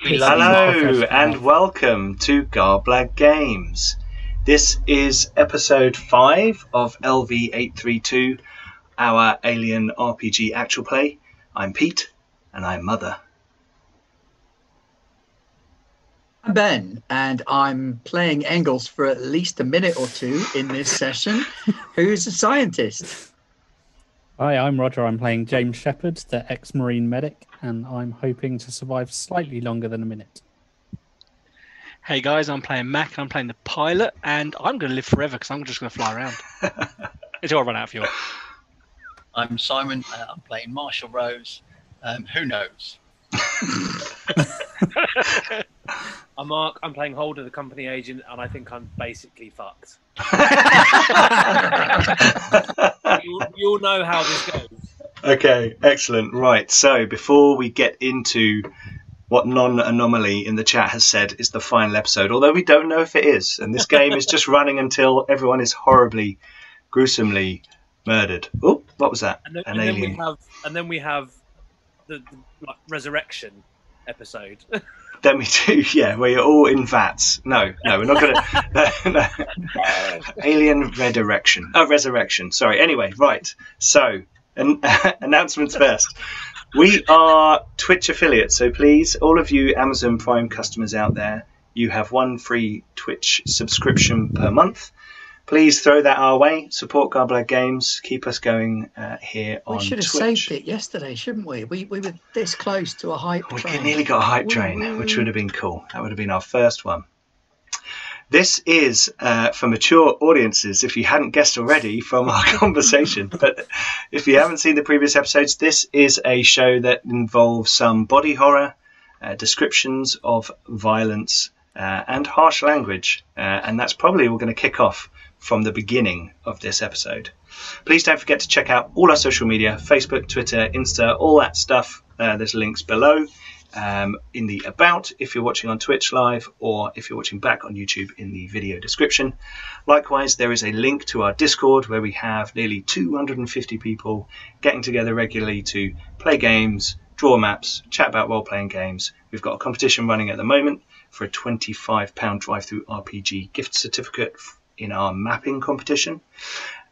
Hello and welcome to Garblag Games. This is episode 5 of LV832, our Alien RPG actual play. I'm Pete and I'm Mother. I'm Ben, and I'm playing Engels for at least a minute or two in this session. Who's a scientist? Hi, I'm Roger. I'm playing James Shepard, the ex Marine medic, and I'm hoping to survive slightly longer than a minute. Hey guys, I'm playing Mac, I'm playing the pilot, and I'm going to live forever because I'm just going to fly around until I run out of fuel. I'm Simon. Uh, I'm playing Marshall Rose. Um, who knows? I'm Mark. I'm playing Holder, the company agent, and I think I'm basically fucked. you, you all know how this goes. Okay, excellent. Right, so before we get into what non anomaly in the chat has said is the final episode, although we don't know if it is, and this game is just running until everyone is horribly, gruesomely murdered. Oh, what was that? And then, An and then we alien. have, and then we have the, the like, resurrection episode. Then we do, yeah, where you're all in vats. No, no, we're not gonna. no, no. Alien Redirection. Oh, Resurrection. Sorry. Anyway, right. So, an, announcements first. We are Twitch affiliates, so please, all of you Amazon Prime customers out there, you have one free Twitch subscription per month. Please throw that our way. Support Garblag Games. Keep us going uh, here We on We should have Twitch. saved it yesterday, shouldn't we? We we were this close to a hype We train. nearly got a hype train, woo. which would have been cool. That would have been our first one. This is uh, for mature audiences, if you hadn't guessed already from our conversation. But if you haven't seen the previous episodes, this is a show that involves some body horror, uh, descriptions of violence, uh, and harsh language. Uh, and that's probably we're going to kick off from the beginning of this episode. Please don't forget to check out all our social media Facebook, Twitter, Insta, all that stuff. Uh, there's links below um, in the About if you're watching on Twitch Live or if you're watching back on YouTube in the video description. Likewise, there is a link to our Discord where we have nearly 250 people getting together regularly to play games, draw maps, chat about role playing games. We've got a competition running at the moment for a £25 DriveThruRPG gift certificate in our mapping competition.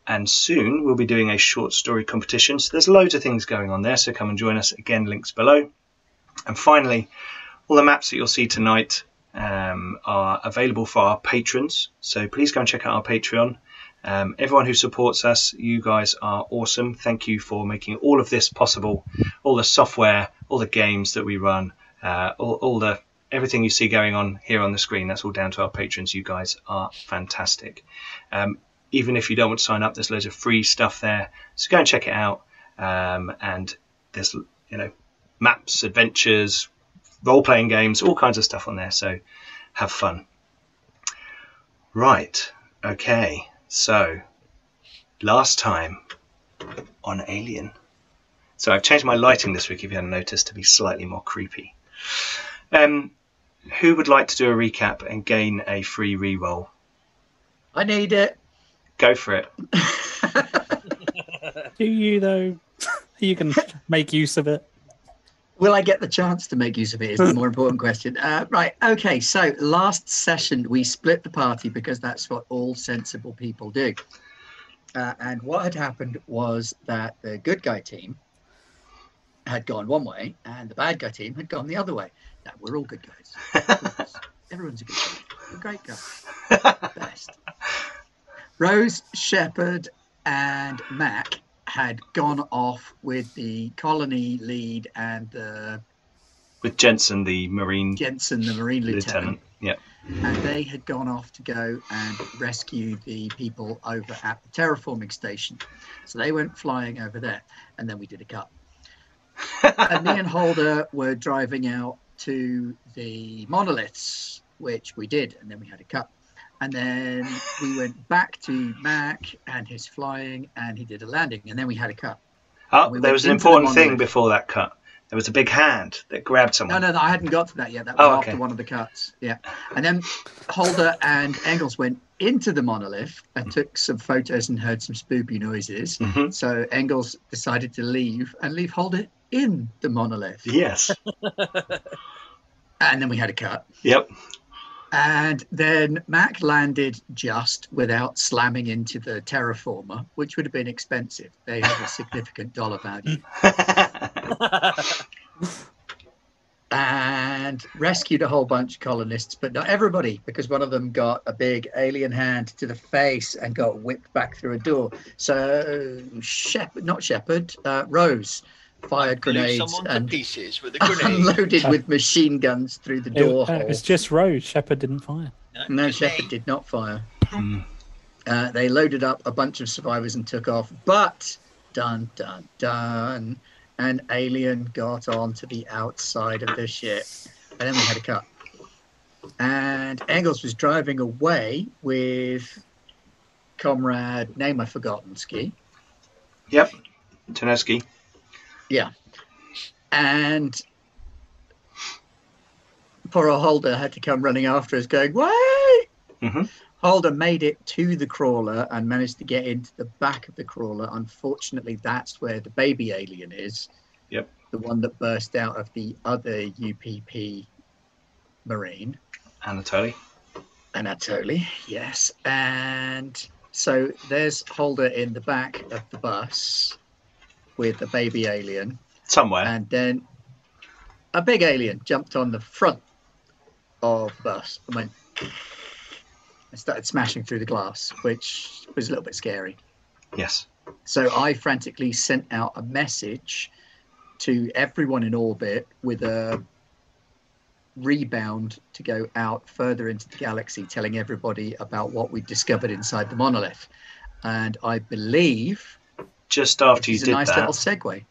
And soon we'll be doing a short story competition. So there's loads of things going on there. So come and join us. Again, links below. And finally, all the maps that you'll see tonight um, are available for our patrons. So please go and check out our Patreon. Um, everyone who supports us, you guys are awesome. Thank you for making all of this possible. All the software, all the games that we run, uh, all, all the everything you see going on here on the screen. That's all down to our patrons. You guys are fantastic. Um, even if you don't want to sign up, there's loads of free stuff there. So go and check it out. Um, and there's you know maps, adventures, role playing games, all kinds of stuff on there. So have fun. Right. Okay. So last time on Alien. So I've changed my lighting this week, if you hadn't noticed, to be slightly more creepy. Um, who would like to do a recap and gain a free re-roll? I need it. Go for it. Do you, though? you can make use of it. Will I get the chance to make use of it? Is the more important question. Uh, right. Okay. So last session we split the party because that's what all sensible people do. Uh, and what had happened was that the good guy team had gone one way and the bad guy team had gone the other way. Now we're all good guys. Everyone's a good guy. We're great guys. Best. Rose, Shepard, and Mac had gone off with the colony lead and the With Jensen, the Marine Jensen, the Marine lieutenant, lieutenant. Yeah. and they had gone off to go and rescue the people over at the terraforming station. So they went flying over there, and then we did a cut. and me and Holder were driving out to the monoliths, which we did, and then we had a cut. And then we went back to Mac and his flying, and he did a landing, and then we had a cut. Oh, We there was an important thing before that cut. There was a big hand that grabbed No, someone. no, no, I hadn't got to that yet. That was Oh, after one of the cuts. Yeah. And then Holder and Engels went into the monolith and took some photos and heard some spooky noises. Mhm. So Engels decided to leave and leave Holder in the monolith. Yes. And then we had a cut. Yep. And then Mac landed just without slamming into the terraformer, which would have been expensive. They have a significant dollar value. and rescued a whole bunch of colonists, but not everybody, because one of them got a big alien hand to the face and got whipped back through a door. So Shepard, not Shepard, uh, Rose fired grenades and pieces with a grenade. unloaded with machine guns through the It, door uh, hole. it's just Rose. Shepard didn't fire. No, just Shepard did not fire. Mm. Uh, they loaded up a bunch of survivors and took off, but dun dun dun, an alien got onto the outside of the ship, and then we had a cut. And Engels was driving away with comrade name I've forgotten, Ski, Yep. Taneski. And poor old Holder had to come running after us, going, "Wait!" Mhm. Holder made it to the crawler and managed to get into the back of the crawler. Unfortunately, that's where the baby alien is. Yep. The one that burst out of the other UPP Marine, Anatoly. Anatoly. Yes. And so there's Holder in the back of the bus with the baby alien. Somewhere. And then a big alien jumped on the front of the bus and went and started smashing through the glass, which was a little bit scary. yes. So I frantically sent out a message to everyone in orbit with a rebound to go out further into the galaxy, telling everybody about what we discovered inside the monolith. And I believe Just after you it's a nice that. little segue.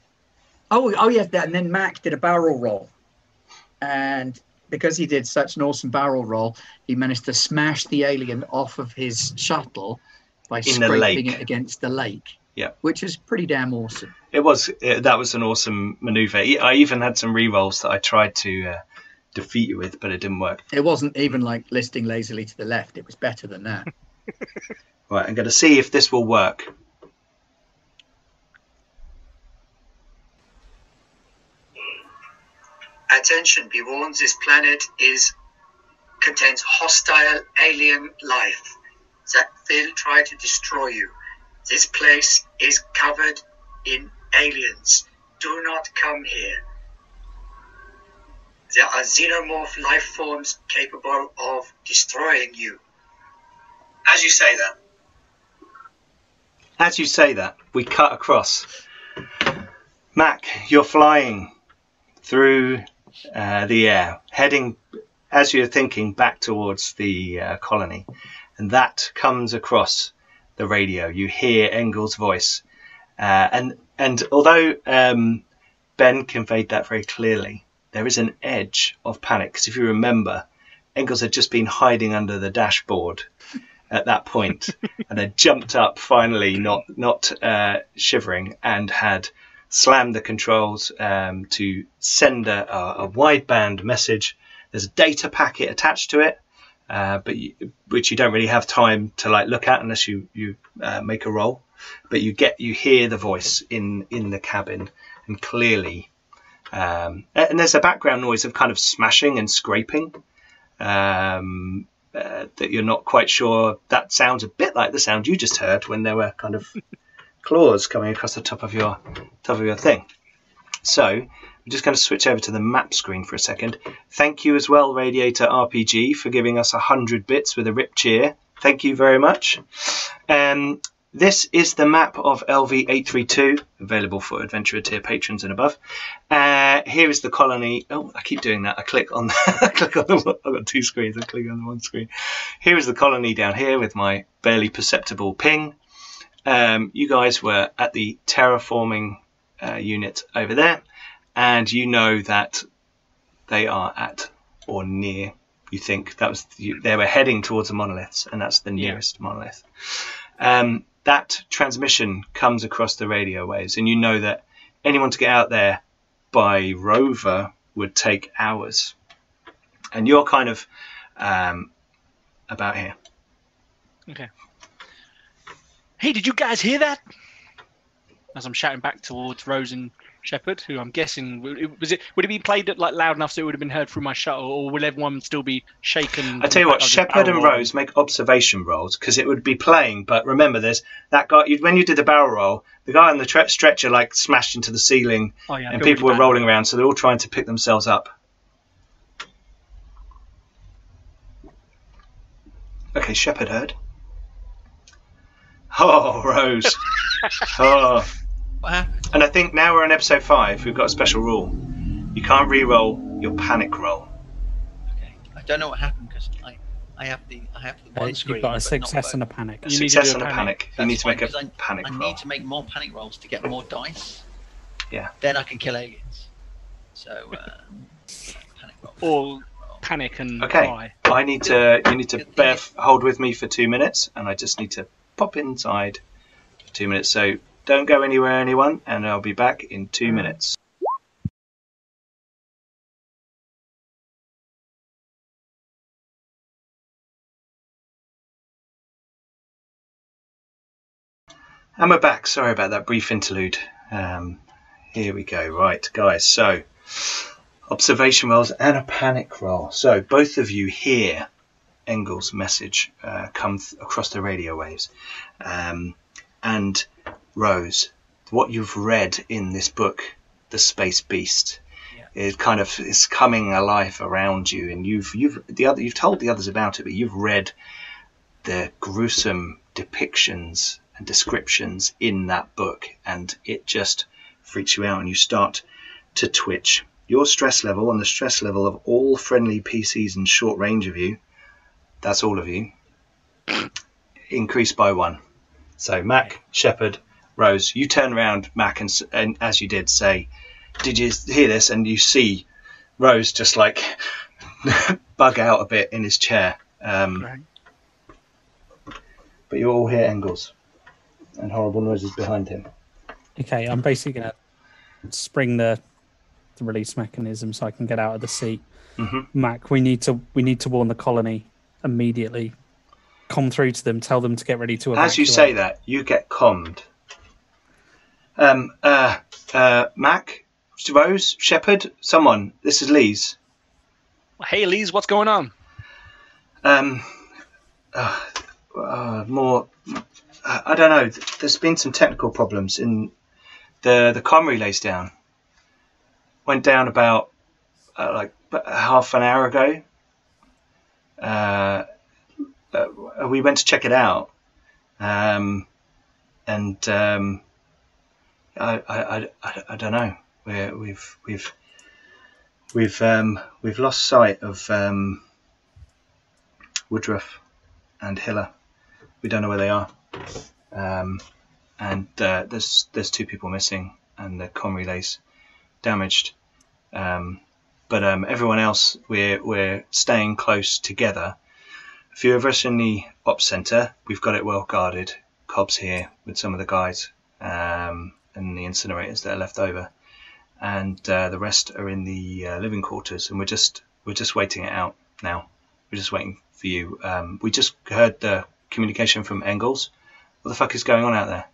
Oh, oh yes, that, and then Mac did a barrel roll, and because he did such an awesome barrel roll, he managed to smash the alien off of his shuttle by In scraping it against the lake. Yeah. which is pretty damn awesome. It was uh, that was an awesome maneuver. I even had some re-rolls that I tried to uh, defeat you with, but it didn't work. It wasn't even like listing lazily to the left. It was better than that. Right, I'm going to see if this will work. Attention, be warned, this planet is contains hostile alien life that will try to destroy you. This place is covered in aliens. Do not come here. There are xenomorph life forms capable of destroying you. As you say that, As you say that, we cut across. Mac, you're flying through uh, the air, heading, as you're thinking, back towards the uh, colony. And that comes across the radio. You hear Engel's voice. Uh, and, and although um, Ben conveyed that very clearly, there is an edge of panic. Because if you remember, Engels had just been hiding under the dashboard at that point and had jumped up finally, not not uh, shivering, and had slammed the controls um, to send a, a, wideband message. There's a data packet attached to it, uh, but you, which you don't really have time to like look at unless you you uh, make a roll. But you get you hear the voice in in the cabin and clearly. Um, and there's a background noise of kind of smashing and scraping. Um, uh, that you're not quite sure. That sounds a bit like the sound you just heard when there were kind of claws coming across the top of your top of your thing. So I'm just going to switch over to the map screen for a second. Thank you as well, Radiator RPG, for giving us a hundred bits with a rip cheer. Thank you very much. Um, this is the map of LV832, available for Adventurer tier patrons and above. Uh, here is the colony. Oh, I keep doing that. I click on. I click on the. I've got two screens. I click on the one screen. Here is the colony down here with my barely perceptible ping. Um, you guys were at the terraforming uh, unit over there, and you know that they are at or near. You think that was you, they were heading towards the monoliths, and that's the Yeah. nearest monolith. Um, that transmission comes across the radio waves, and you know that anyone to get out there by rover would take hours. And you're kind of um, about here. Hey, did you guys hear that? As I'm shouting back towards Rose and Shepard, who I'm guessing would- was it would it be played like loud enough so it would have been heard through my shuttle, or will everyone still be shaken? I tell you what, Shepard and roll? Rose make observation rolls because it would be playing. But remember, there's that guy. you- When you did the barrel roll, the guy on the tre- stretcher like smashed into the ceiling, Oh, yeah, and people were rolling around, so they're all trying to pick themselves up. Okay, Shepard heard. Oh, Rose. oh, What happened? and I think now we're in episode five. We've got a special rule. You can't re-roll your panic roll. Okay. I don't know what happened because I, I have the I have the one screen. You've got a but not success and a panic. You need to Success a and a panic. panic. You need to make a 'cause I, panic I roll. need to make more panic rolls to get more dice. Yeah. Then I can kill aliens. So um, panic roll. Or panic and Okay. cry. I need to. You need to bear, hold with me for two minutes, and I just need to pop inside for two minutes. So don't go anywhere, anyone, and I'll be back in two minutes. And we're back. Sorry about that brief interlude. Um, here we go. Right, guys. So observation rolls and a panic roll. So both of you hear Engel's message uh, come th- across the radio waves. Um, and Rose, what you've read in this book, The Space Beast, is kind of is coming alive around you, and you've you've the other you've told the others about it, but you've read the gruesome depictions and descriptions in that book, and it just freaks you out, and you start to twitch. Your stress level and the stress level of all friendly PCs in short range of you, that's all of you, increased by one. So Mac, Shepard, Rose, you turn around, Mac, and, and as you did, say, "Did you hear this?" And you see Rose just like bug out a bit in his chair. Um, Right. But you all hear Engels and horrible noises behind him. Okay, I'm basically gonna spring the the release mechanism so I can get out of the seat. Mhm. Mac, we need to we need to warn the colony immediately. Come through to them, tell them to get ready to evacuate. As you say that, you get commed. Um, uh, uh, Mac, Rose, Shepard, someone. This is Lee's. Hey, Lees, what's going on? Um, uh, uh, more. Uh, I don't know. There's been some technical problems in the the com relays down. Went down about uh, like half an hour ago. Uh, uh, we went to check it out, um, and um, I, I, I, I, don't know. We're, we've we've we've um, we've lost sight of. Um, Woodruff and Hiller. We don't know where they are. Um, and uh, there's there's two people missing, and the com relays damaged. Um, but um, everyone else, we're we're staying close together. A few of us in the ops center, we've got it well guarded. Cobb's here with some of the guys, um, and the incinerators that are left over, and uh, the rest are in the uh, living quarters, and we're just we're just waiting it out now. We're just waiting for you. Um, we just heard the communication from Engels. What the fuck is going on out there?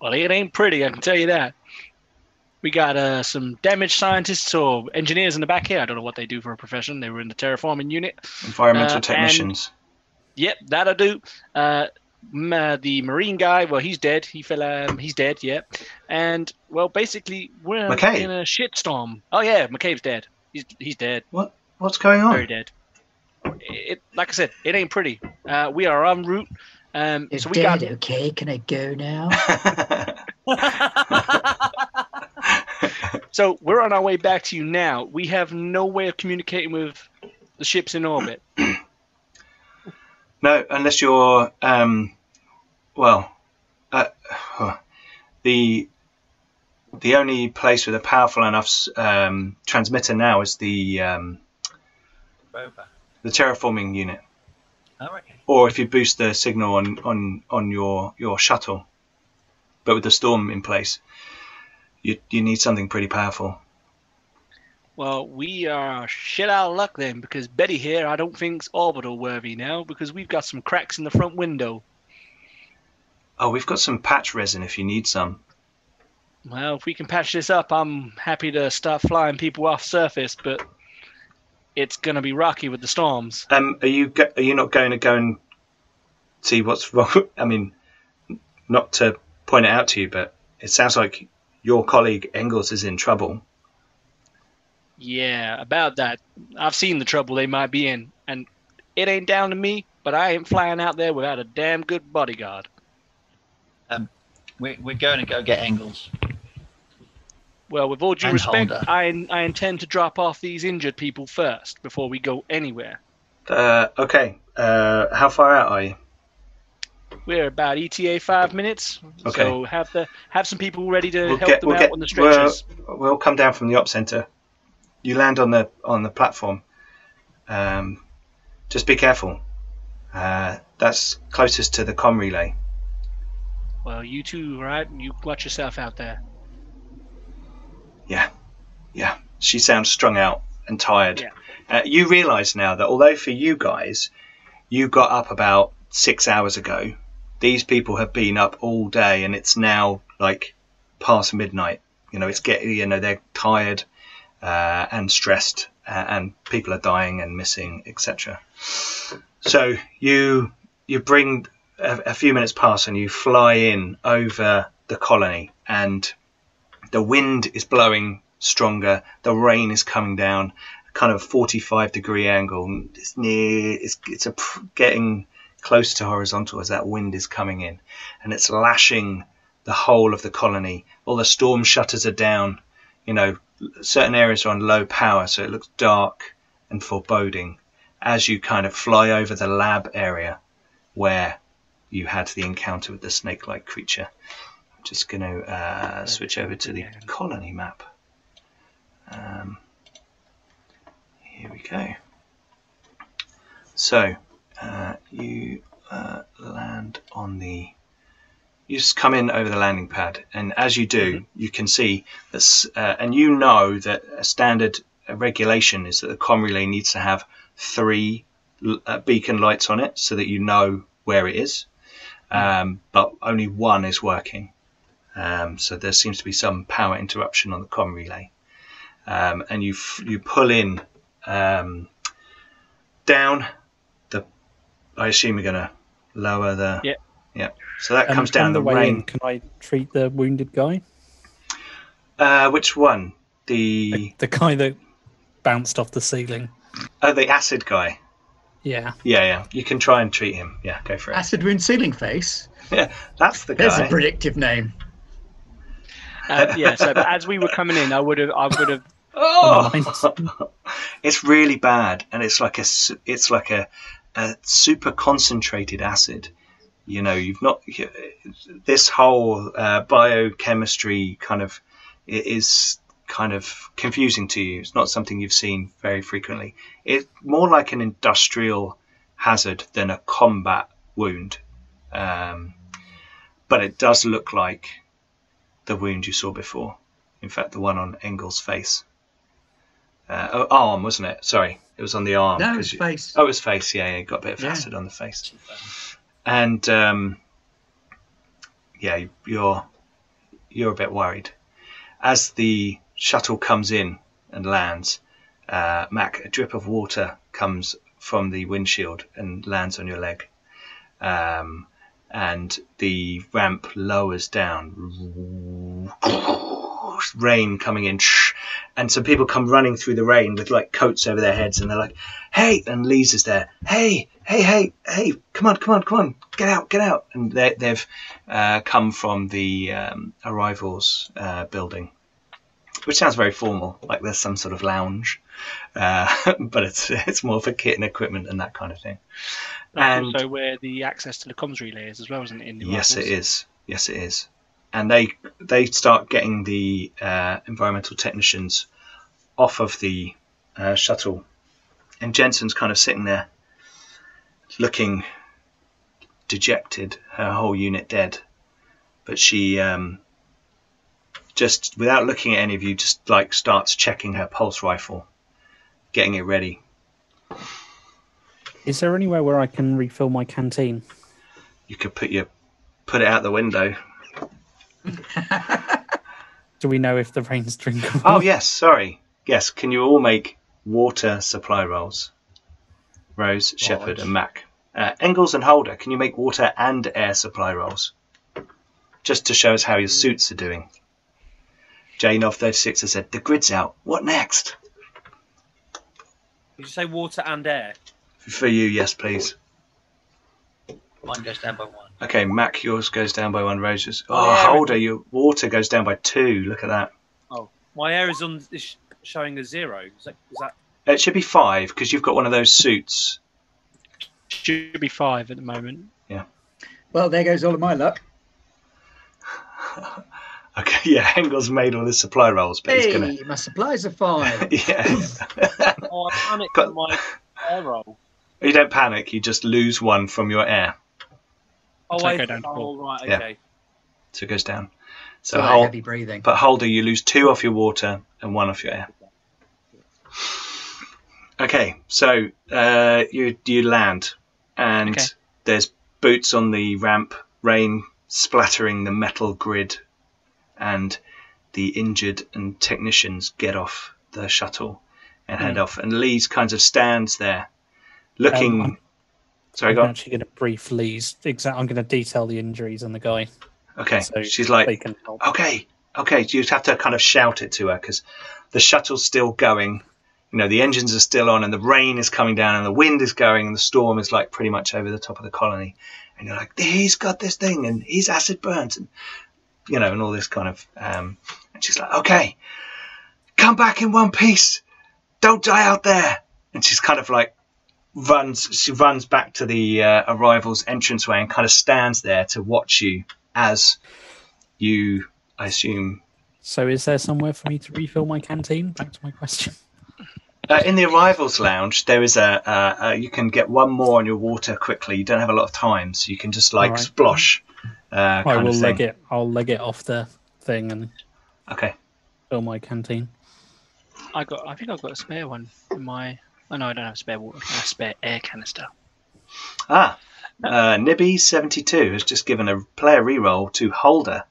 Well, it ain't pretty, I can tell you that. We got uh, some damage scientists or engineers in the back here. I don't know what they do for a profession. They were in the terraforming unit. Environmental Uh, and- technicians. Yep, that I do. Uh, m- uh, the marine guy, well, he's dead. He fell. Um, he's dead. Yep. And well, basically, we're McCabe. in a shitstorm. Oh yeah, McCabe's dead. He's he's dead. What What's going on? Very dead. It, like I said, it ain't pretty. Uh, we are en route. Um, It's so we got dead, okay? Can I go now? So we're on our way back to you now. We have no way of communicating with the ships in orbit. no, unless you're, um, well, uh, the the only place with a powerful enough um, transmitter now is the um, the terraforming unit. Oh, okay. or if you boost the signal on on on your your shuttle, but with the storm in place, you you need something pretty powerful. Well, we are shit out of luck then, because Betty here, I don't think's orbital worthy now, because we've got some cracks in the front window. Oh, we've got some patch resin if you need some. Well, if we can patch this up, I'm happy to start flying people off surface, but it's gonna be rocky with the storms. Um, are you go- are you not going to go and see what's wrong? I mean, not to point it out to you, but it sounds like your colleague Engels is in trouble. Yeah, about that. I've seen the trouble they might be in, and it ain't down to me, but I ain't flying out there without a damn good bodyguard. We're, we're going to go get Engels. Well, with all due And respect, Holder. I, I intend to drop off these injured people first before we go anywhere. Uh, okay. Uh, how far out are you? We're about ETA five minutes, Okay. so have the have some people ready to We'll help get- them we'll out get- on the stretchers. We'll come down from the op center. You land on the on the platform. Um, just be careful. Uh, that's closest to the com relay. Well, you too, right? You watch yourself out there. Yeah, yeah. She sounds strung out and tired. Yeah. Uh, you realise now that although for you guys, you got up about six hours ago, these people have been up all day, and it's now like past midnight. You know, it's getting. You know, they're tired uh, and stressed, uh, and people are dying and missing, etc. So you you bring a, a few minutes pass, and you fly in over the colony, and the wind is blowing stronger. The rain is coming down, kind of 45 degree angle. It's near. It's it's a, getting close to horizontal as that wind is coming in, and it's lashing the whole of the colony. All the storm shutters are down. You know, certain areas are on low power, so it looks dark and foreboding as you kind of fly over the lab area where you had the encounter with the snake-like creature. I'm just going to uh, switch over to the colony map. Um, here we go. So uh, you uh, land on the. You just come in over the landing pad, and as you do, you can see that, uh, and you know that a standard uh, regulation is that the com relay needs to have three uh, beacon lights on it, so that you know where it is. Um, but only one is working. Um, so there seems to be some power interruption on the com relay, um, and you f- you pull in um, down. I assume you're going to lower the. Yeah. Yeah. So that Um, comes on down the, way rain. in, can I treat the wounded guy? Uh, which one? The The guy that bounced off the ceiling. oh, the acid guy. Yeah. Yeah, yeah. You can try and treat him. Yeah, go for it. Acid wound ceiling face. Yeah, that's the There's guy. a predictive name. Uh, yeah. So but as we were coming in, I would have I would have Oh, it's really bad, and it's like a s- it's like a, a super concentrated acid. You know, you've not this whole uh, biochemistry kind of is kind of confusing to you. It's not something you've seen very frequently. It's more like an industrial hazard than a combat wound, um, but it does look like the wound you saw before. In fact, the one on Engel's face. Uh, oh, arm, wasn't it? Sorry, it was on the arm. No, 'cause it's you- face. Oh, it was face. Yeah, yeah, got a bit of Yeah. acid on the face. And um, yeah, you- you're you're a bit worried as the shuttle comes in and lands. Uh, Mac, a drip of water comes from the windshield and lands on your leg. Um, and the ramp lowers down. Rain coming in, and some people come running through the rain with like coats over their heads, and they're like, "Hey!" And Lisa's there. "Hey, hey, hey, hey! Come on, come on, come on! Get out, get out!" And they, they've uh, come from the um, arrivals uh, building, which sounds very formal, like there's some sort of lounge, uh, but it's it's more for kit and equipment and that kind of thing. That's And- also where the access to the comms relay is as well, isn't it? In the Yes, it is. Yes, it is. And they they start getting the uh, environmental technicians off of the uh, shuttle, and Jensen's kind of sitting there, looking dejected. Her whole unit dead, but she um, just without looking at any of you, just like starts checking her pulse rifle, getting it ready. Is there anywhere where I can refill my canteen? You could put your put it out the window. Do we know if the rain's drinkable? Oh yes, sorry. Yes, can you all make water supply rolls? Rose, Shepard, and Mac. Uh, Engels and Holder, can you make water and air supply rolls? Just to show us how your suits are doing. Jane of 36 has said, The grid's out. What next? Did you say water and air? For you, yes, please. Mine goes down by one. Okay, Mac, yours goes down by one. Roses. Oh, Oh, yeah. Holder, your water goes down by two. Look at that. Oh, my air is on is showing a zero. Is that, is that It should be five because you've got one of those suits. Should be five at the moment. Yeah. Well, there goes all of my luck. Okay, yeah, Engels made all his supply rolls, but he's gonna. my supplies are fine. Yeah. oh, I panicked Got- on my air roll. you don't panic. You just lose one from your air, Oh, So wait. go down to Oh, four. right. Yeah. Okay. so it goes down. So So that Hol- heavy breathing. but Holder, you lose two off your water and one off your air. Okay, so uh, you you land, and Okay. there's boots on the ramp, rain splattering the metal grid, and the injured and technicians get off the shuttle and head Mm. off. And Lee's kind of stands there, looking. Um, I'm- Sorry, I'm actually going to brief Lee's. Exact. I'm going to detail the injuries on the guy. Okay, so she's like, okay, okay. You'd have to kind of shout it to her because the shuttle's still going. You know, the engines are still on, and the rain is coming down, and the wind is going, and the storm is like pretty much over the top of the colony. And you're like, he's got this thing, and he's acid burnt, and you know, and all this kind of. Um, and she's like, okay, come back in one piece, don't die out there. And she's kind of like runs. She runs back to the uh, arrivals entranceway and kind of stands there to watch you as you, I assume, So, is there somewhere for me to refill my canteen? Back to my question. Uh, in the arrivals lounge, there is a, uh, uh, you can get one more on your water quickly. You don't have a lot of time, so you can just like Alright. splosh. Uh, I will leg it. I'll leg it off the thing and Okay. fill my canteen. I got. I think I've got a spare one in my. Oh no, I don't have a spare water. A spare air canister. Ah, uh, Nibby72 has just given a player reroll to Holder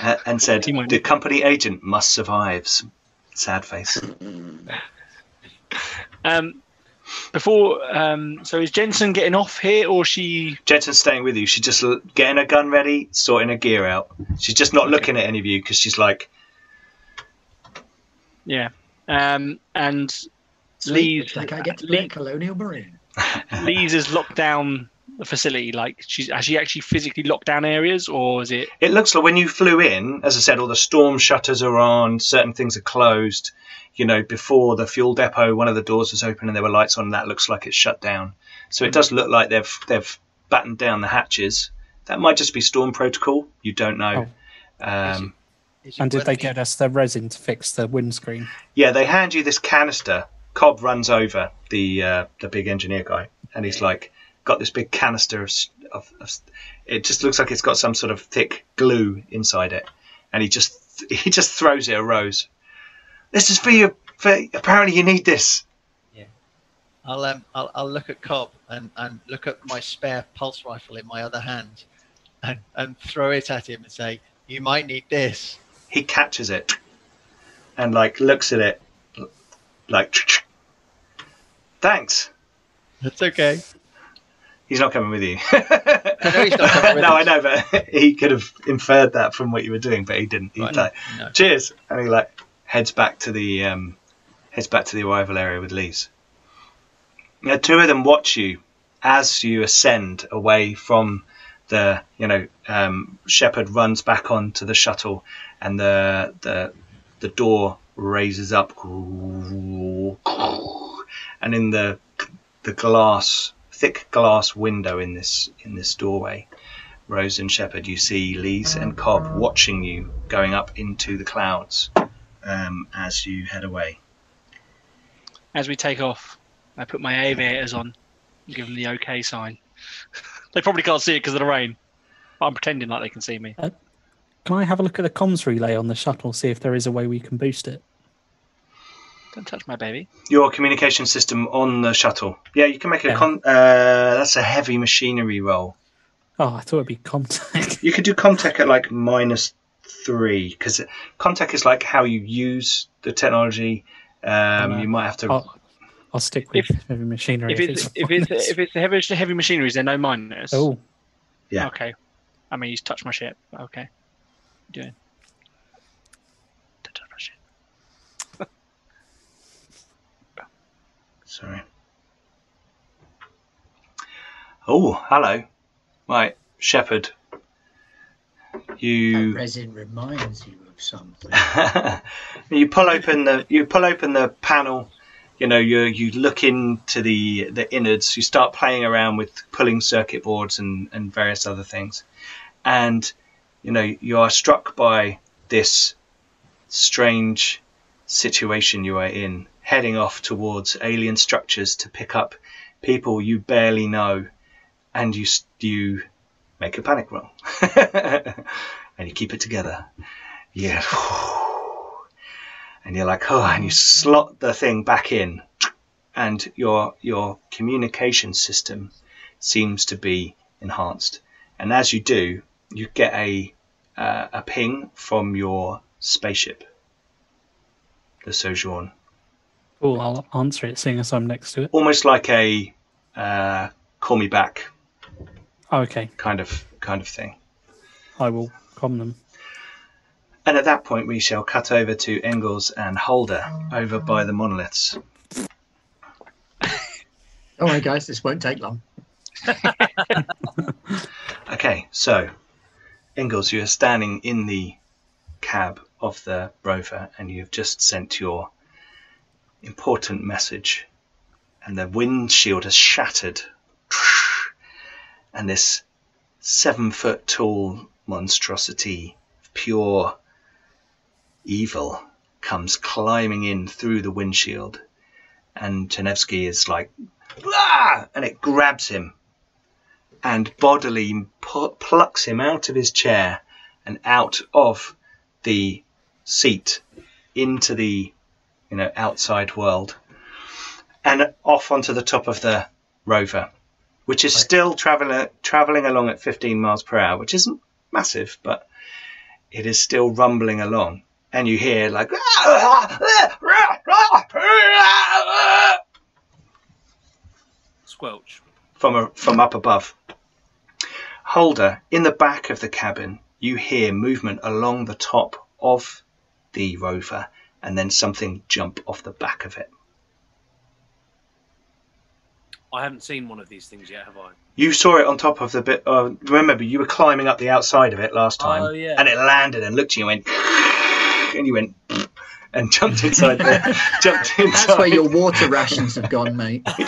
uh, and said, the company agent must survive. Sad face. Um, before. Um, so is Jensen getting off here, or she? Jensen's staying with you. She's just l- getting her gun ready, sorting her gear out. She's just not looking at any of you because she's like, Yeah. Um, and Lee's- like I get to play Lee- Colonial Marine. Lee's has locked down the facility. Like she's has she actually physically locked down areas, or is it? It looks like when you flew in, as I said, all the storm shutters are on, certain things are closed. You know, before the fuel depot, one of the doors was open and there were lights on, and that looks like it's shut down. So it does look like they've they've battened down the hatches. That might just be storm protocol. You don't know. Um, Is it And did they get us the resin to fix the windscreen? yeah, they hand you this canister. Cobb runs over the uh, the big engineer guy, and he's like, got this big canister of, of, of. It just looks like it's got some sort of thick glue inside it, and he just he just throws it at Rose. This is for you. For apparently you need this. Yeah, I'll um, I'll, I'll look at Cobb and, and look at my spare pulse rifle in my other hand, and and throw it at him and say, "You might need this." He catches it, and like looks at it, like. Thanks. That's okay. He's not coming with you. I know he's not coming with no, I know, but he could have inferred that from what you were doing, but he didn't. He Right. like, No. cheers, and he like heads back to the um, heads back to the arrival area with Lee's. Now, two of them watch you as you ascend away from the, you know, um, Shepard runs back onto the shuttle, and the the the door raises up, and in the the glass thick glass window in this in this doorway. Rose and Shepard, you see Lees and Cobb watching you going up into the clouds um, as you head away. As we take off, I put my aviators on, and give them the OK sign. they probably can't see it because of the rain. But I'm pretending like they can see me. Can I have a look at the comms relay on the shuttle, see if there is a way we can boost it? Don't touch my baby. Your communication system on the shuttle. Yeah, you can make a Yeah. con. Uh, that's a heavy machinery roll. Oh, I thought it'd be Comtech. You could do Comtech at like minus three because Comtech is like how you use the technology. Um, you might have to. I'll, I'll stick with heavy machinery. If it's if it's if it's the heavy heavy machinery, is there no minus? oh, Yeah. Okay. I mean, he's touched my ship. Okay. What you doing? Don't touch my ship. Sorry. Oh, hello. Right, Shepard. That You resin reminds you of something. you pull open the you pull open the panel. You know you you look into the the innards. You start playing around with pulling circuit boards and and various other things, and you know you are struck by this strange situation you are in, heading off towards alien structures to pick up people you barely know, and you you make a panic roll, and you keep it together. Yeah. And you're like, oh, and you slot the thing back in, and your your communication system seems to be enhanced. And as you do, you get a uh, a ping from your spaceship, the Sojourn, cool. I'll answer it, seeing as I'm next to it. almost like a uh, call me back Oh, okay, kind of kind of thing. I will com them. And at that point, we shall cut over to Engels and Holder over by the monoliths. All right, guys, this won't take long. Okay, so Engels, you are standing in the cab of the rover and you've just sent your important message, and the windshield has shattered, and this seven foot tall monstrosity of pure evil comes climbing in through the windshield, and Tenevsky is like, "Ah!" and it grabs him. And bodily plucks him out of his chair and out of the seat into the you know outside world and off onto the top of the rover which is still traveling traveling along at 15 miles per hour which isn't massive but it is still rumbling along and you hear like Squelch. from a, from up above. Holder, in the back of the cabin, you hear movement along the top of the rover, and then something jump off the back of it. I haven't seen one of these things yet, have I? You saw it on top of the bit. Uh, remember, you were climbing up the outside of it last time, Oh, yeah. and it landed and looked at you and went, and you went, and jumped inside the jumped inside. That's where your water rations have gone, mate.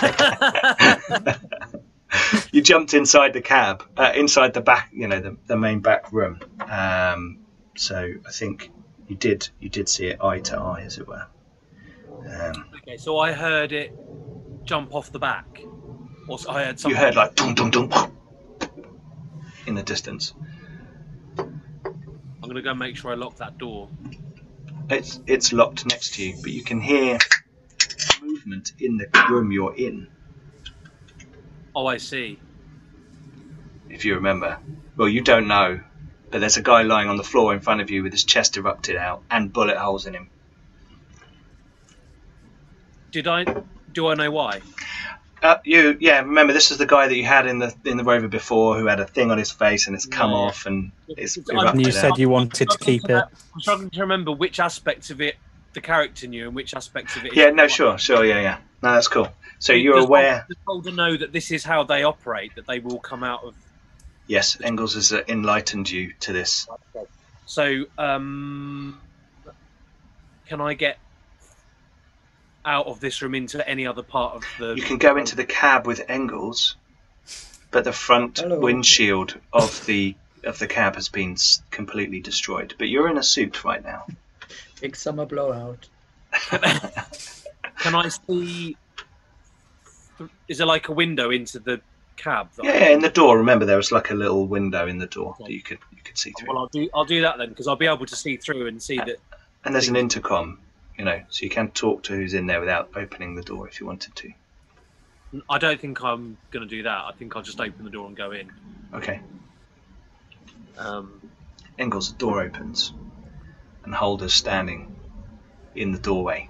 you jumped inside the cab, uh, inside the back, you know, the, the main back room. Um, so I think you did you did see it eye to eye, as it were. Um, Okay, so I heard it jump off the back. Or I heard you something. heard like dum dum dum in the distance. I'm gonna go make sure I lock that door. It's it's locked next to you, but you can hear movement in the room you're in. Oh, I see. If you remember, well, you don't know, but there's a guy lying on the floor in front of you with his chest erupted out and bullet holes in him. Did I? Do I know why? Uh, you, yeah. Remember, this is the guy that you had in the in the rover before, who had a thing on his face and it's come Yeah. off and it's It's- erupted And you out. said you wanted to keep it. I'm struggling to remember which aspects of it the character knew and which aspects of it. Yeah, no, sure, sure, yeah, yeah. No, that's cool. So you're Does aware? Does Holder know that this is how they operate? That they will come out of. Yes, Engels has uh, enlightened you to this. So, um, can I get out of this room into any other part of the? You can go into the cab with Engels, but the front Hello. windshield of the of the cab has been completely destroyed. But you're in a suit right now. Big summer blowout. Can I see? Is there like a window into the cab? Yeah, yeah, in the door. Remember, there was like a little window in the door that you could you could see through. Well, I'll do. I'll do that then because I'll be able to see through and see that. And there's an intercom, you know, so you can talk to who's in there without opening the door if you wanted to. I don't think I'm going to do that. I think I'll just open the door and go in. Okay. Um, Engels, the door opens, and Holder's standing in the doorway.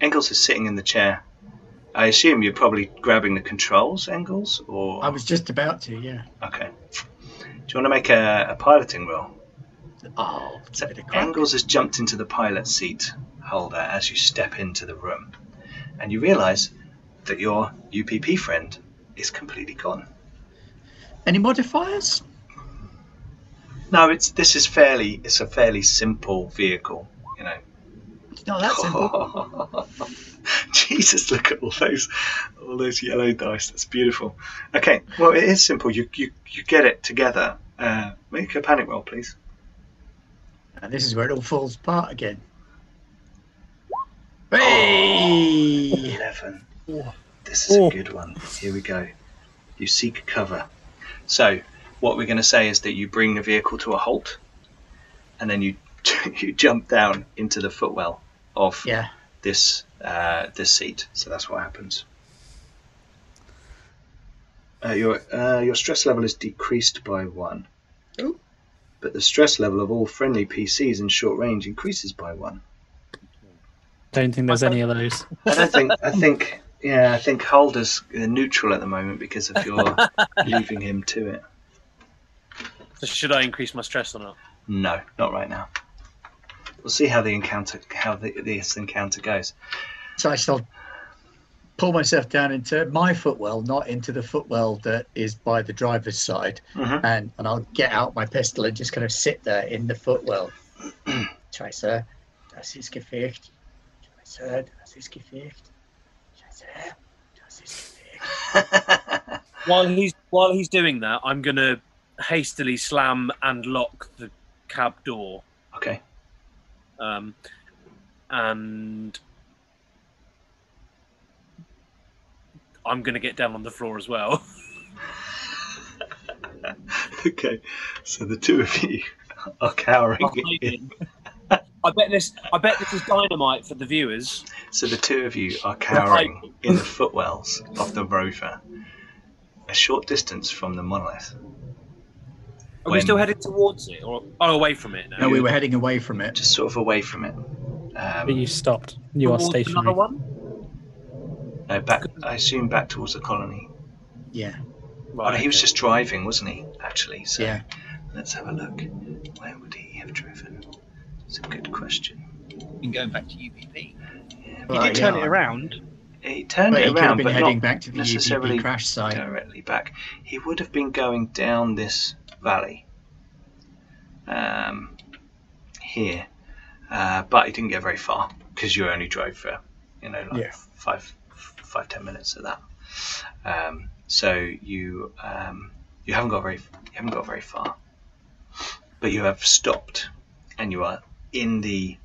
Engels is sitting in the chair. I assume you're probably grabbing the controls, angles, or I was just about to, yeah. okay. Do you want to make a, a piloting roll? Oh, So a bit of has jumped into the pilot seat holder as you step into the room, and you realise that your UPP friend is completely gone. Any modifiers? No, it's this is fairly it's a fairly simple vehicle, you know. It's not that simple. Jesus, look at all those all those yellow dice. That's beautiful. Okay, well it is simple. You you, you get it together. Uh, make a panic roll, please. And this is where it all falls apart again. Hey! Eleven. This is a Oh. good one. Here we go. You seek cover. So what we're going to say is that you bring the vehicle to a halt, and then you you jump down into the footwell of Yeah. This uh, this seat. So that's what happens. Uh, your uh, your stress level is decreased by one. Ooh. But the stress level of all friendly PCs in short range increases by one. Don't think there's any of those. I don't think. I think. Yeah, I think Holder's uh, neutral at the moment because of your leaving him to it. So should I increase my stress or not? No, not right now. We'll see how the encounter, how the, this encounter goes. So I shall pull myself down into my footwell, not into the footwell that is by the driver's side. Mhm. And and I'll get out my pistol and just kind of sit there in the footwell. Scheiße, das ist gefährlich. Scheiße, das ist gefährlich. Scheiße, das ist gefährlich. While he's while he's doing that, I'm gonna hastily slam and lock the cab door, Okay. Um, and I'm gonna get down on the floor as well. okay. So the two of you are cowering. in- I bet this. I bet this is dynamite for the viewers. So the two of you are cowering in the footwells of the rover, a short distance from the monolith. Are When- we still heading towards it, or oh, away from it now? No, we were heading away from it. Just sort of away from it. But Um, you stopped. You are Towards stationary. Another one. no, back. I assume back towards the colony. Yeah, Oh, no, he was okay. just driving, wasn't he? Actually. So yeah. let's have a look. Where would he have driven? It's a good question. And going back to UPP. Yeah, Well, He did turn it around. He turned But it he could have around, been but heading not back to the necessarily UPP crash site. directly back. He would have been going down this valley, um, here, uh, but he didn't get very far because you only drove for, you know, like Yeah. five, five, ten minutes of that. Um, so you um, you haven't got very you haven't got very far, but you have stopped, and you are in the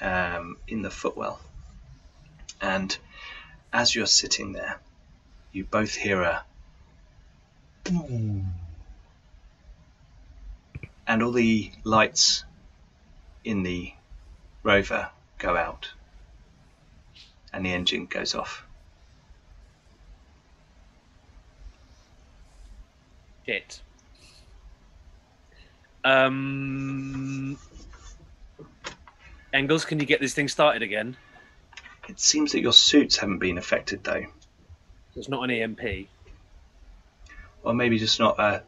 um, in the footwell, and as you're sitting there, you both hear a and all the lights in the rover go out and the engine goes off. Shit. Um, Engels, can you get this thing started again? It seems that your suits haven't been affected though, It's not an EMP. or maybe just not a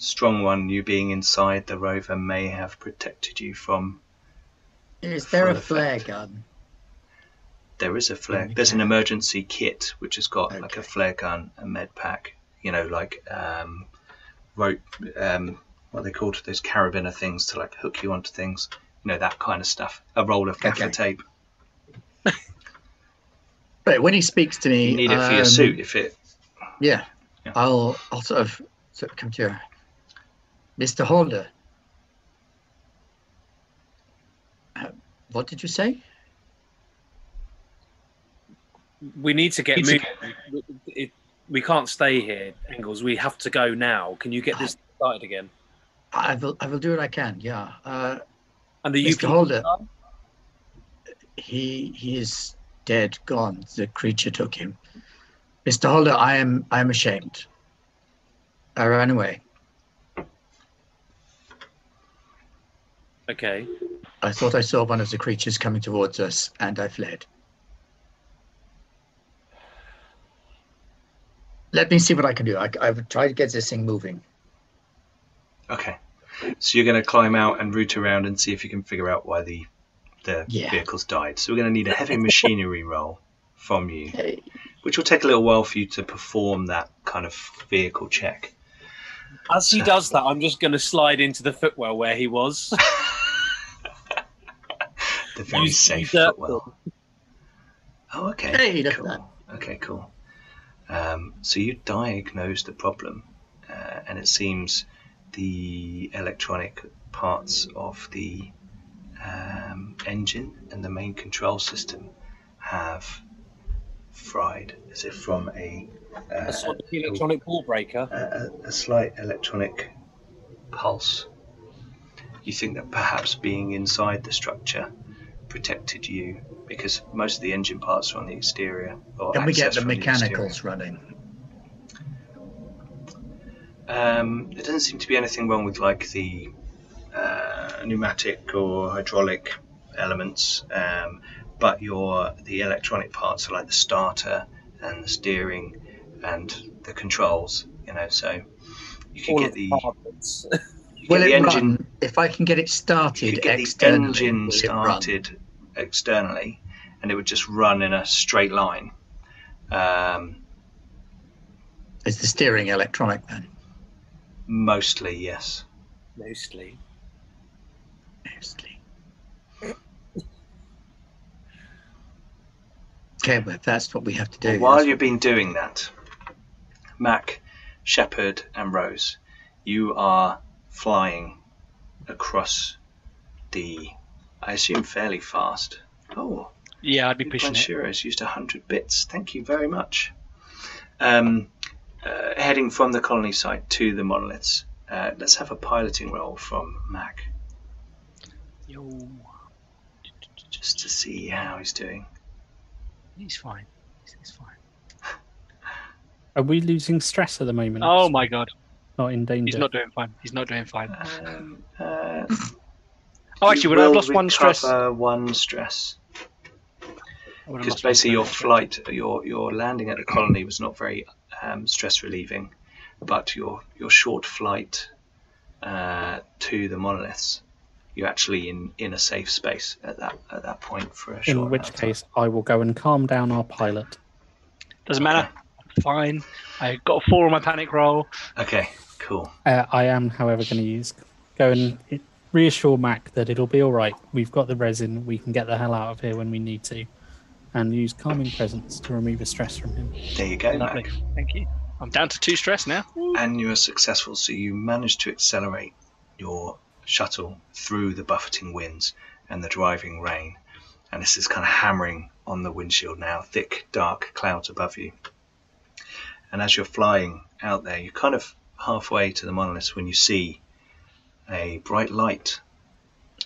strong one. You being inside the rover may have protected you from. Is there a flare effect. gun? There is a flare. Okay. There's an emergency kit which has got like a flare gun, a med pack. You know, like um, rope. Um, what are they called? Those carabiner things to like hook you onto things. You know that kind of stuff. A roll of gaffer Okay. tape. But when he speaks to me, You need it for your um, suit if it. Yeah, Yeah. I'll I'll sort of sort of come to you, Mr. Holder. Uh, what did you say? We need to get Need to moving. We can't stay here, Engels. We have to go now. Can you get this started again? I will I will do what I can. Yeah. Uh, And the Mr. Holder, he he is dead, gone. The creature took him. Mr. Holder, I am I am ashamed. I ran away. Okay. I thought I saw one of the creatures coming towards us, and I fled. Let me see what I can do. I, I would try to get this thing moving. Okay. So you're going to climb out and root around and see if you can figure out why the the Yeah. vehicles died. So we're going to need a heavy machinery roll from you, Hey. which will take a little while for you to perform that kind of vehicle check. As he uh, does that, I'm just going to slide into the footwell where he was. The very Use- safe footwell. Oh, okay. Hey, cool. that. Okay, cool. Um, so you diagnose the problem, uh, and it seems the electronic parts of the um, engine and the main control system have fried, as if from a uh, A sort of electronic ball breaker. a, a slight electronic pulse. You think that perhaps being inside the structure protected you because most of the engine parts are on the exterior. Or Can we get the from exterior. mechanicals running? Um, there doesn't seem to be anything wrong with like the uh, pneumatic or hydraulic elements, um, but your the electronic parts are like the starter and the steering and the controls. You know, so you can All get the, the Will get the it engine. run? If I can get it started could get the engine will it run? started externally, and it would just run in a straight line. Um, Is the steering electronic then? mostly, yes. Mostly. Mostly. Okay, well, that's what we have to do. Well, while you've been doing that, Mac, Shepard, and Rose, you are flying across the, I assume, fairly fast. Oh, Yeah, I'd be Big pushing it. Manshiro has used 100 bits. Thank you very much. Um, uh, heading from the colony site to the monoliths. Uh, let's have a piloting roll from Mac Yo, just to see how he's doing. he's fine. He's, he's fine. Are we losing stress at the moment? Oh my god, Not in danger. he's not doing fine. He's not doing fine. Um, uh, Oh, actually, you would I have will lost one stress? recover One stress. I would have Because basically your flight, your your landing at the colony was not very um, stress relieving, but your your short flight uh, to the monoliths, you're actually in, in a safe space at that at that point for a short. in which of time. case, I will go and calm down our pilot. Doesn't matter. Fine. I got a four on my panic roll. Okay, cool. Uh, I am, however, going to use go and reassure Mac that it'll be all right. We've got the resin. We can get the hell out of here when we need to, and use calming presence to remove the stress from him. There you go, Lovely. Mac. Thank you. I'm down to two stress now. And you are successful, so you managed to accelerate your shuttle through the buffeting winds and the driving rain. And this is kind of hammering on the windshield now, thick, dark clouds above you. And as you're flying out there, you're kind of halfway to the monolith when you see a bright light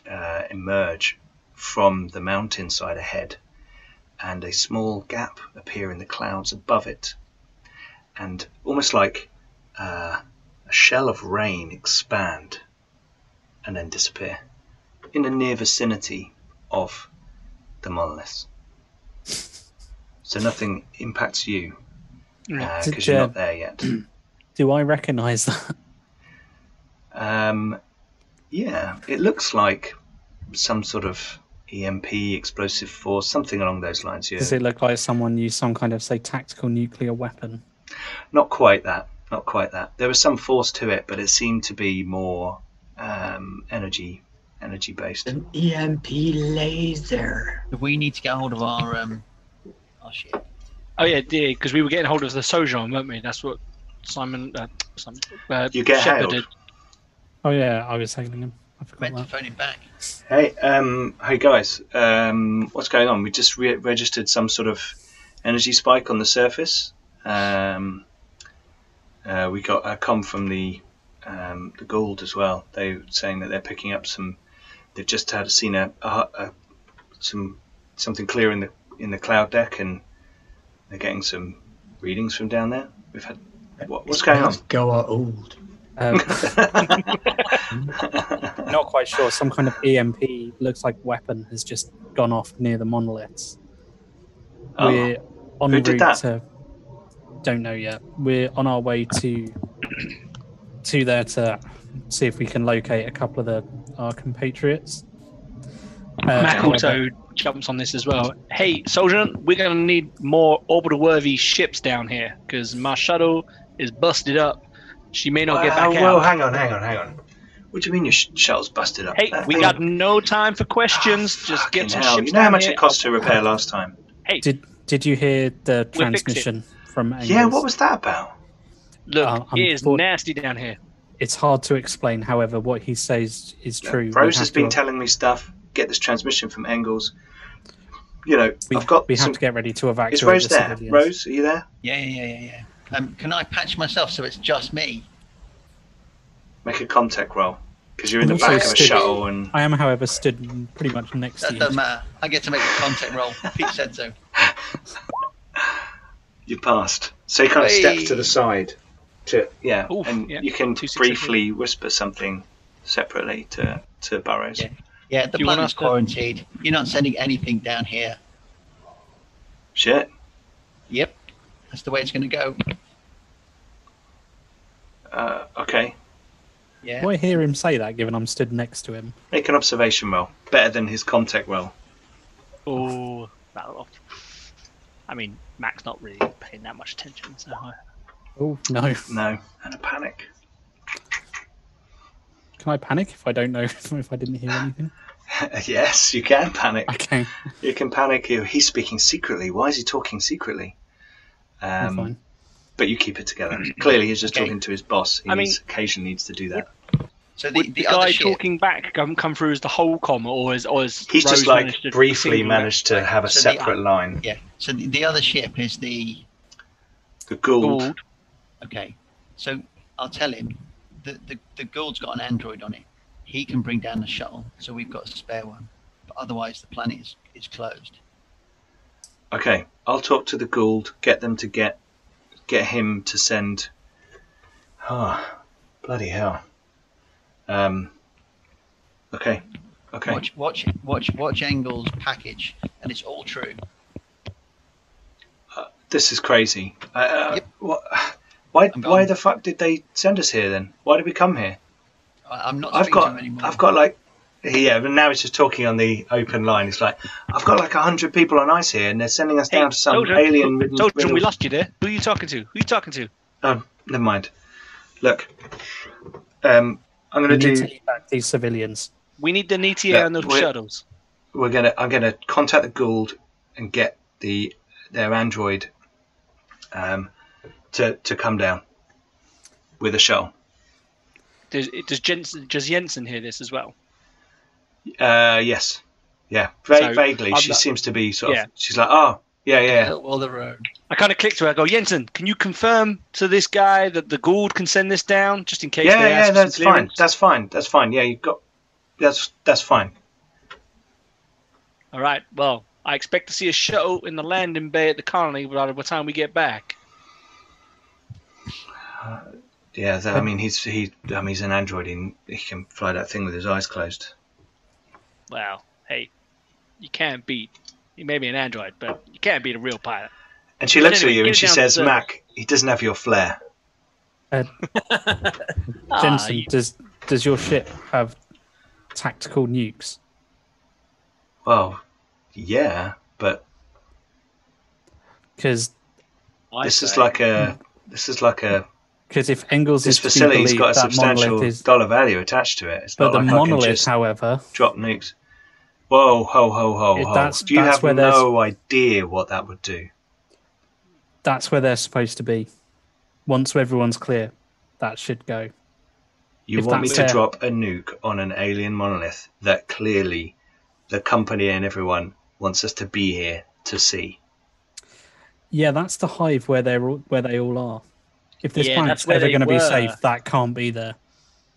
uh, emerge from the mountainside ahead and a small gap appear in the clouds above it and almost like uh, a shell of rain expand and then disappear in the near vicinity of the monoliths. So nothing impacts you because Did, you're uh, not there yet. Do I recognise that? Um, yeah, it looks like some sort of EMP, explosive force, something along those lines. Yeah, Does it look like someone used some kind of, say, tactical nuclear weapon? not quite that. Not quite that. There was some force to it, but it seemed to be more um, energy, energy based. An EMP laser. We need to get hold of our um, our ship. Oh yeah, because we were getting hold of the Sojourn, weren't we? That's what Simon, uh, Simon uh, You get Shepard hailed. did. Oh yeah, I was hailing him. I forgot Meant to phone him back. Hey, um, hey guys, um, what's going on? We just re- registered some sort of energy spike on the surface. Um, uh, we got a com from the um, the Gould as well. They were saying that they're picking up some. They've just had seen a, a, a some something clear in the in the cloud deck, and they're getting some readings from down there. We've had what, what's going on? Go are old. Um, not quite sure. Some kind of EMP looks like weapon has just gone off near the monoliths. Oh, We're on Who route did that? to. Don't know yet. We're on our way to to there to see if we can locate a couple of the our compatriots. Uh, Mac also jumps on this as well. Hey, soldier, we're gonna need more orbital-worthy ships down here because my shuttle is busted up. She may not get Well, back well, out. hang on, hang on, hang on. What do you mean your sh- shuttle's busted up? Hey, That we thing- got no time for questions. Oh, Just get some hell. ships You know how much here. it cost to repair last time? Hey, Did Did you hear the We'll transmission from? Angus? Yeah, what was that about? look, Uh, it is unfor- nasty down here. It's hard to explain. However, what he says is true. Rose has been to- telling me stuff. Get this transmission from Engels. You know, We, I've got we have some. to get ready to evacuate Is Rose the there? civilians. Rose, are you there? Yeah, yeah, yeah, yeah, yeah. Um, can I patch myself so it's just me? Make a contact roll because you're in the back of a stood- shuttle and I am, however, stood pretty much next to That you. doesn't matter. I get to make a contact roll. Pete said so. you passed. So you kind of step to the side. To yeah, Oof, and yeah. you can briefly whisper something separately to to Burrows. Yeah. Yeah, the You want planet's us to- quarantined. You're not sending anything down here. Shit. Yep. That's the way it's going to go. Uh, okay. Yeah. Do I hear him say that, given I'm stood next to him? Make an observation roll. Better than his contact roll. Oh, that'll. I mean, Mac's not really paying that much attention, so I- Oh no! No, and a panic. Can I panic if I don't know if I didn't hear anything? yes, you can panic. Okay, You can panic. He's speaking secretly. Why is he talking secretly? I'm Um, fine. but you keep it together. Clearly, he's just Okay. talking to his boss. He I mean- needs, occasionally needs to do that. So the, would the, the, guy ship, talking back come, come through as the whole com, or is or is He's just like managed briefly managed to have a So the- separate line. Yeah. So the, the other ship is the The Gould. Gould. okay. So I'll tell him the the the Gould's got an android on it. He can bring down the shuttle, so we've got a spare one. But otherwise, the planet is is closed. Okay, I'll talk to the Gould. Get them to get get him to send. Ah, bloody hell. Um. Okay. Okay. Watch watch watch watch Engel's package, and it's all true. This is crazy. Uh, uh, Yep. what, why? Why the fuck did they send us here then? Why did we come here? I'm not I've got. anymore. I've got like. Yeah, but now he's just talking on the open line. It's like I've got like a hundred people on ice here, and they're sending us Hey, down to some Soldier, alien. ridden- Soldier, we lost you there. Who are you talking to? Who are you talking to? Oh, never mind. Look, um, I'm gonna do. to back these civilians. We need the Netia Yeah, and the we're- shuttles. We're gonna. I'm gonna contact the Gould and get the their android um, to to come down with a shuttle. Does, does Jensen does Jensen hear this as well? Uh, yes. Yeah. Va- So, vaguely, I'm she not- seems to be sort of. Yeah. She's like, oh, yeah, yeah. Well, the road. I kind of clicked to her. I go, Jensen, can you confirm to this guy that the Gould can send this down, just in case Yeah, they yeah, ask for that's fine. That's fine. That's fine. Yeah, you've got. That's that's fine. All right. Well, I expect to see a shuttle in the landing bay at the colony by the time we get back. Yeah, that, I mean, he's he. I mean, he's an android. He, he can fly that thing with his eyes closed. Well, hey, you can't beat. He may be an android, but you can't beat a real pilot. And she But looks anyway, at you and she says, "Mac, he doesn't have your flair." Ah, Jensen, you- does does your ship have tactical nukes? Well, yeah, but Because I this is like a. This is like a. because if Engels This is to be facility's believed, got a substantial is, dollar value attached to it. It's but not the like monolith, just however, drop nukes. Whoa, ho, ho, ho, It- ho! that's- Do you that's have where no idea what that would do? that's where they're supposed to be. Once everyone's clear, that should go. You If want me to fair. drop a nuke on an alien monolith that clearly the company and everyone wants us to be here to see? Yeah, that's the hive where they're all, where they all are. If this Yeah, planet's ever going to be safe, that can't be there.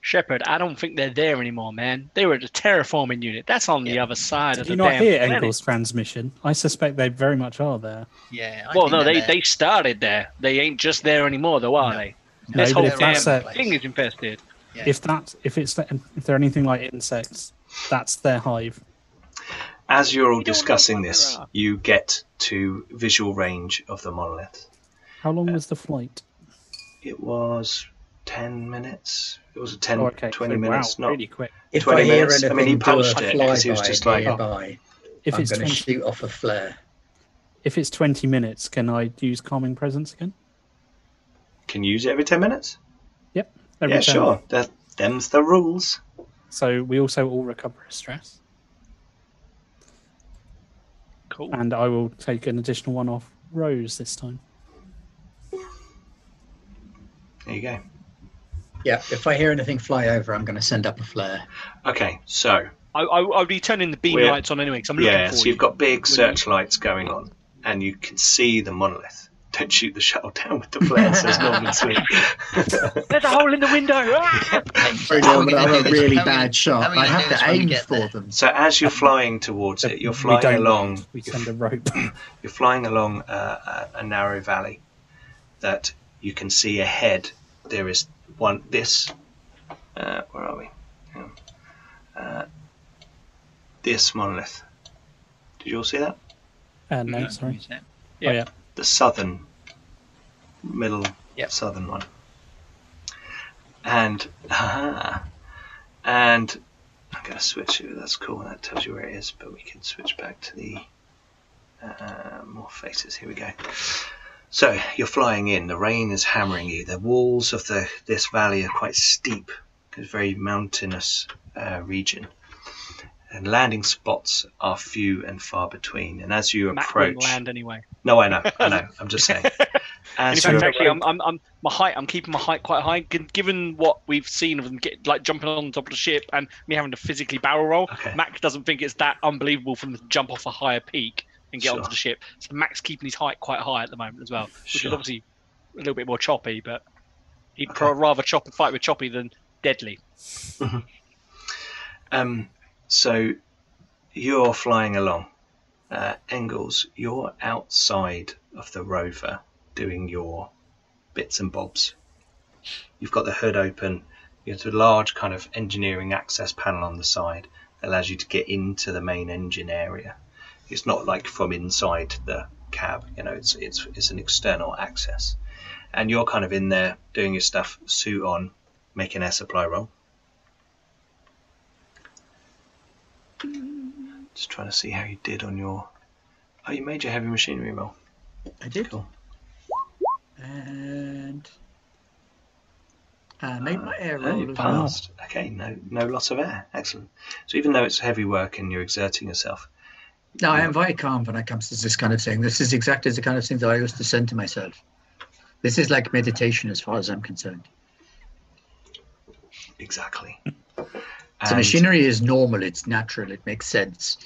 Shepard, I don't think they're there anymore, man. They were at the terraforming unit. That's on the other side Did of you the not damn hear planet. Engel's transmission? I suspect they very much are there. Yeah. I Well, no, they're they, there. they started there. They ain't just there anymore, though, are No. they? No, this whole damn a, thing is infested. Yeah. If that, if it's, if they're anything like insects, that's their hive. As you're all You discussing this, you get to visual range of the monolith. How long uh, was the flight? It was 10 minutes. It was a 10, Oh, okay, 20 so, minutes. wow, not really quick. If 20 I minutes. I anything mean, he do a punched it 'cause he was flyby just like- nearby, If I'm it's going to 20, shoot off a flare. if it's twenty minutes, can I use calming presence again? Can you use it every 10 minutes? Every yeah, 10 sure. That, them's the rules. So we also all recover a stress, Cool. and I will take an additional one off Rose this time. There you go. Yeah, if I hear anything fly over, I'm going to send up a flare. Okay, so I, I, I'll be turning the beam We're- lights on anyway because I'm looking yeah, for so you. you've got big searchlights going on, and you can see the monolith. Don't shoot the shuttle down with the flare, says Norman Sweet. There's a hole in the window. Ah! Sorry, How are we but gonna I'm do a this? really How are we- bad shot. how are we I gonna have this to when we aim get for there? them. so as you're flying towards it, you're We flying don't- along. We send a rope. you're flying along a, a, a narrow valley that you can see ahead. There is one. This. Uh, where are we? Hang on. Uh, this monolith. Did you all see that? Uh, no, No, sorry. Yeah. Oh yeah. the southern middle Yep. southern one and aha, and I'm going to switch it that's cool that tells you where it is but we can switch back to the uh, more faces here we go so you're flying in the rain is hammering you the walls of the this valley are quite steep it's a very mountainous uh, region and landing spots are few and far between and as you wouldn't approach land anyway. no, I know, I know. I'm just saying. In As fact, actually, I'm, I'm, I'm my height. I'm keeping my height quite high, given what we've seen of them get like jumping on top of the ship and me having to physically barrel roll. Okay. Mac doesn't think it's that unbelievable for them to jump off a higher peak and get Sure. onto the ship. So Mac's keeping his height quite high at the moment as well, which Sure. is obviously a little bit more choppy. But he'd Okay. rather chop and fight with choppy than deadly. um, so you're flying along. Uh, Engels, you're outside of the rover doing your bits and bobs. You've got the hood open. You have a large kind of engineering access panel on the side that allows you to get into the main engine area. It's not like from inside the cab, you know, it's it's it's an external access. And you're kind of in there doing your stuff, suit on, making air supply roll. Just trying to see how you did on your. Oh, you made your heavy machinery roll. I did. Cool. And I made my ah, air Oh, you roll well. passed. Okay, no, no loss of air. Excellent. So even though it's heavy work and you're exerting yourself, No, I am very calm when it comes to this kind of thing. This is exactly the kind of thing that I used to send to myself. This is like meditation as far as I'm concerned. exactly. So machinery is normal, it's natural, it makes sense.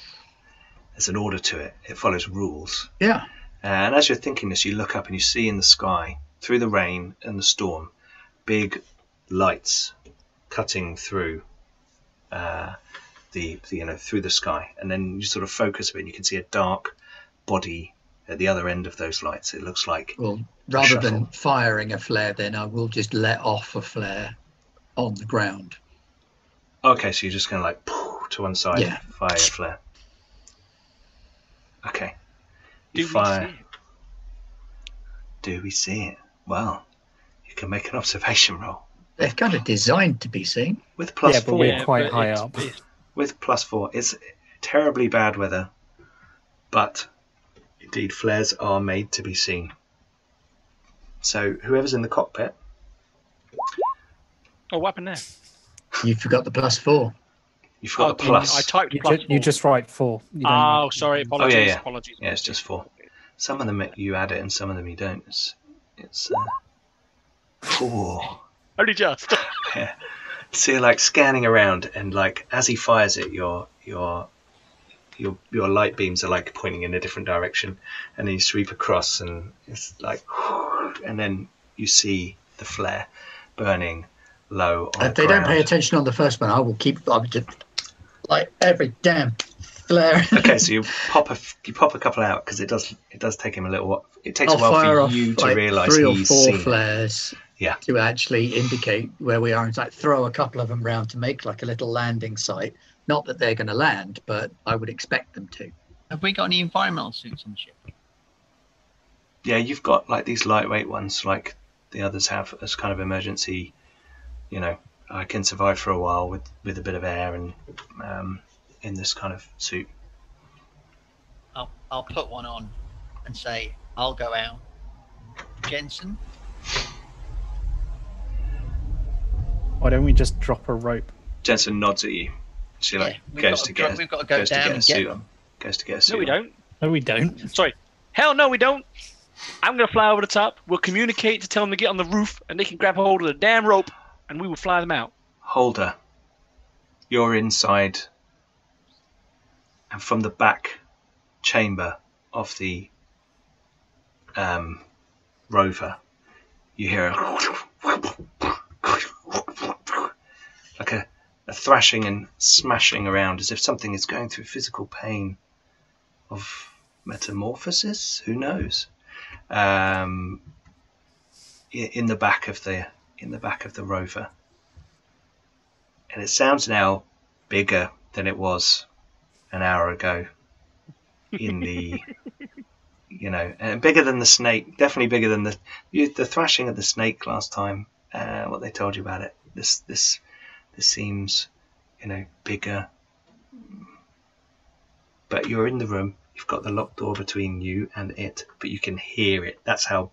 there's an order to it. It follows rules. Yeah. And as you're thinking this, you look up and you see in the sky, through the rain and the storm, big lights cutting through uh, the, the you know through the sky, and then you sort of focus a bit, and you can see a dark body at the other end of those lights. It looks like Well, rather than firing a flare, then I will just let off a flare on the ground. okay, so you're just going to like to one side, Yeah. fire a flare. Okay, Do you we fire. see it? Do we see it? Well, you can make an observation roll They're kind of designed to be seen. with plus Yeah, but four. we're quite but high it's- up. it's- with plus four. It's terribly bad weather, but indeed flares are made to be seen. So whoever's in the cockpit, Oh, what happened there? You forgot the plus four. you've got Oh, the plus. I typed You, plus ju- you just write four. You don't Oh, write- sorry. Apologies. yeah. Apologies. Yeah, it's just four. Some of them you add it, and some of them you don't. It's, it's uh, four. Only just. Yeah. So you're like scanning around, and like as he fires it, your your your your light beams are like pointing in a different direction, and then you sweep across, and it's like, and then you see the flare burning low on If the they don't pay attention on the first one, I will keep. I will just like every damn flare. okay, so you pop a you pop a couple out because it does it does take him a little. It takes I'll a while fire for off you to like realise three or four seen. it. Flares, Yeah. To actually indicate where we are and like throw a couple of them round to make like a little landing site. Not that they're going to land, but I would expect them to. Have we got any environmental suits on the ship? Yeah, you've got like these lightweight ones, like the others have, as kind of emergency. You know, I can survive for a while with with a bit of air and um, in this kind of suit. I'll, I'll put one on and say, I'll go out. Jensen, Why don't we just drop a rope? Jensen nods at you. She like Yeah, we've goes got to to go- get we've got to go goes to get a and suit them. on. Goes to get a suit. No, we don't. No, we don't. Sorry. Hell no, we don't. I'm gonna fly over the top. We'll communicate to tell them to get on the roof, and they can grab hold of the damn rope, and we will fly them out. Holder, you're inside, and from the back chamber of the um, rover, you hear a like a, a thrashing and smashing around as if something is going through physical pain of metamorphosis. Who knows? Um, in the back of the in the back of the rover and it sounds now bigger than it was an hour ago in the you know and bigger than the snake definitely bigger than the you, the thrashing of the snake last time uh, what they told you about it. This this this seems you know bigger. But you're in the room. You've got the locked door between you and it but you can hear it. That's how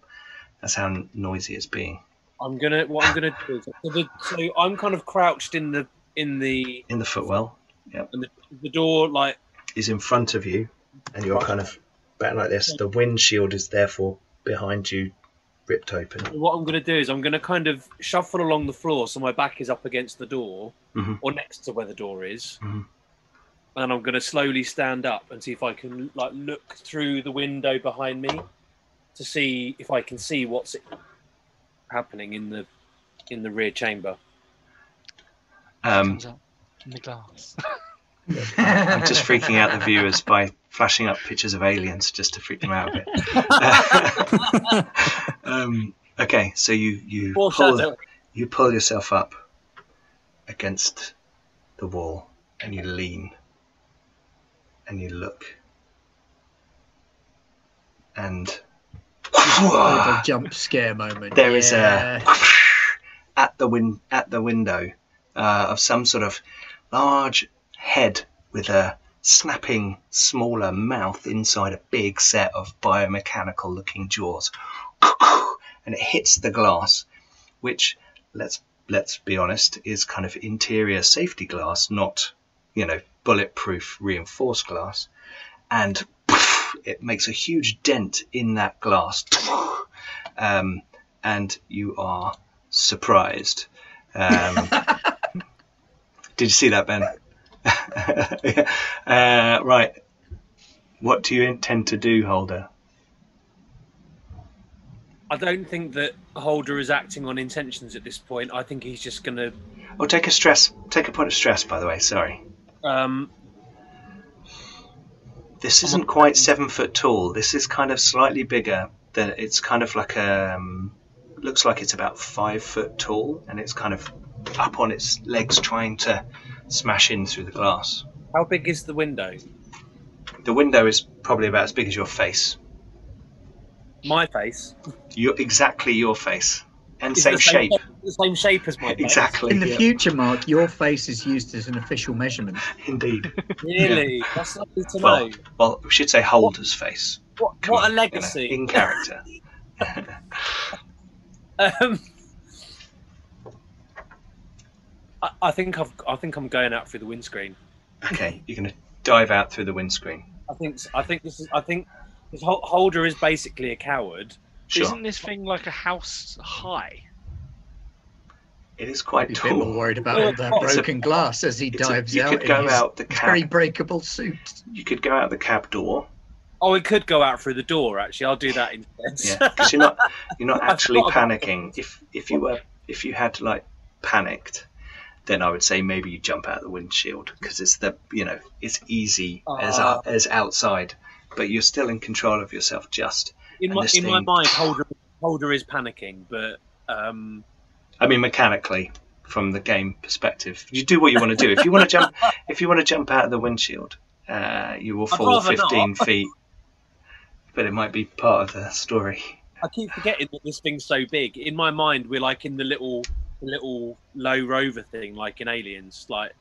that's how noisy it's being. I'm gonna. What I'm gonna do is so, the, so I'm kind of crouched in the in the in the footwell. And the, the door like is in front of you, and you're kind of back like this. The windshield is therefore behind you, ripped open. what I'm gonna do is I'm gonna kind of shuffle along the floor so my back is up against the door Mhm. or next to where the door is, Mhm. and I'm gonna slowly stand up and see if I can like look through the window behind me to see if I can see what's happening in the in the rear chamber. Um, in the glass. I'm just freaking out the viewers by flashing up pictures of aliens just to freak them out a bit. um, okay, so you you pull, Foreshadow. you pull yourself up against the wall, and you lean, and you look, and a jump scare moment. There is Yeah. a at the win at the window uh, of some sort of large head with a snapping smaller mouth inside a big set of biomechanical looking jaws and it hits the glass which let's let's be honest is kind of interior safety glass not you know bulletproof reinforced glass and it makes a huge dent in that glass um, and you are surprised. Um, did you see that, Ben? uh, right. What do you intend to do, Holder? I don't think that Holder is acting on intentions at this point. I think he's just gonna Oh, take a stress. Take a point of stress, by the way. Sorry. um, This isn't quite seven foot tall. This is kind of slightly bigger. Than it's kind of like a. Um, looks like it's about five foot tall, and it's kind of up on its legs, trying to smash in through the glass. how big is the window? The window is probably about as big as your face. My face. Your exactly your face and Is same the shape. The same shape as my face. Exactly. In the yeah, future, Mark, your face is used as an official measurement. Indeed. Really? That's lovely to Well, know. well, we should say Holder's face. What, what on, a you know, legacy. in character. Um, I, I think I've, I think I'm going out through the windscreen. okay, you're gonna dive out through the windscreen. I think s- I think this is I think this Holder is basically a coward. Sure. Isn't this thing like a house high? It is quite He's a bit more worried about all that It's a- broken glass as he dives a- you out could in go his out the cab. very breakable suit. You could go out the cab door. Oh, it could go out through the door. Actually, I'll do that instead. Yeah, because you're not you're not actually panicking. If if you were if you had like panicked, then I would say maybe you jump out the windshield because it's the you know it's easy as Ah. as outside, but you're still in control of yourself. Just in my in my mind, Holder Holder is panicking, but Um, I mean, mechanically, from the game perspective, you do what you want to do. If you want to jump, if you want to jump out of the windshield, uh, you will fall rather not. 15 feet. But it might be part of the story. I keep forgetting that this thing's so big. In my mind, we're like in the little, little low rover thing, like in Aliens. Like,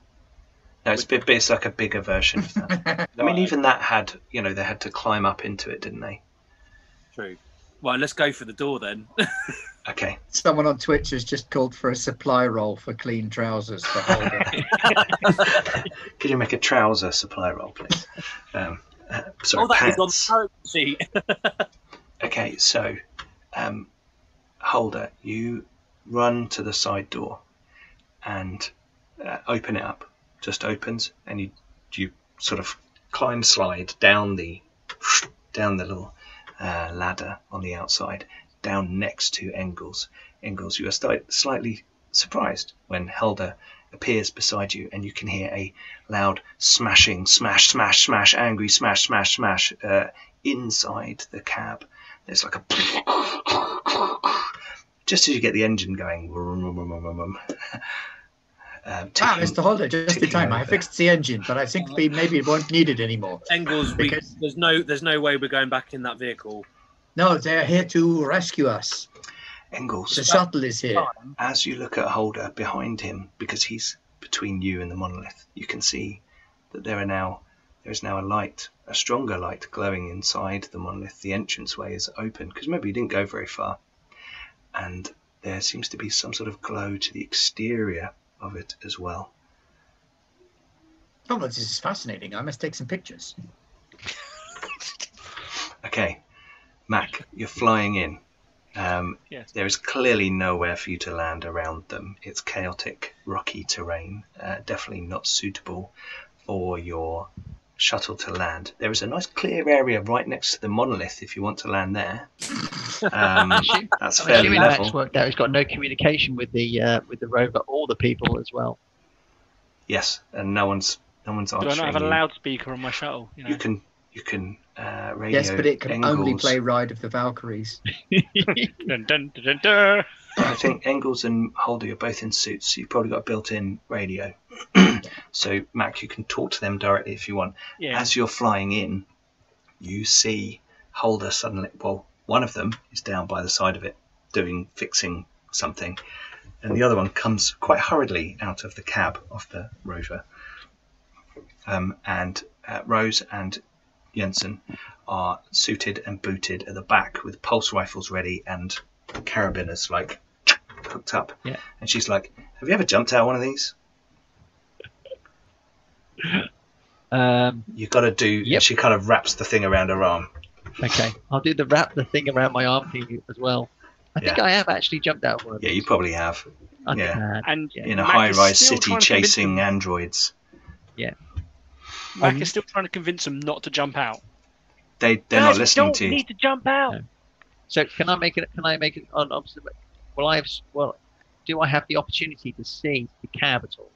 No, it's a bit, it's like a bigger version of that. I mean, even that had, you know, they had to climb up into it, didn't they? true. Well, let's go for the door then. Okay. Someone on Twitch has just called for a supply roll for clean trousers for Holder. Could you make a trouser supply roll, please? Um, uh, sorry, oh, that is on the pants. sheet. Okay, so um, Holder, you run to the side door and uh, open it up. Just opens, and you you sort of climb slide down the down the little uh, ladder on the outside, down next to Engels. Engels, you are slightly surprised when Holder appears beside you, and you can hear a loud smashing, smash, smash, smash, angry smash, smash, smash uh, inside the cab. There's like a just as you get the engine going. Um, Ah, ticking- Mr. Holder, just in ticking time. I fixed the engine, but I think we maybe it won't need it anymore. Engels, we, Because- there's no, there's no way we're going back in that vehicle. No, they're here to rescue us. Engels, The shuttle is here. as you look at Holder behind him, because he's between you and the monolith, you can see that there are now there is now a light, a stronger light glowing inside the monolith. The entranceway is open because maybe you didn't go very far, and there seems to be some sort of glow to the exterior of it as well. Oh, this is fascinating. I must take some pictures. Okay, Mac, you're flying in. Um, Yes. There is clearly nowhere for you to land around them. It's chaotic, rocky terrain, uh, definitely not suitable for your shuttle to land. There is a nice clear area right next to the monolith if you want to land there. Um, that's I'm fairly assuming Max level. worked out. He's got no communication with the uh, with the rover or the people as well. Yes, and no one's no one's Do I answering not have a loudspeaker on my shuttle? You know? You can you can uh, radio. Yes, but it can only play Ride of the Valkyries. Dun, dun, dun, dun, dun. I think Engels and Holder are both in suits, so you've probably got a built-in radio. so Mac, you can talk to them directly if you want. Yeah. As you're flying in, you see Holder suddenly. Well, one of them is down by the side of it, doing fixing something, and the other one comes quite hurriedly out of the cab of the rover. Um, and uh, Rose and Jensen are suited and booted at the back with pulse rifles ready and carabiners like hooked up. Yeah. And she's like, "Have you ever jumped out one of these? Um, You got to do." Yep. She kind of wraps the thing around her arm. okay, I'll do the wrap the thing around my arm thing as well. I think Yeah. I have actually jumped out one. of Yeah, you probably have I yeah. had. And Yeah. in a Mac high-rise city trying convince chasing them- androids. Mac Um, is still trying to convince them not to jump out. They they're Guys, not we listening don't to you. need to jump out. No. So can I make it? Can I make it on opposite? Well, I have. Well, do I have the opportunity to see the cab at all?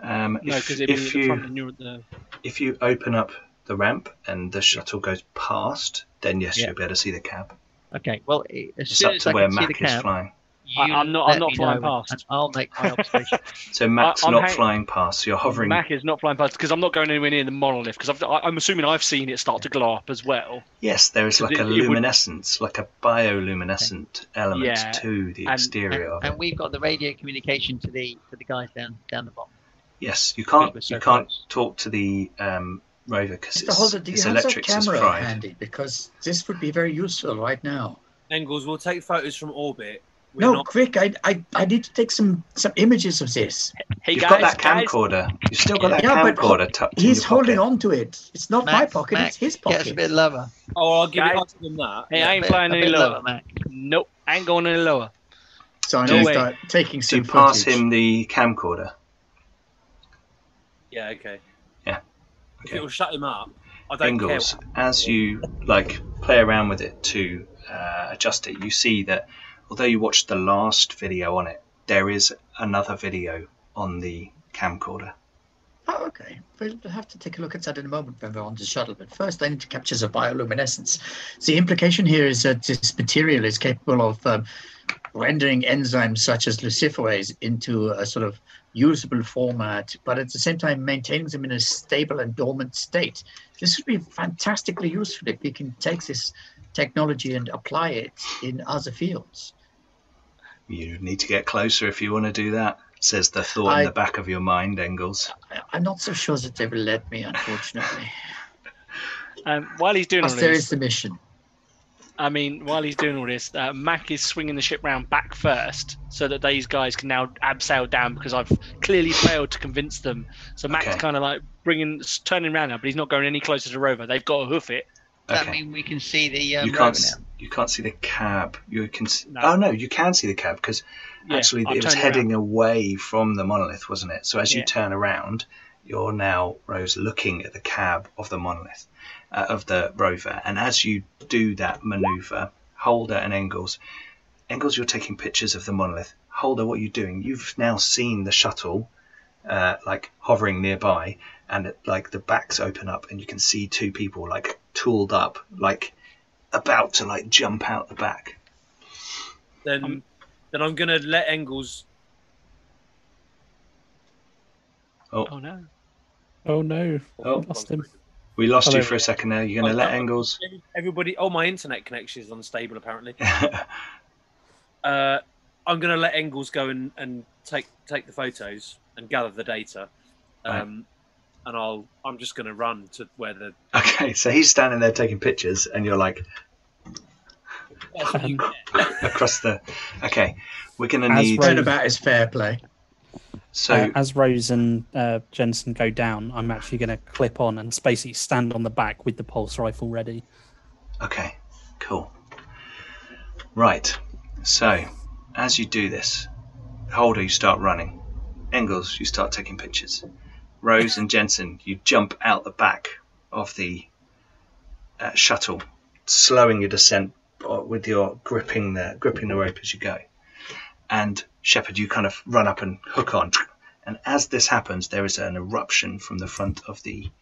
Um, No, if, because it'd if at the you front and you're at the. if you open up the ramp and the shuttle goes past, then yes, Yeah. you'll be able to see the cab. Okay. Well, as It's soon up as to I where can see Mac the is cab, flying. You I- I'm not- I'm not flying past. I'll make my observation. So Mac's I'm not hang- flying past. You're hovering. Mac is not flying past because I'm not going anywhere near the monolith because I'm assuming I've seen it start to glow up as well. Yes, there is like it- a it would- luminescence, like a bioluminescent element Yeah, to the and- exterior of it. and we've got the radio communication to the to the guys down down the bottom. Yes, you can't so you can't close. talk to the um, rover because it's, Holder, do you its have some camera fried. handy? Because this would be very useful right now. Engels, we'll take photos from orbit. We're no, not- quick! I, I I need to take some some images of this. Hey You've guys, got that guys, camcorder. You've still got that Yeah, but camcorder tucked in He's your holding pocket. on to it. It's not my pocket. Mac, it's his pocket. Get us a bit lower. Oh, I'll give Guys- it up to them that. Hey, Yeah, I a ain't bit- flying any lower. lower, Mac. Nope, I ain't going any lower. So I'm No going to start taking Do some you pass footage. him the camcorder? Yeah, okay. Yeah, If okay. it will shut him up, I don't Engels, care. as you like play around with it to uh, adjust it, you see that although you watched the last video on it, there is another video on the camcorder. Oh, okay. We'll have to take a look at that in a moment when we're on the shuttle. But first, I need to capture the bioluminescence. The implication here is that this material is capable of um, rendering enzymes such as luciferase into a sort of usable format, but at the same time maintaining them in a stable and dormant state. This would be fantastically useful if we can take this technology and apply it in other fields. You need to get closer if you want to do that, says the thought in the back of your mind, Engels. I- I'm not so sure that they will let me, unfortunately. Um, while he's doing all Plus, there this, is the mission. I mean, while he's doing all this, uh, Mac is swinging the ship round back first, so that these guys can now abseil down because I've clearly failed to convince them. So Mac's Okay. kind of like bringing, turning around now, but he's not going any closer to Rover. They've got to hoof it. Does that mean we can see the um, you rover can't. You can't see the cab. You can. s No. Oh no, you can see the cab because Yeah, actually I'm it was heading away from the monolith, wasn't it? So as you Yeah. turn around, you're now Rose looking at the cab of the monolith, uh, of the rover, and as you do that maneuver, Holder and Engels, Engels, you're taking pictures of the monolith. Holder, what are you doing? You've now seen the shuttle, uh, like hovering nearby, and it, like the backs open up, and you can see two people like tooled up, like about to like jump out the back. Then, Um, then I'm gonna let Engels. Oh no! Oh no, Oh. lost him. We lost you for a second there. You're going to let Engels. Everybody. Oh, my internet connection is unstable apparently. Uh, I'm gonna let Engels go and, and take take the photos and gather the data. Um, and I'll I'm just gonna run to where the okay, so he's standing there taking pictures, and you're like that's what you get. across the. Okay, we're going to need. As need. Rose- Turnabout is fair play. So Uh, as Rose and uh, Jensen go down, I'm actually going to clip on and basically stand on the back with the pulse rifle ready. Okay, cool. Right, so as you do this, Holder, you start running. Engels, you start taking pictures. Rose and Jensen, you jump out the back of the uh, shuttle, slowing your descent uh, with your gripping the gripping the rope as you go. And Shepard, you kind of run up and hook on. And as this happens, there is an eruption from the front of the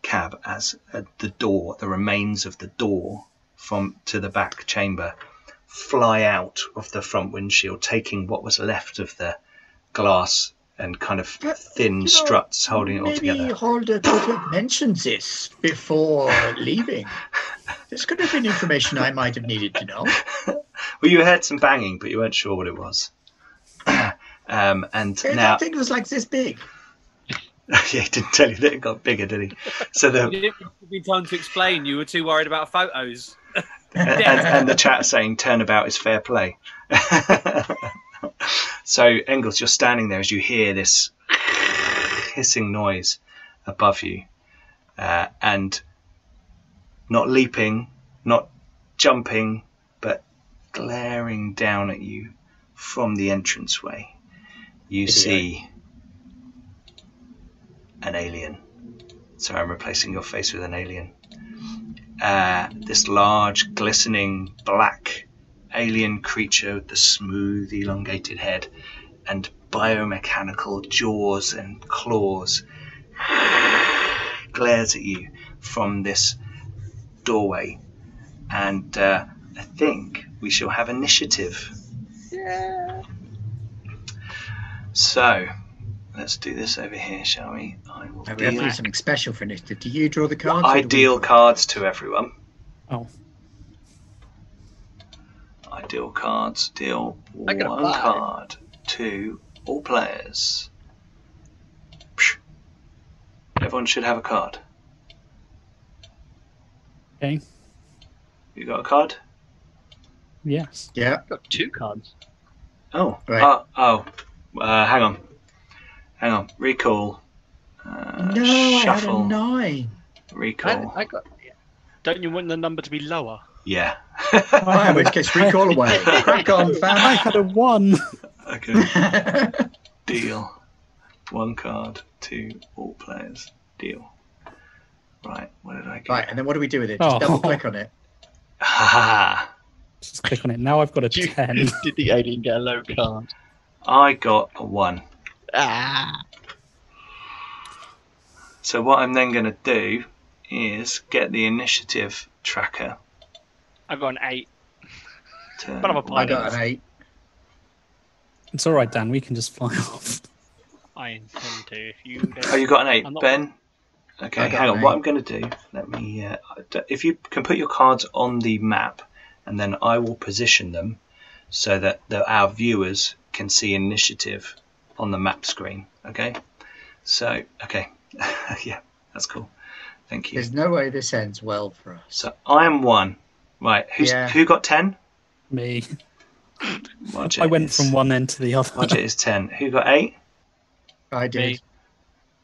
cab as uh, the door, the remains of the door from to the back chamber, fly out of the front windshield, taking what was left of the glass and kind of But, thin you know, struts holding it all together. Maybe together. Holder could have mentioned this before leaving. This could have been information I might have needed to know. Well, you heard some banging, but you weren't sure what it was. um, and I now, don't think it was like this big. yeah, he didn't tell you that it got bigger, did he? So the You didn't give time to explain. You were too worried about photos. and, and, and the chat saying turnabout is fair play. So Engels, you're standing there as you hear this hissing noise above you, uh, and not leaping, not jumping, but glaring down at you from the entranceway. You see an alien. So I'm replacing your face with an alien uh, this large, glistening black alien creature with the smooth, elongated head and biomechanical jaws and claws glares at you from this doorway. And uh, I think we shall have initiative. Yeah. So, let's do this over here, shall we? I will We have to do something special for initiative. Do you draw the cards? or I deal cards to everyone. Oh. I deal cards. Deal I got a one card to all players. Psh. Everyone should have a card. Okay. You got a card? Yes. Yeah. I've got two cards. Oh. Right. Oh. oh. Uh, hang on. Hang on. Recall. Uh, no, I had a nine. Recall. I, I got. Don't you want the number to be lower? Yeah. Oh, in which case, recall away. Crack on, fam. I had a one. okay. Deal. One card to all players. Deal. Right. What did I get? right, and then what do we do with it? Just Oh. double click on it. Ha ha. Just click on it. Now I've got a Did you- ten. Did the alien get a low card? I got a one. Ah. So what I'm then going to do is get the initiative tracker I got an eight. to But I'm a I pilot. got an eight. It's all right, Dan. We can just fly off. I intend to. If you don't... Oh, you got an eight, I'm not- Ben. Okay, I got hang on. an What eight. I'm going to do? Let me. Uh, d- if you can put your cards on the map, and then I will position them so that the, our viewers can see initiative on the map screen. Okay. So, okay, yeah, that's cool. Thank you. There's no way this ends well for us. So I am one. Right. Who's Yeah. who got ten? Me. Roger I went is- from one end to the other. Roger is ten. Who got eight? I did. Me.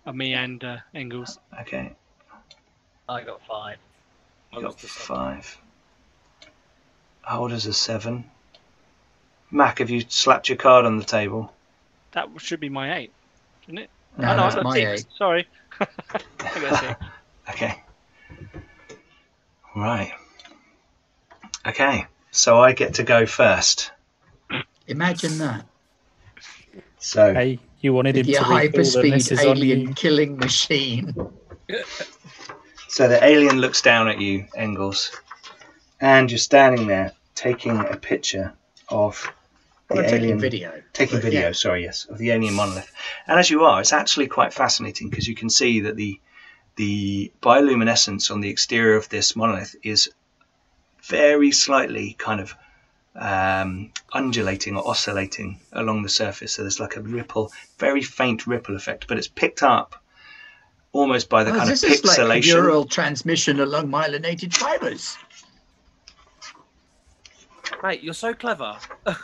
Uh, me and uh, Engels. Okay, I got five. I got five. second. old is a seven. Mac, have you slapped your card on the table? That should be my eight, isn't it? No, oh, no, that's I've got my six. eight. Sorry. I got six. Okay. Right. Okay. So I get to go first. Imagine that. So Hey, you wanted him With your to recall that hyperspeed this on alien you. killing machine. so the alien looks down at you, Engels, and you're standing there taking a picture of the Or taking alien video. taking But, video yeah. sorry yes of the alien monolith and as you are it's actually quite fascinating because you can see that the the bioluminescence on the exterior of this monolith is very slightly kind of um, undulating or oscillating along the surface so there's like a ripple very faint ripple effect but it's picked up almost by the Oh, kind this of is like pixelation neural transmission along myelinated fibers. Mate, you're so clever. I,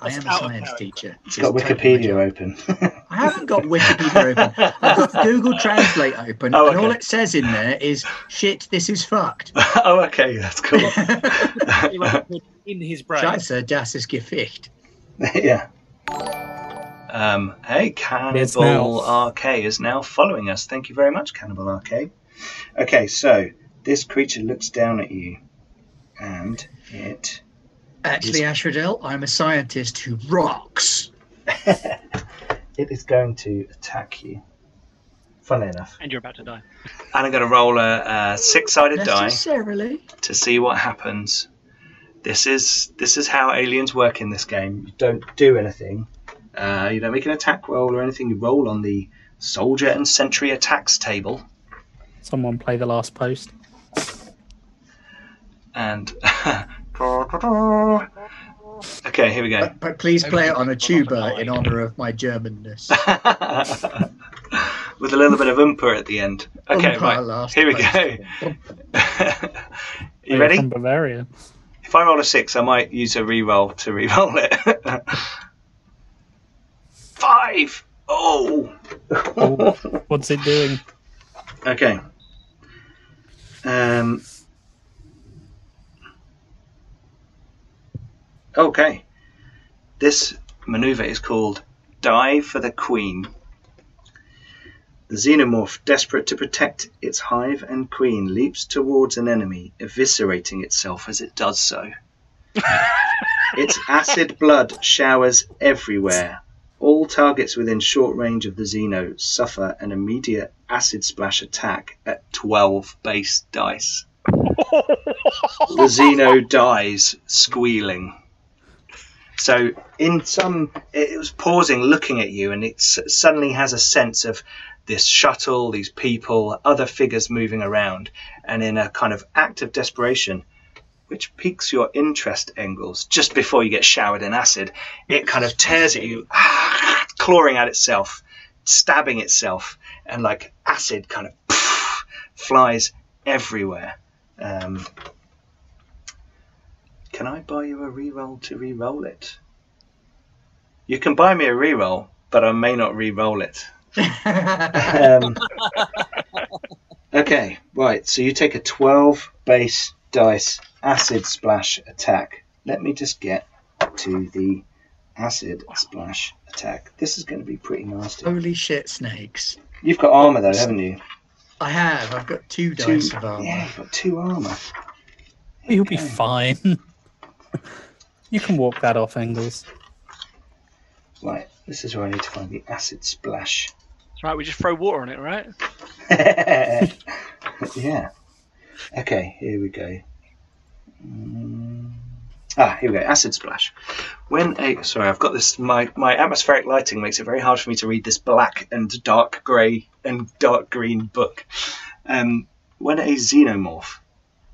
I am a science teacher. it's got It's totally my wikipedia open I haven't got Wikipedia open. I've got Google Translate open, Oh, and all it says in there is "shit, this is fucked." oh okay that's cool in his brain. Scheiße, das ist Geficht. yeah. Um, hey, It's Cannibal now. RK is now following us. Thank you very much, Cannibal RK. Okay, so this creature looks down at you, and it Actually, Ashradel, I'm a scientist who rocks. It is going to attack you. Funnily enough, And you're about to die. and I'm going to roll a, a six-sided die Necessarily. to see what happens. This is this is how aliens work in this game. You don't do anything. Uh, you don't make an attack roll or anything. You roll on the soldier and sentry attacks table. Someone play the last post. and okay, here we go. But, but please play it on a tuba in honor of my Germanness. With a little bit of umpa at the end. Okay, Umpa right. last Here we go. you You're ready? From Bavaria. If I roll a six, I might use a re-roll to re-roll it. Five. Oh. Oh, what's it doing? Okay. Um. Okay. This maneuver is called Die for the Queen. The xenomorph, desperate to protect its hive and queen, leaps towards an enemy, eviscerating itself as it does so. its acid blood showers everywhere. All targets within short range of the Xeno suffer an immediate acid splash attack at 12 base dice. The Xeno dies squealing. So, in some, it was pausing, looking at you, and it suddenly has a sense of this shuttle, these people, other figures moving around, and in a kind of act of desperation, which piques your interest, Engels, just before you get showered in acid, it kind of tears at you, clawing at itself, stabbing itself, and like acid kind of flies everywhere. Um, can I buy you a reroll to re-roll it? You can buy me a reroll, but I may not re-roll it. Um, okay, right. So you take a 12 base dice acid splash attack. Let me just get to the acid splash attack. This is going to be pretty nasty. Holy shit, snakes. You've got armor though, haven't you? I have. I've got two Two- dice of armor. Yeah, you've got two armor. You'll be fine. You can walk that off, Engels. Right, this is where I need to find the acid splash. That's right. We just throw water on it, right? yeah. Okay, here we go. Mm, Ah, here we go. Acid splash. When a sorry, I've got this. My my atmospheric lighting makes it very hard for me to read this black and dark grey and dark green book. Um, when a xenomorph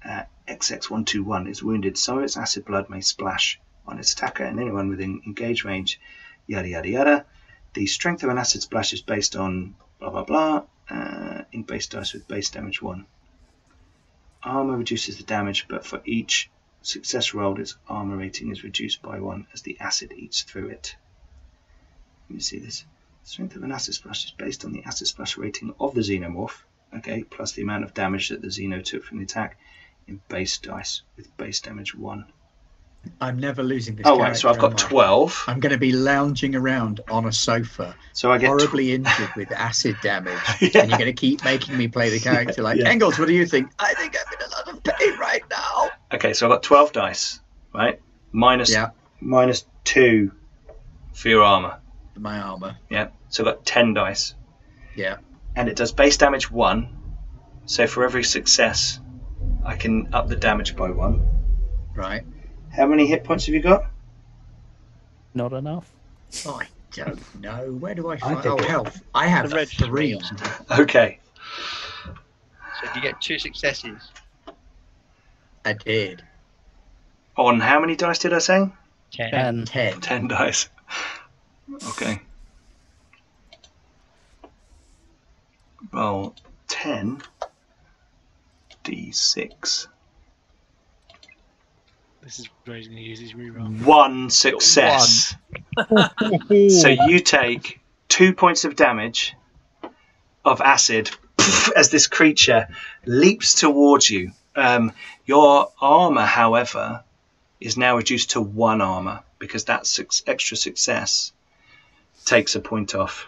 uh, XX121 is wounded, of its acid blood may splash on its attacker and anyone within engage range. Yada yada yada. The strength of an acid splash is based on blah blah blah. Uh, in base dice with base damage one. Armor reduces the damage, but for each success rolled, its armor rating is reduced by one as the acid eats through it. Let me see this. Strength of an acid splash is based on the acid splash rating of the xenomorph, okay, plus the amount of damage that the xeno took from the attack in base dice with base damage one. I'm never losing this. Oh right, so I've got character, am I? twelve. I'm going to be lounging around on a sofa, So I get tw- horribly injured with acid damage, Yeah. and you're going to keep making me play the character like Yeah. Engels. What do you think? I think I'm in a lot of pain right now. okay, so I've got twelve dice, right? Minus Yeah, minus two for your armor. my armor. Yeah. So I've got ten dice. Yeah. and it does base damage one. So for every success, I can up the damage by one. Right. How many hit points have you got? Not enough. I don't know. Where do I I find? think Oh, it- health. I have The red three. three. Okay. So if you get two successes, I did. On how many dice did I say? ten. And Ten. Ten dice. Okay. Well, ten d6. This is where he's going to use his reroll. One success. So you take two points of damage of acid as this creature leaps towards you. Um, your armor, however, is now reduced to one armor because that suc- extra success takes a point off.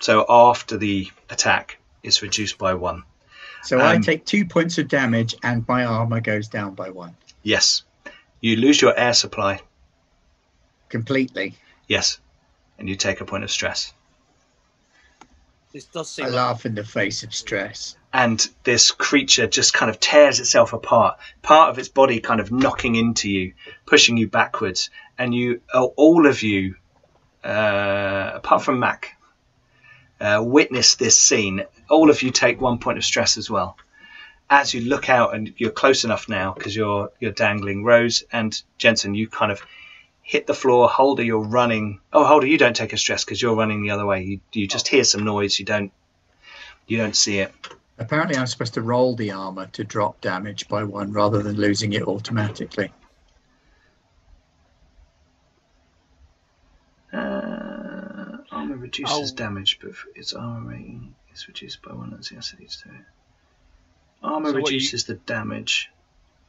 So after the attack, it's reduced by one. So I Um, take two points of damage, and my armor goes down by one Yes. You lose your air supply. completely. Yes. And you take a point of stress. This does seem I like laugh in the face of stress. and this creature just kind of tears itself apart, part of its body kind of knocking into you, pushing you backwards, and you, all of you, uh, apart from Mac, uh, witness this scene. All of you take one point of stress as well. As you look out, and you're close enough now because you're you're dangling. Rose and Jensen, you kind of hit the floor. Holder, you're running. Oh, Holder, you don't take a stress because you're running the other way. You you just hear some noise. You don't you don't see it. Apparently, I'm supposed to roll the armor to drop damage by one rather than losing it automatically. Uh, armor reduces Oh. damage, but its armor rating is reduced by one as the acid eats through it. Armor So what you- reduces the damage.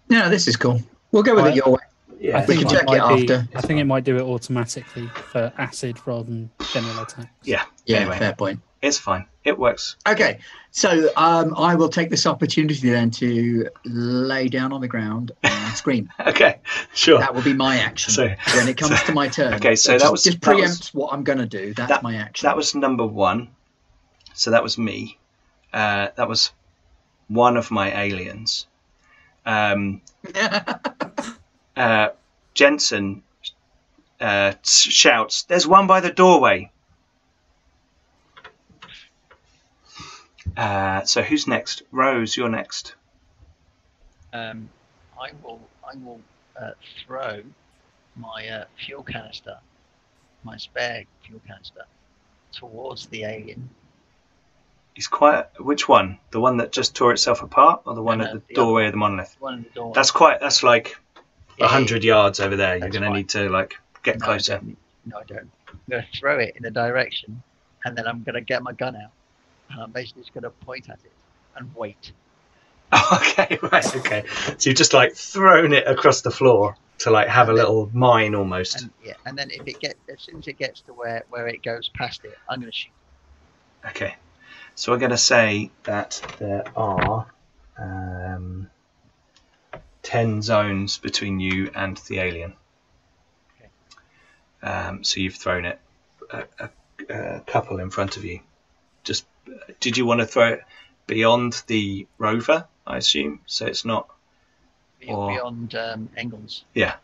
No, this is cool. We'll go with I- it your way. Yeah, I We think can it check it might be, after. I think it might do it automatically for acid rather than general attacks. yeah. Yeah, Anyway. fair point. It's fine. It works. Okay, so um, I will take this opportunity then to lay down on the ground and scream. Okay, sure. That will be my action So- when it comes to my turn. Okay, so just, that was- just that preempt was- what I'm going to do. That's that- my action. That was number one. So that was me. Uh, that was one of my aliens. Um, uh, Jensen uh, shouts, "There's one by the doorway." Uh, so who's next? Rose, you're next. Um, I will. I will uh, throw my uh, fuel canister, my spare fuel canister, towards the alien. He's quite. Which one? The one that just tore itself apart, or the one No, at the the doorway of the monolith? One in the door. That's quite. That's like a hundred yards over there. You're going to need to like get No, closer. don't. No, I don't. I'm going to throw it in a direction, and then I'm going to get my gun out, and I'm basically just going to point at it and wait. okay, right, okay. So you've just like thrown it across the floor to like have a little mine almost. And yeah, and then if it gets as soon as it gets to where where it goes past it, I'm going to shoot. Okay. So we're going to say that there are um, 10 zones between you and the alien. Okay. Um, so you've thrown it a, a, a couple in front of you. Just did you want to throw it beyond the rover? I assume so. It's not Or- Beyond um, Engels. Yeah.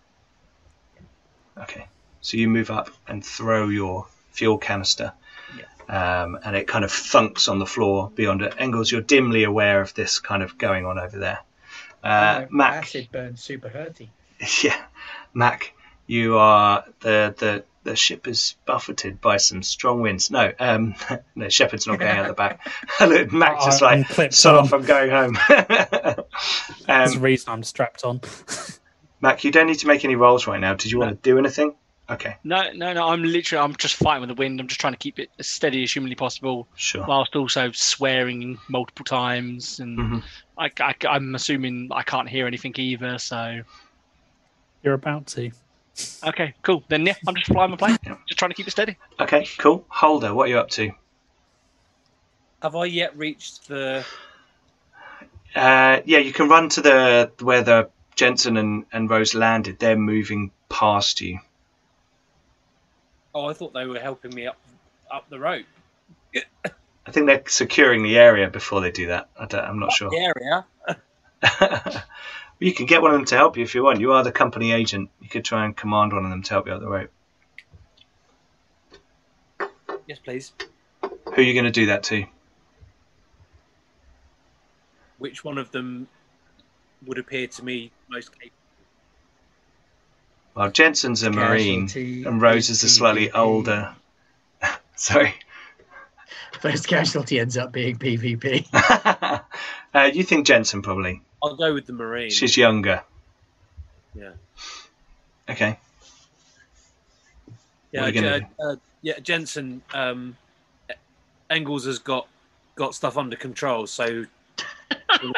Okay. So you move up and throw your fuel canister. Um, and it kind of thunks on the floor beyond it. Engels, you're dimly aware of this kind of going on over there. Uh, Oh, Mac, Acid burns super hurty. yeah, Mac, you are the the the ship is buffeted by some strong winds. No, um, no, Shepard's not going out the back. Look, Mac's just I- I'm like, clipped sod on. off, I'm going home. That's the um, reason I'm strapped on. Mac, you don't need to make any rolls right now. Did you want to do anything? Okay, No, no, no. I'm literally. I'm just fighting with the wind. I'm just trying to keep it as steady as humanly possible, sure. whilst also swearing multiple times. And Mhm. I, I, I'm assuming I can't hear anything either. So You're about to. Okay, cool. Then yeah, I'm just flying my plane. Just trying to keep it steady. Okay, cool. Holder, what are you up to? Have I yet reached the? Uh, yeah, you can run to the where the Jensen and, and Rose landed. They're moving past you. Oh, I thought they were helping me up up the rope. I think they're securing the area before they do that. I don't, I'm not sure. The area. you can get one of them to help you if you want. You are the company agent. You could try and command one of them to help you up the rope. Yes, please. Who are you going to do that to? Which one of them would appear to me most capable? Well, Jensen's a marine, Casualty and Rose is a slightly PvP. older. Sorry. First casualty ends up being PvP. uh, you think Jensen probably? I'll go with the marine. She's younger. Yeah. Okay. yeah, what are you gonna Je- uh, yeah. Jensen um, Engels has got got stuff under control, so. Look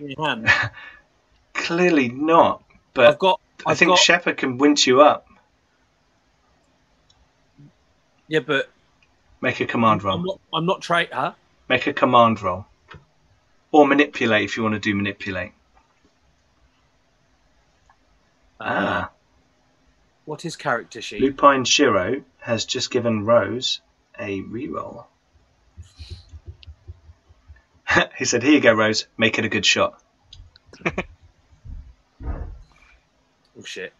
in your hand. Clearly not. But I've got. I I've think got, Shepard can winch you up. Yeah, but Make a command roll. I'm not. I'm not traitor. Make a command roll. Or manipulate if you want to do manipulate. Ah. What is character sheet? Lupine Shiro has just given Rose a reroll. he said, Here you go, Rose. Make it a good shot. Oh shit.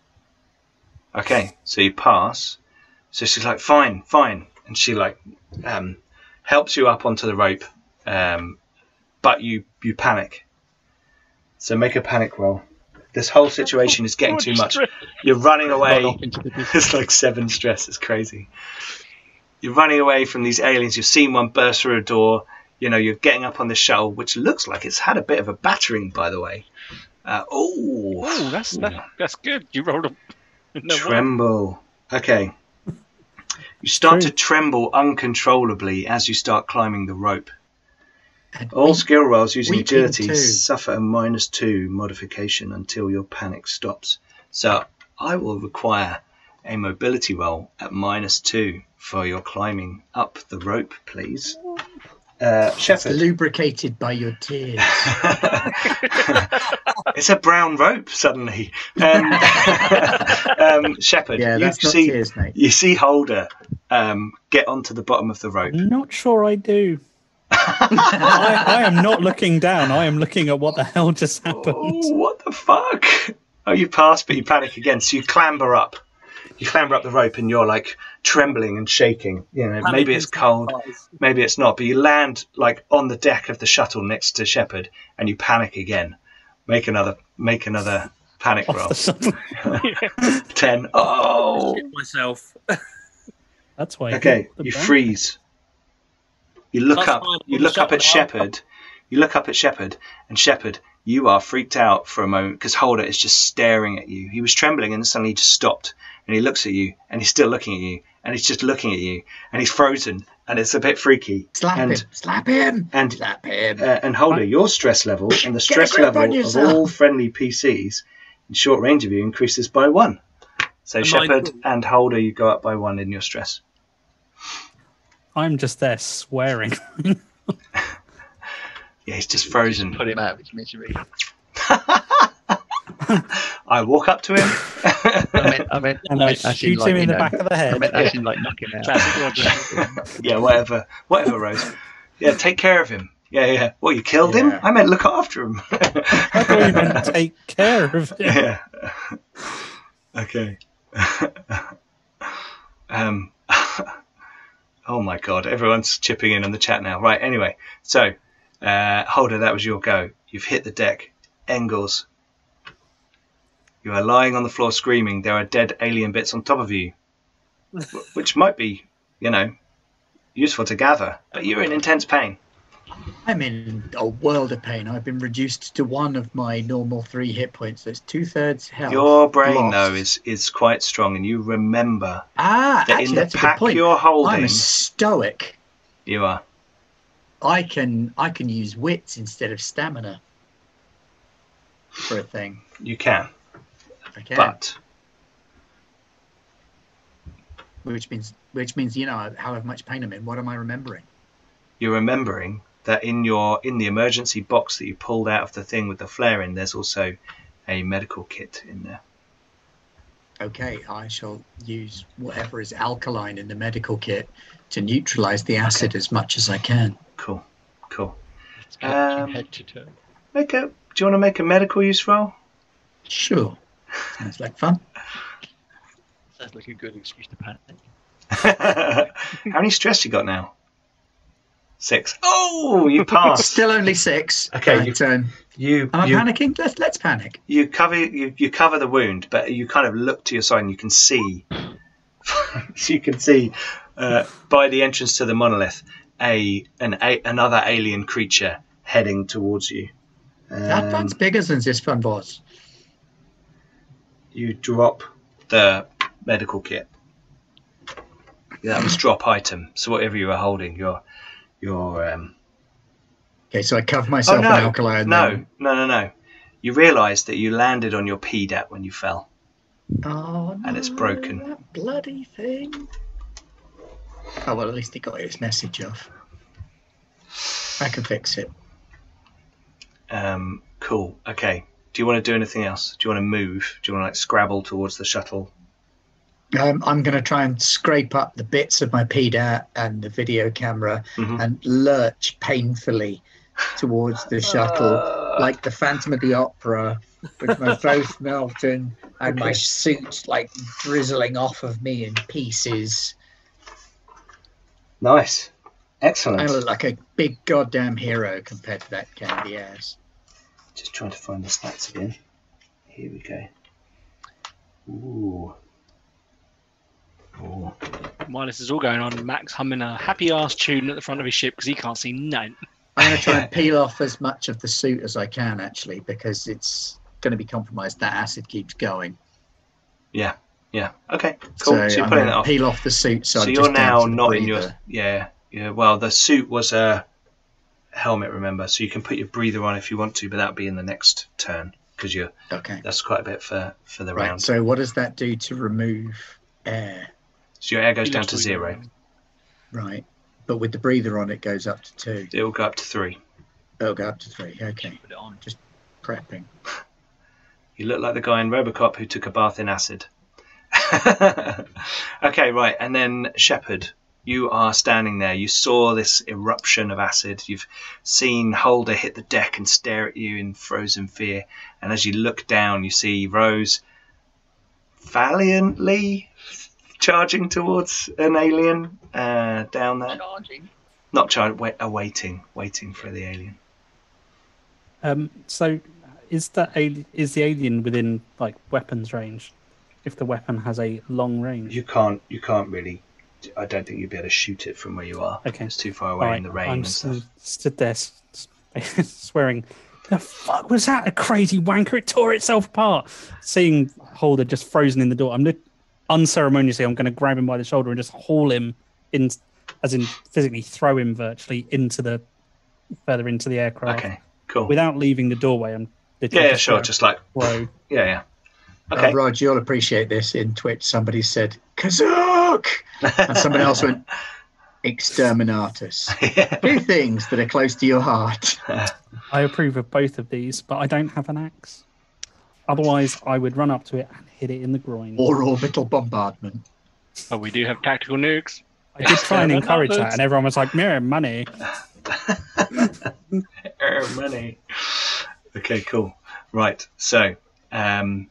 Okay, so you pass. So she's like, Fine, fine. And she like um, helps you up onto the rope. Um, but you, you panic. So make a panic roll. This whole situation is getting too much. You're running away. Run off into the distance. it's like seven stress. It's crazy. You're running away from these aliens. You've seen one burst through a door. You know, you're getting up on the shuttle, which looks like it's had a bit of a battering, by the way. Uh, oh, Oh, that's that, that's good. You rolled a no, one. tremble. Okay. You start True. to tremble uncontrollably as you start climbing the rope. And All skill rolls using weeping agility too. suffer a minus two modification until your panic stops. So I will require a mobility roll at minus two for your climbing up the rope, please. Uh, it's Shepard. lubricated by your tears. it's a brown rope suddenly. Um, um, Shepard, yeah, you that's see tears, mate. you see Holder um, get onto the bottom of the rope. I'm not sure I do. I, I am not looking down. I am looking at what the hell just happened. Oh, what the fuck? Oh, you pass, but you panic again. So you clamber up. You clamber up the rope, and you're like trembling and shaking. You know, maybe it's cold, maybe it's not. But you land like on the deck of the shuttle next to Shepard, and you panic again. Make another, make another panic roll. Off the. Ten. Oh. Shit myself. That's why. Okay, the you back. freeze. You look That's up. fine. You Put the look up at shuttle. Shepard. You look up at Shepard, and Shepard, you are freaked out for a moment because Holder is just staring at you. He was trembling, and suddenly he just stopped, and he looks at you, and he's still looking at you, and he's just looking at you, and he's frozen, and it's a bit freaky. Slap and him! Slap him! and Slap him! uh, and Holder, your stress level and the stress level of all friendly PCs in short range of you increases by one. So Am I Shepard good? and Holder, you go up by one in your stress. I'm just there swearing. Yeah, he's just frozen. Put him out of his misery. I walk up to him. I meant, I meant, and I I meant, shoot like, him you in the know, back of the I head. meant as in like knock him out. Yeah, whatever, whatever, Rose. Yeah, take care of him. Yeah, yeah. Well, you killed him? I meant look after him. I thought you meant take care of him. yeah. Okay. um, oh my god, everyone's chipping in on the chat now. Right, anyway, so uh, Holder, that was your go. You've hit the deck. Engels, you are lying on the floor screaming. There are dead alien bits on top of you, which might be, you know, useful to gather, but you're in intense pain. I'm in a world of pain. I've been reduced to one of my normal three hit points. That's two thirds health. Your brain, lost. though, is, is quite strong, and you remember ah, that actually, in the that's a good pack point. you're holding. I'm a stoic. you are. I can I can use wits instead of stamina for a thing. You can, I can, but which means which means you know however much pain I'm in. What am I remembering? you're remembering that in your in the emergency box that you pulled out of the thing with the flare in, there's also a medical kit in there. Okay, I shall use whatever is alkaline in the medical kit to neutralize the acid as much as I can. Cool, cool. It's Um, head to toe. Make a. Do you want to make a medical use roll? Sure, sounds like fun. Sounds like a good excuse to panic. How many stress you got now? Six. Oh, you passed. Still only six. Okay, but, um, You am I you, panicking? Let's let's panic. you cover you, you cover the wound, but you kind of look to your side and you can see you can see uh, by the entrance to the monolith a an a, another alien creature heading towards you. that Um, one's bigger than this one was. you drop the medical kit. That was drop item. So whatever you were holding, your your um, Okay, so I cover myself oh no in alkali. no then- no no no. You realise that you landed on your PDAT when you fell. Oh no! And it's broken. That bloody thing. Oh well, at least it got its message off. I can fix it. Um, cool. Okay. Do you want to do anything else? Do you want to move? Do you want to like scrabble towards the shuttle? Um, I'm going to try and scrape up the bits of my PDAT and the video camera Mhm. and lurch painfully towards the shuttle, like the Phantom of the Opera, with my face melting and my suit like drizzling off of me in pieces. nice. Excellent. I look like a big goddamn hero compared to that candy ass. Just trying to find the stats again. Here we go. Ooh. Ooh. While this is all going on, Mac's humming a happy ass tune at the front of his ship because he can't see none. I'm going to try and peel off as much of the suit as I can, actually, because it's going to be compromised. That acid keeps going. Yeah. Yeah. Okay. Cool. So, So, you're I'm putting going it to off. peel off the suit. So, So, I'm you're just down now to the not in your. Yeah. Yeah. Well, the suit was a helmet, remember? So you can put your breather on if you want to, but that'll be in the next turn because you're. Okay. That's quite a bit for for the Right. round. So, what does that do to remove air? So your air goes down to like- zero. Right. But with the breather on, it goes up to two. It will go up to three. It'll go up to three. Okay. Put it on. Just prepping. You look like the guy in Robocop who took a bath in acid. okay, right, and then Shepard, you are standing there. You saw this eruption of acid. You've seen Holder hit the deck and stare at you in frozen fear. And as you look down, you see Rose valiantly charging towards an alien uh, down there. Charging. Not charging, wait, awaiting, waiting for the alien. Um, so is that ali- is the alien within like weapons range? If the weapon has a long range, You can't, you can't really. I don't think you'd be able to shoot it from where you are. Okay. It's too far away Alright, in the rain I'm and stood there s- s- swearing. The fuck was that? A crazy wanker! It tore itself apart. Seeing Holder just frozen in the door, I'm look unceremoniously. I'm going to grab him by the shoulder and just haul him in, as in physically throw him virtually into the further into the aircraft Okay, cool. without leaving the doorway. I'm yeah, yeah, sure. Just like, throw. yeah, yeah. Okay. Okay. Uh, Rog, you'll appreciate this. In Twitch, somebody said, Kazook! And somebody else went, Exterminatus. Two things that are close to your heart. I approve of both of these, but I don't have an axe. Otherwise, I would run up to it and hit it in the groin. Or orbital bombardment. But we do have tactical nukes. I did try and encourage that, and everyone was like, "Mirror money." Earn money. Okay, cool. Right. So, um,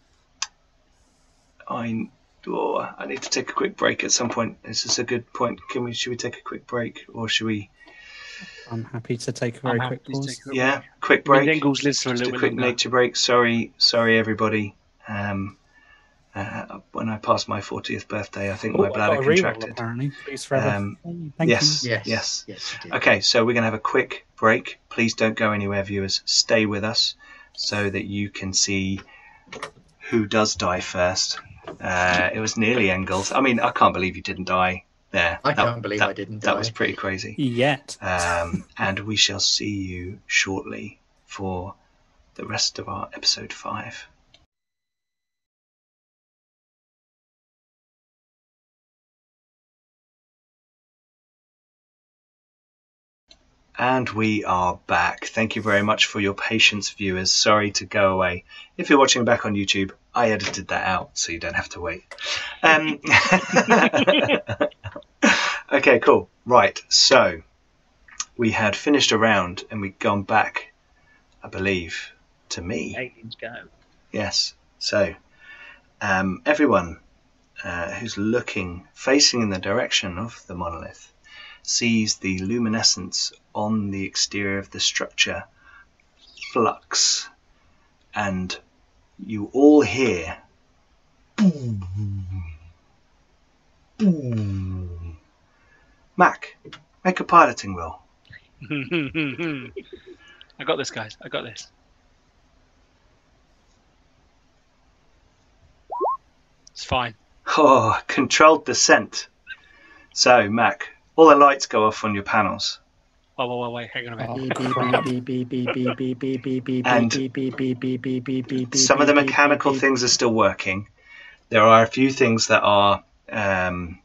I oh, I need to take a quick break at some point. Is this a good point? Can we? Should we take a quick break, or should we? I'm happy to take a I'm very quick pause. take a- Yeah, quick I mean, break. Dingles lives for a Just little a quick longer. nature break. Sorry, sorry everybody. Um, uh, when I passed my 40th birthday, I think Oh, my bladder got a reroll, contracted. apparently. Please forever. Um, Thank yes. you. Yes. Yes. Yes. Okay, so we're going to have a quick break. Please don't go anywhere, viewers. Stay with us so that you can see who does die first. Uh, it was nearly Engels. I mean, I can't believe you didn't die there. I That- can't believe that- I didn't That die. was pretty crazy. Yet. Um, and we shall see you shortly for the rest of our episode five. And we are back. Thank you very much for your patience, viewers. Sorry to go away. If you're watching back on YouTube, I edited that out so you don't have to wait. Um, okay, cool. Right, so we had finished a round and we'd gone back, I believe, to me. Aliens go. Yes. So, um, everyone uh, who's looking, facing in the direction of the monolith, sees the luminescence on the exterior of the structure flux, and you all hear boom, boom. Mac, make a piloting roll. I got this, guys. I got this. It's fine. Oh, controlled descent. So, Mac, all the lights go off on your panels. Whoa, whoa, whoa, wait, hang on a minute. and some of the mechanical things are still working. There are a few things that are um,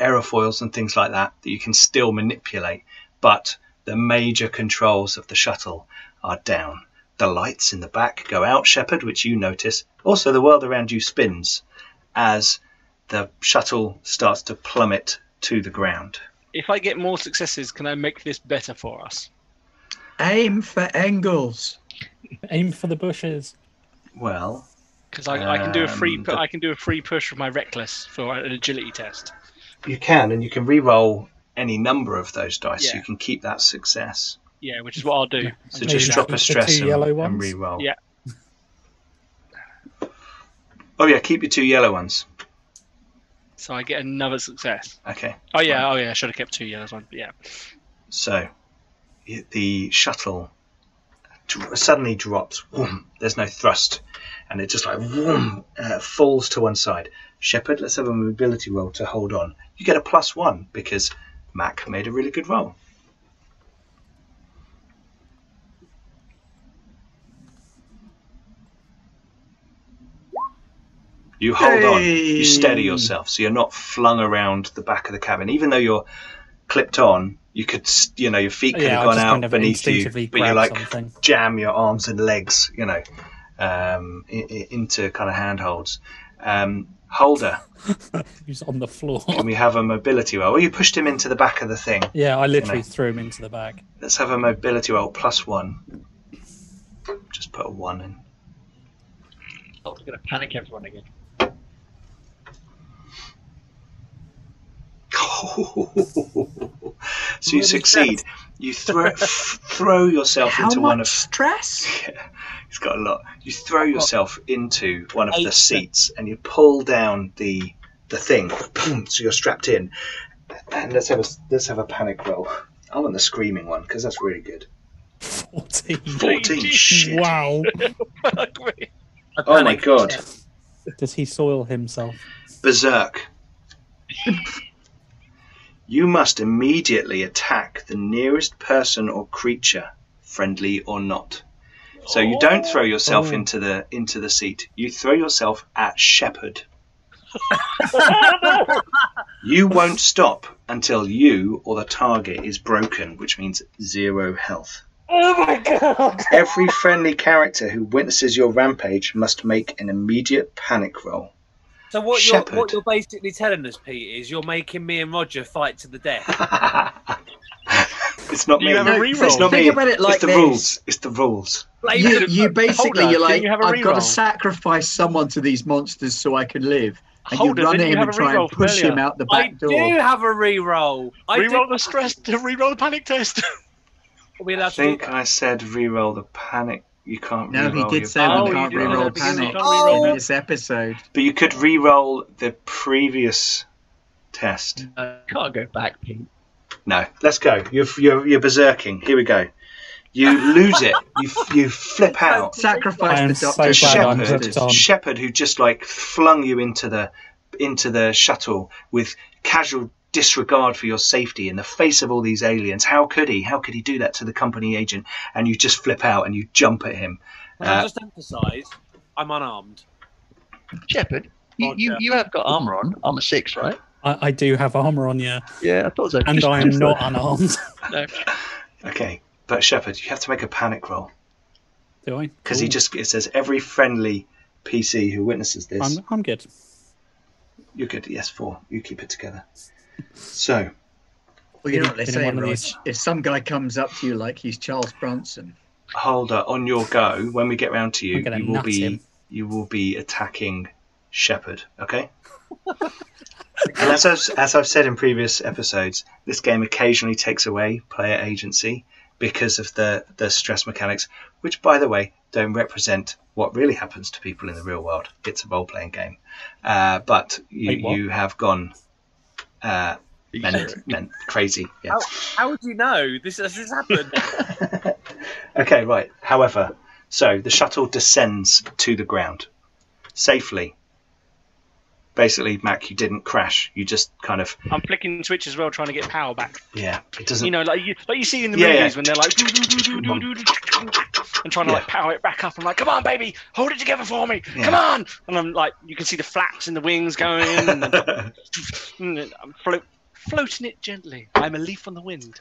aerofoils and things like that that you can still manipulate, but the major controls of the shuttle are down. The lights in the back go out, Shepard, which you notice. Also, the world around you spins as the shuttle starts to plummet to the ground. If I get more successes, can I make this better for us? Aim for Engels. Aim for the bushes. Well, Because I, I can do a free Um, pu- the- I can do a free push with my reckless for an agility test. You can, and you can re-roll any number of those dice. Yeah. You can keep that success. Yeah, which is what I'll do. So Maybe just drop a with the stress and, yellow and re-roll. Yeah. Oh yeah, keep your two yellow ones. So I get another success. Okay. Oh yeah, oh yeah, I should have kept two yellows on. Yeah. So the shuttle suddenly drops. Whoom, there's no thrust, and it just like whoom, uh, falls to one side. Shepard, let's have a mobility roll to hold on. You get a plus one because Mac made a really good roll. You hold on. You steady yourself, so you're not flung around the back of the cabin. Even though you're clipped on, you could, you know, your feet could Yeah, have gone out kind of beneath you, but you like something. jam your arms and legs, you know, um, into kind of handholds. Um, Holder, He's on the floor. can we have a mobility roll? Well, you pushed him into the back of the thing. yeah, I literally know. threw him into the back. Let's have a mobility roll plus one. Just put a one in. Oh, we're going to panic everyone again. so you succeed. You throw f- throw yourself How into much one of stress? Yeah, He's got a lot. You throw yourself into one of the seats and you pull down the the thing, so you're strapped in. And let's have a let's have a panic roll. I want the screaming one because that's really good. 14. Fourteen. Shit. Wow. Oh my god. Does he soil himself? Berserk. You must immediately attack the nearest person or creature, friendly or not. So you don't throw yourself Oh. into the into the seat. You throw yourself at Shepard. you won't stop until you or the target is broken, which means zero health. Oh my god! Every friendly character who witnesses your rampage must make an immediate panic roll. So what you're what you're basically telling us, Pete, is you're making me and Roger fight to the death. it's not You me. have a No, reroll. It's not Think me. about it like it's the this. rules. It's the rules. Blame You, the- you basically, Hold on, you're can like, you have a I've got to sacrifice someone to these monsters so I can live. And Hold you it, run at him and a try and push earlier? him out the back I back do door. have a re-roll. I Reroll did- the stress. Reroll the panic test. Are we I allowed to think that? I said re-roll the panic. You can't. No, he re-roll did your say Oh, we you can't did. re-roll Oh, because panic can't re-roll in this episode. But you could re-roll the previous test. Uh, can't go back, Pete. No, let's go. You're you're, you're berserking. Here we go. You lose it. You you flip out. Sacrifice the doctor. glad I'm Shepard. Shepard, who just like flung you into the into the shuttle with casual disregard for your safety in the face of all these aliens. How could he? How could he do that to the company agent? And you just flip out and you jump at him. Can I Uh, just emphasise, I'm unarmed. Shepard, you, you, you have got armor on, armor six, right? I, I do have armor on, yeah, Yeah, I thought so. and Just- I am not like- unarmed. No. Okay, but Shepard, you have to make a panic roll do I? because he just it says every friendly PC who witnesses this. I'm, I'm good. You're good. Yes, four. You keep it together. So Well, you know what they say, one these. If some guy comes up to you like he's Charles Bronson, Holder, on your go, when we get round to you, you will be him. you will be attacking Shepard. Okay. and as I've, as I've said in previous episodes, this game occasionally takes away player agency because of the the stress mechanics, which, by the way, don't represent what really happens to people in the real world. It's a role playing game, uh, but you Wait, you have gone. Uh, meant, meant crazy. Yeah. How, how would you know this has this happened? okay, right. However, so the shuttle descends to the ground safely. Basically, Mac, you didn't crash. You just kind of, I'm flicking switch as well, trying to get power back. yeah, it doesn't. You know, like you like you see in the Yeah, movies yeah. when they're like and trying to like power it back up. I'm like, come on, baby, hold it together for me. Yeah. Come on. And I'm like, you can see the flaps in the wings going, and and I'm float, floating it gently. I'm a leaf on the wind.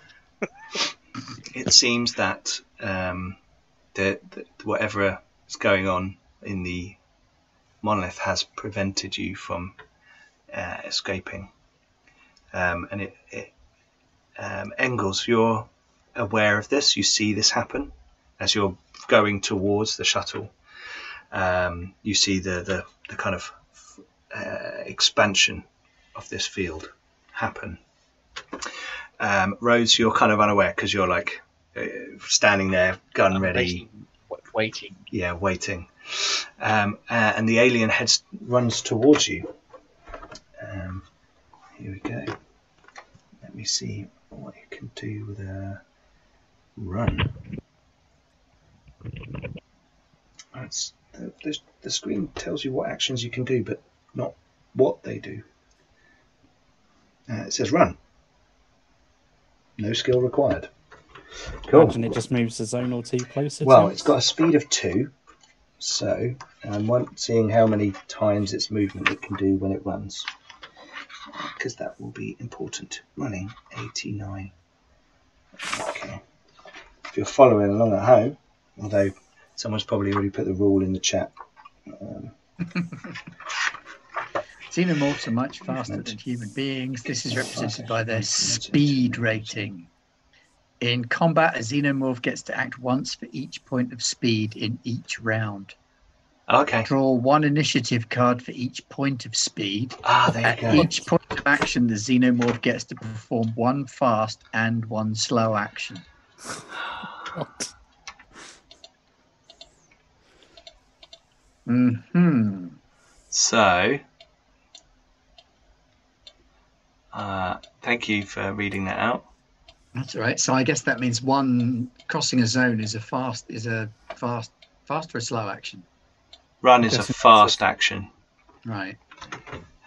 it seems that um, the, the, whatever is going on in the monolith has prevented you from uh, escaping. Um, and it, it um, Engels, you're aware of this. You see this happen as you're going towards the shuttle. Um, you see the, the, the kind of uh, expansion of this field happen. Um, Rose, you're kind of unaware because you're like uh, standing there, gun I'm ready, basically Waiting. yeah, waiting. Um, uh, and the alien heads runs towards you. Um, here we go. Let me see what you can do with a run. That's the, the, the screen tells you what actions you can do, but not what they do. Uh, it says run. No skill required. Cool. Imagine it just moves the zone or two closer. Well, to it's got a speed of two, so I'm want- seeing how many times its movement it can do when it runs, because that will be important. Running 89. Okay. If you're following along at home, although someone's probably already put the rule in the chat. Um, xenomorphs are much faster than human beings. This is represented by their speed rating. In combat, a xenomorph gets to act once for each point of speed in each round. okay. Draw one initiative card for each point of speed. Ah, there At you go. each point of action, the xenomorph gets to perform one fast and one slow action. Hmm. So, uh, thank you for reading that out. That's all right. So I guess that means one crossing a zone is a fast is a fast fast or a slow action. Run is a Guessing- fast action, Right.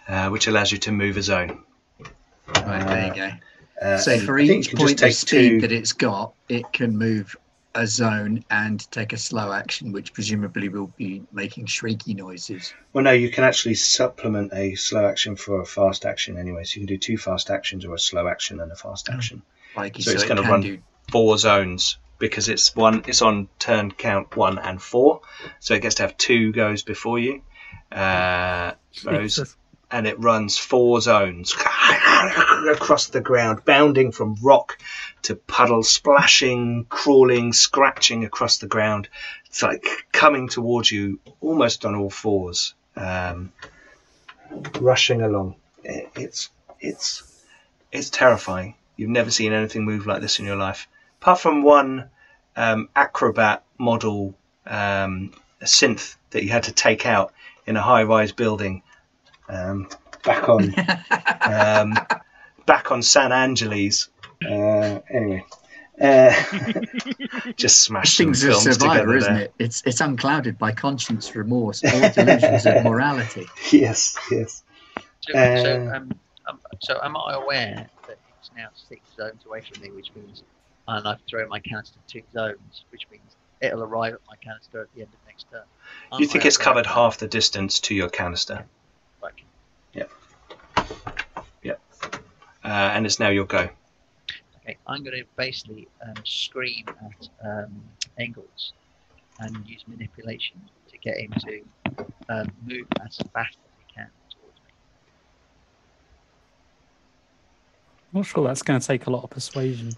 uh, which allows you to move a zone. Right. there you go. Uh, So for each you can point of speed two- that it's got, it can move a zone and take a slow action, which presumably will be making shrieky noises. Well, no, you can actually supplement a slow action for a fast action anyway. So you can do two fast actions or a slow action and a fast Oh. Action. Like So so, it's it gonna run- do. Four zones because it's one. It's on turn count one and four, so it gets to have two goes before you. Uh, Rose, and it runs four zones across the ground, bounding from rock to puddle, splashing, crawling, scratching across the ground. It's like coming towards you almost on all fours. Um, rushing along. It, it's it's it's terrifying. You've never seen anything move like this in your life, apart from one um, acrobat model um, synth that you had to take out in a high-rise building um, back on um, back on San Angeles. Uh, anyway, uh, just smash Things of films survivor, together isn't there. it? It's it's unclouded by conscience, remorse, or delusions of morality. Yes, yes. So, so, Uh, um, um, so am I aware that now six zones away from me, which means, and I've thrown my canister two zones, which means it'll arrive at my canister at the end of next turn. Am You think it's covered half the distance to your canister, Like, uh, and it's now your go. okay, I'm going to basically um, scream at um, Engels and use manipulation to get him to um, move as fast as he can towards me. I'm not sure that's going to take a lot of persuasion.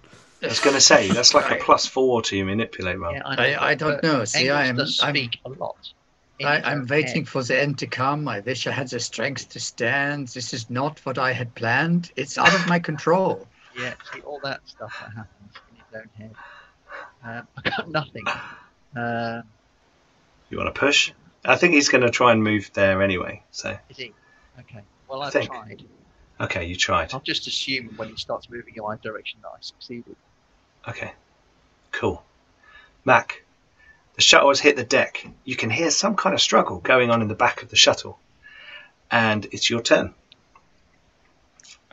I was going to say that's like a plus four to your manipulate roll. Yeah, know, I, I don't know. See, I am Engels does I'm, a lot. I, I'm waiting head. for the end to come. I wish I had the strength to stand. This is not what I had planned. It's out of my control. Yeah, see all that stuff that happens in his own head. Um, I got nothing. Uh, You want to push? I think he's going to try and move there anyway. So is he? Okay. Well, I I've think. tried. Okay, you tried. I'll just assume when he starts moving in my direction that I succeeded. Okay, cool. Mac, the shuttle has hit the deck. You can hear some kind of struggle going on in the back of the shuttle, and it's your turn.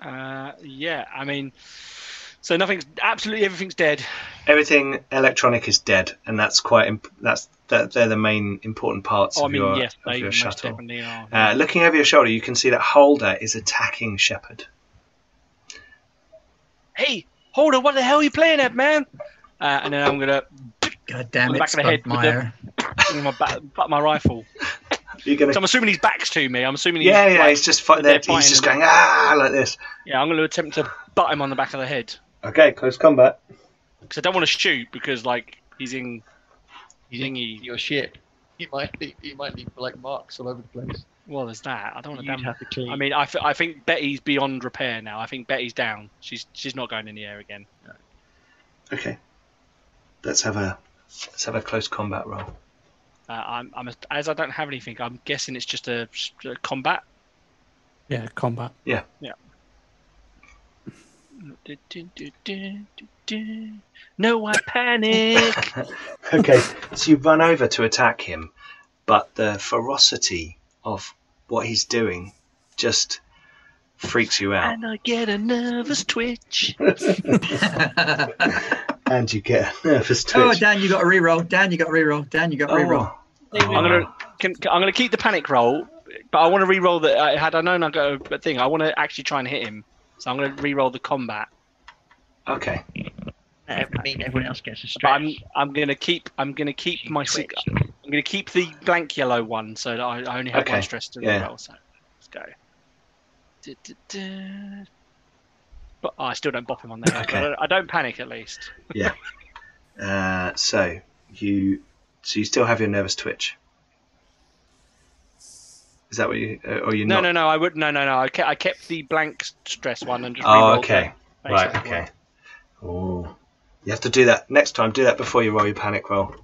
Uh, yeah, I mean, so nothing's absolutely everything's dead. Everything electronic is dead, and that's quite imp- that's that they're the main important parts Oh, I of mean, your, yes, of your shuttle. definitely are. Uh, looking over your shoulder, you can see that Holder is attacking Shepard. hey, Holder, what the hell are you playing at, man? Uh, and then I'm gonna God damn it, back of the head with Spunkmeyer. bring my ba- butt my rifle. You're gonna, So I'm assuming he's backs to me. I'm assuming he's yeah, yeah. like- He's just fight, they're there. He's just going ah like this. yeah. I'm going to attempt to butt him on the back of the head Okay, close combat. because I don't want to shoot because like he's in He's in your ship. He might leave, he might leave like marks all over the place. Well, there's that. I don't want to You'd damn. have to clean. I mean, I, th- I think Betty's beyond repair now. I think Betty's down. She's she's not going in the air again. Okay, let's have a let's have a close combat roll. Uh, I'm, I'm as I don't have anything. I'm guessing it's just a, a combat. Yeah, combat. No, I panic. Okay, so you run over to attack him, but the ferocity of what he's doing just freaks you out, and I get a nervous twitch. and you get a nervous oh, twitch. oh. Dan, you got a reroll. Dan, you got a reroll. Dan, you got a oh. reroll. Oh, I'm gonna can, I'm gonna keep the panic roll, but I want to re-roll that. I had I known I got a thing. I want to actually try and hit him, so I'm gonna re-roll the combat. okay, I mean, everyone else gets a But I'm. I'm gonna keep I'm gonna keep my sig- I'm gonna keep the blank yellow one so that I, I only have Okay, one stress to yeah. re-roll. So let's go. Du- du- du. But oh, I still don't bop him on the head. Okay. I, don't, I don't panic at least. Yeah. Uh, so you so you still have your nervous twitch. Is that what you uh, or you No, not? no, no. I would no, no, no. I kept I kept the blank stress one and just Oh, re-rolled okay, the right, okay. Oh, you have to do that next time. Do that before you roll your panic roll.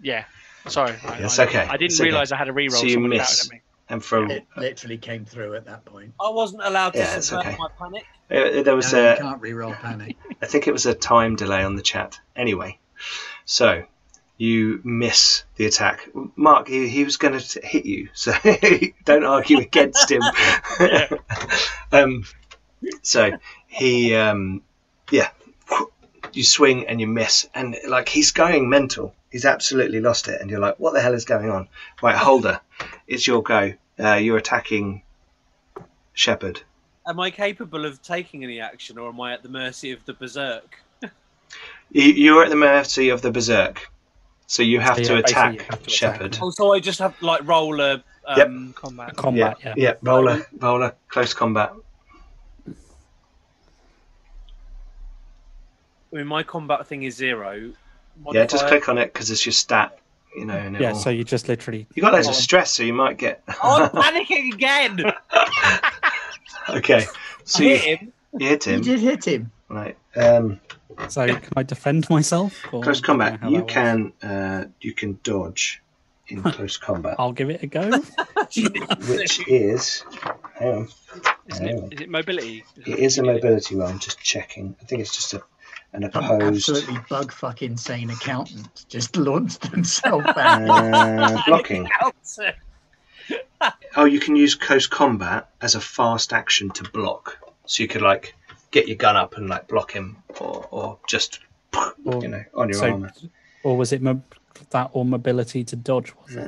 Yeah. Sorry. I- It's I, okay, I didn't it's okay. realise I had a re-roll. So you someone miss. shouted at me. And for It literally came through at that point. I wasn't allowed to Yeah, subvert okay. my panic. uh, there was No, a you can't reroll panic. I think it was a time delay on the chat. Anyway, so you miss the attack. Mark, he, he was going to hit you, so don't argue against him. um, so he, um, yeah, you swing and you miss, and like he's going mental. He's absolutely lost it, and you're like, what the hell is going on? Right, Holder, it's your go. Uh, you're attacking Shepard. Am I capable of taking any action, or am I at the mercy of the berserk? You're at the mercy of the berserk, so you have So, to yeah, attack you have to attack Shepard. him. Oh, so I just have like roller a um, Combat. Combat, yeah. Yeah, roller, roller, close combat. I mean, my combat thing is zero. Yeah, just click on it because it's your stat, you know. And Yeah, it'll- so you just literally you got loads of Oh. stress, so you might get. Oh, I'm panicking again. Okay. So I you, hit him. you hit You did hit him. Right. Um, So can I defend myself? or close combat. You can uh, you can dodge in close combat, I'll give it a go. which is hang on. Isn't it, is it mobility? It is a mobility roll. I'm just checking. I think it's just a, an An opposed absolutely bug fuck insane accountant just launched himself out. uh, blocking. Oh, you can use close combat as a fast action to block. So you could like get your gun up and like block him, or or just you know on your So- armor. or was it mo- that or mobility to dodge? Was it?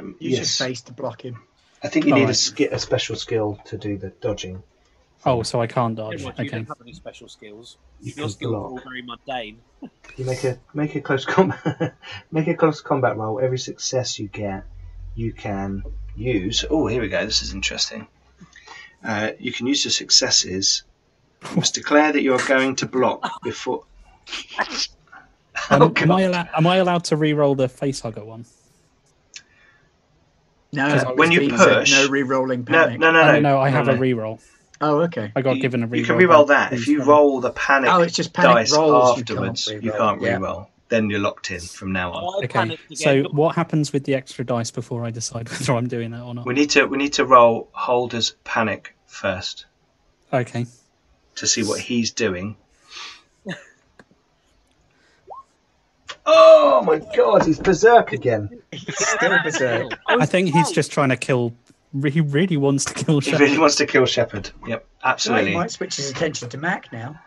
Um, Use yes, your face to block him. I think you need a, sk- a special skill to do the dodging. Oh, so I can't dodge. You Okay. don't have any special skills. You Your can skills are all block. very mundane. You make a make a close combat make a close combat roll. Every success you get, you can use. Oh, here we go. This is interesting. Uh, you can use the successes. You must declare that you are going to block before. Um, Oh, am, I allowed, am I allowed to re-roll the face hugger one? No, when you been said, push- no re-rolling No, panic. no, no, Oh, no. no, no, I have no. a re-roll. Oh, okay. I got You- given a re-roll. You can re-roll that. If you roll the panic Oh, it's just panic dice rolls. afterwards, you you can't can't re-roll. re-roll. Then you're locked in from now on. I Okay, panicked to get so what happens with the extra dice before I decide whether I'm doing that or not? We need to we need to roll Holder's panic first Okay. To see what he's doing. oh my god, he's berserk again. He's still berserk. I think he's just trying to kill. He really wants to kill He Shepard. really wants to kill Shepard. Yep, Right, absolutely. he might switch his attention to Mac now.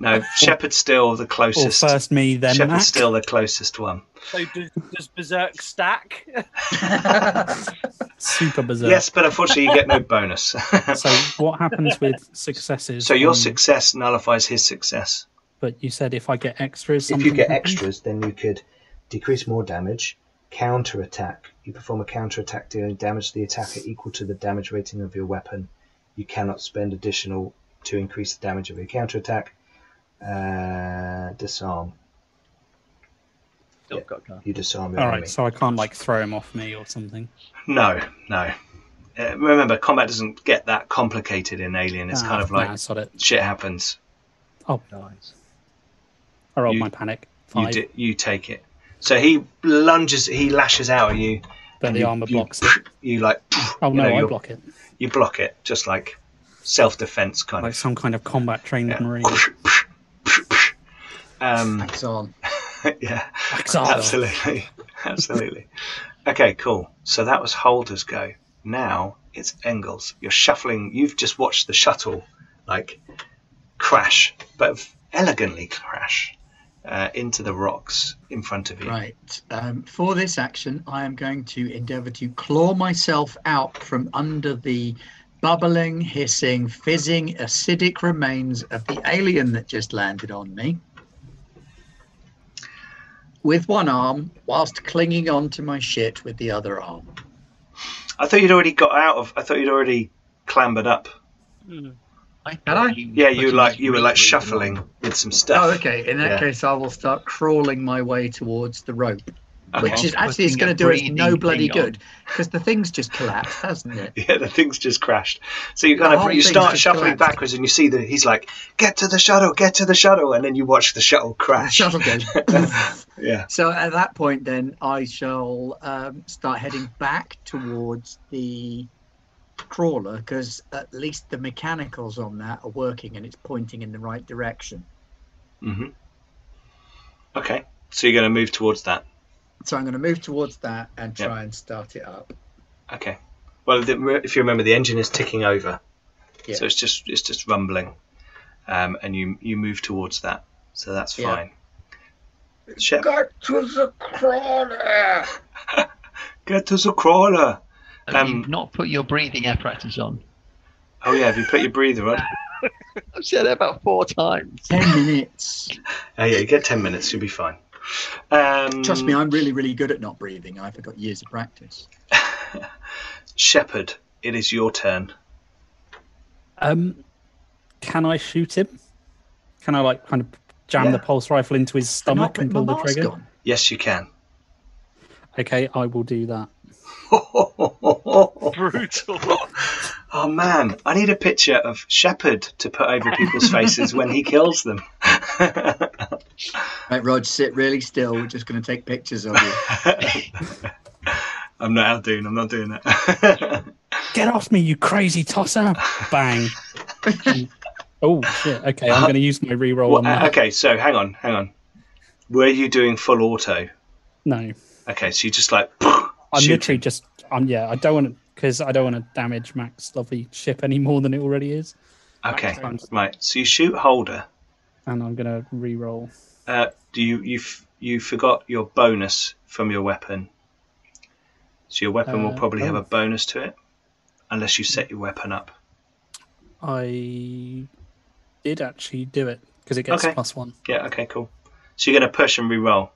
No, Shepard's still the Or closest. first me, then Shepard's Mac. still the closest one. So does, does Berserk stack? Super berserk. Yes, but unfortunately you get no bonus. So what happens with successes? so your on- success nullifies his success. But you said if I get extras, If you get happens? extras, then you could decrease more damage, counter attack. You perform a counter attack dealing damage to the attacker equal to the damage rating of your weapon. You cannot spend additional to increase the damage of your counter attack. Uh, disarm. Still got gun. You disarm your All right, enemy. so I can't like throw him off me or something. No, no. Uh, remember, combat doesn't get that complicated in Alien. It's Ah, kind of like nah, sod it. shit happens. Oh, nice. I rolled You- my panic. You Five, di- you take it. So he lunges, he lashes out at you. but and the you- armor you- blocks it. You like, Oh you no, know, I you're- block it. you block it, just like self-defense kind Like of. Like some kind of combat trained Yeah. marine. Um, Max on. yeah, Exile. absolutely, absolutely. Okay, cool. So that was Holder's go. Now it's Engels. You're shuffling. You've just watched the shuttle like crash, but elegantly crash uh, into the rocks in front of you. Right. Um, for this action, I am going to endeavour to claw myself out from under the bubbling, hissing, fizzing, acidic remains of the alien that just landed on me. With one arm, whilst clinging on to my shit with the other arm. I thought you'd already got out of. I thought you'd already clambered up. I I? Yeah, you like you were like shuffling with some stuff. Oh, okay. In that Yeah. case, I will start crawling my way towards the rope, Okay. which is actually it's going to do us no bloody good because the thing's just collapsed, hasn't it? Yeah, the thing's just crashed. So you kind whole of you start shuffling collapsed. backwards, and you see that he's like, "Get to the shuttle, get to the shuttle," and then you watch the shuttle The crash. shuttle goes. yeah. So at that point, then I shall um, start heading back towards the crawler because at least the mechanicals on that are working and it's pointing in the right direction. hmm Okay. So you're going to move towards that. So I'm going to move towards that and Yep. try and start it up. Okay. Well, the, if you remember, the engine is ticking over, Yeah. so it's just it's just rumbling, um, and you you move towards that, so that's Yeah. fine. Shep, Get to the crawler! get to the crawler. Have Um, you not put your breathing apparatus on? Oh yeah, have you put your breather on? I've said it about four times. Ten minutes. Oh yeah, you get ten minutes, you'll be fine. Um, Trust me, I'm really, really good at not breathing. I've got years of practice. Shepard, it is your turn. Um, can I shoot him? Can I like kind of jam Yeah. the pulse rifle into his stomach and pull the trigger? on. Yes, you can. Okay, I will do that. Brutal. Oh man, I need a picture of Shepard to put over people's faces when he kills them. Right, Rog, sit really still. We're just going to take pictures of you. I'm not out doing. I'm not doing that. Get off me, you crazy tosser! Bang. oh shit. Okay, I'm going to use my reroll Well, on uh, that. okay, so hang on, hang on. Were you doing full auto? No, Okay, so you just like. I'm shoot literally just. I'm yeah. I don't want to because I don't want to damage Mac's lovely ship any more than it already is, Okay, Max. right. So you shoot holder. and I'm going to reroll. Uh, do you you f- you forgot your bonus from your weapon? So your weapon will Uh, probably have a bonus to it, unless you set your weapon up. I did actually do it because it gets Okay. plus one. Yeah. Okay. Cool. So you're going to push and re-roll.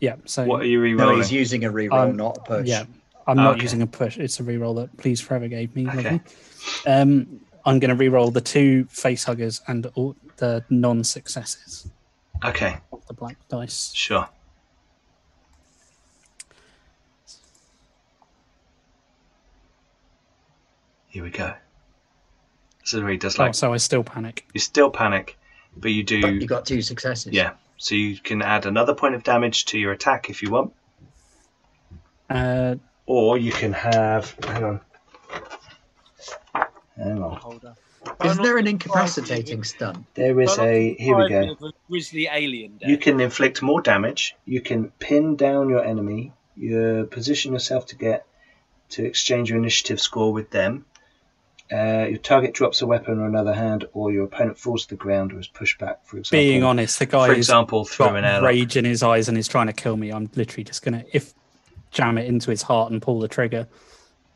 Yeah. So What are you re-rolling? No, he's using a reroll, Um, not a push. Yeah, I'm not Okay. using a push. It's a reroll that Please Forever gave me. Okay. Um, I'm going to reroll the two face huggers and all the non-successes Okay. of the black dice. Sure. Here we go. This is where he does Oh, like so I still panic. you still panic, but you do But you got two successes. yeah. So you can add another point of damage to your attack if you want, Uh, or you can have. Hang on. Hang on. Is there an incapacitating stun? There is a. Here we go. Grizzly alien. You can inflict more damage. You can pin down your enemy. You position yourself to get to exchange your initiative score with them. Uh, your target drops a weapon or another hand, or your opponent falls to the ground or is pushed back. For example, being honest, the guy for is example, through got an airlock. rage in his eyes and is trying to kill me. I'm literally just going to if jam it into his heart and pull the trigger.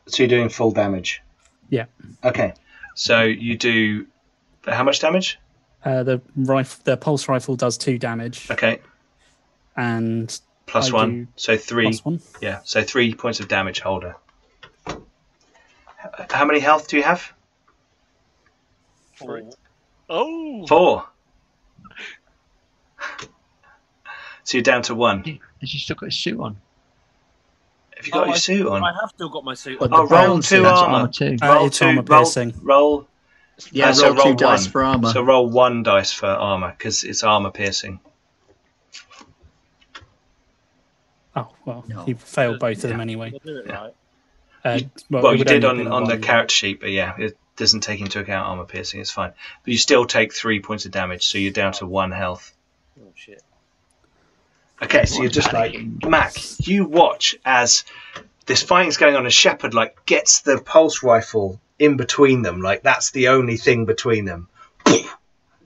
So you're doing full damage. Yeah. Okay. So you do how much damage? Uh, the rifle, the pulse rifle does two damage, Okay, and plus I one. So three. plus one. Yeah. So three points of damage. Holder. How many health do you have? Four. Oh, Four. So you're down to one. Has he still got his suit on? Have you got Oh, your I- suit on? I have still got my suit on. Oh, the roll two armor. armor too. Uh, roll it's two. armor roll, piercing. roll. Yeah, Uh, so roll two roll dice for armor. So roll one dice for armor because it's armor piercing. Oh well, No. he failed both of them Yeah. anyway. I'll do it Yeah. right. Uh, Well, it you did on, on the character sheet, but yeah, it doesn't take into account armor piercing. It's fine, but you still take three points of damage, so you're down to one health. Oh shit. Okay, so you're just like Mac. You watch as this fighting's going on, and Shepard like gets the pulse rifle in between them, like that's the only thing between them,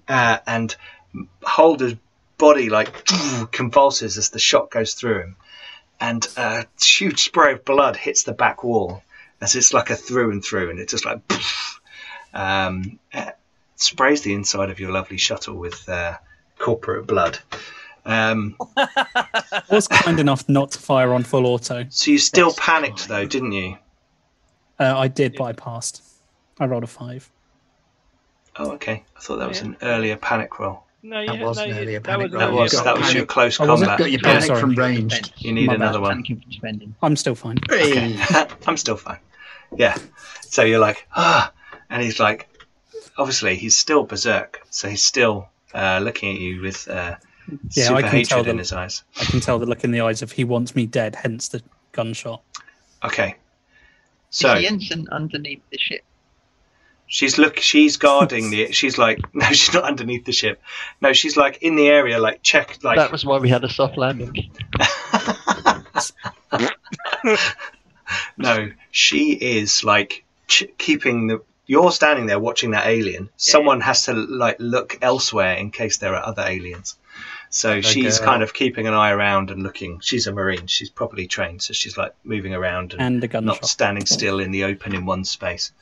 uh, and Holder's body like convulses as the shot goes through him, and a huge spray of blood hits the back wall as it's like a through and through, and it just like um, uh, sprays the inside of your lovely shuttle with uh, corporate blood. Um, was kind enough not to fire on full auto. So you still That's panicked fine. though, didn't you? Uh, I did, but I passed. I rolled a five. Oh, okay. I thought that was Yeah. an earlier panic roll. no, you, That no, wasn't you, earlier that panic was, roll. That was that was your close Oh, was combat. Got your Yeah, panic sorry. from range. You need My another bad. one. Panicking from spending. I'm still fine. Okay. I'm still fine. Yeah. So you're like, ah, and he's like, obviously he's still berserk, so he's still uh, looking at you with uh, Yeah, super I can tell hatred in them. his eyes. I can tell the look in the eyes of he wants me dead, hence the gunshot. Okay. Is So the ensign underneath the ship? she's look. She's guarding the. She's like, no, she's not underneath the ship. No, she's like in the area, like check, like that was why we had a soft landing. no, she is like ch- keeping the. You're standing there watching that alien. Someone has to like look elsewhere in case there are other aliens. So she's kind of keeping an eye around and looking. She's a marine. She's properly trained, so she's like moving around and, And not standing still in the open in one space.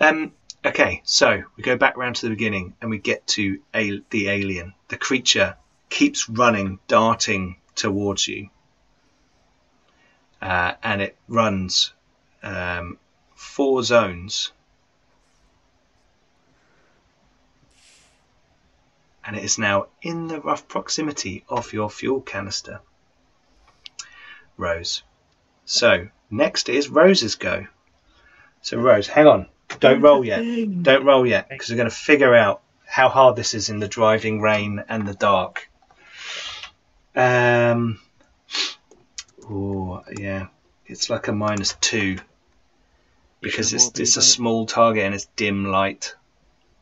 Um. Okay, so we go back round to the beginning and we get to a- the alien. The creature keeps running, darting towards you uh, and it runs um, four zones. And it is now in the rough proximity of your fuel canister. Rose. So, next is Rose's go. So Rose, hang on. Don't roll yet. Don't roll yet because we're going to figure out how hard this is in the driving rain and the dark. Um. Oh yeah, it's like a minus two because it's it's a small target and it's dim light.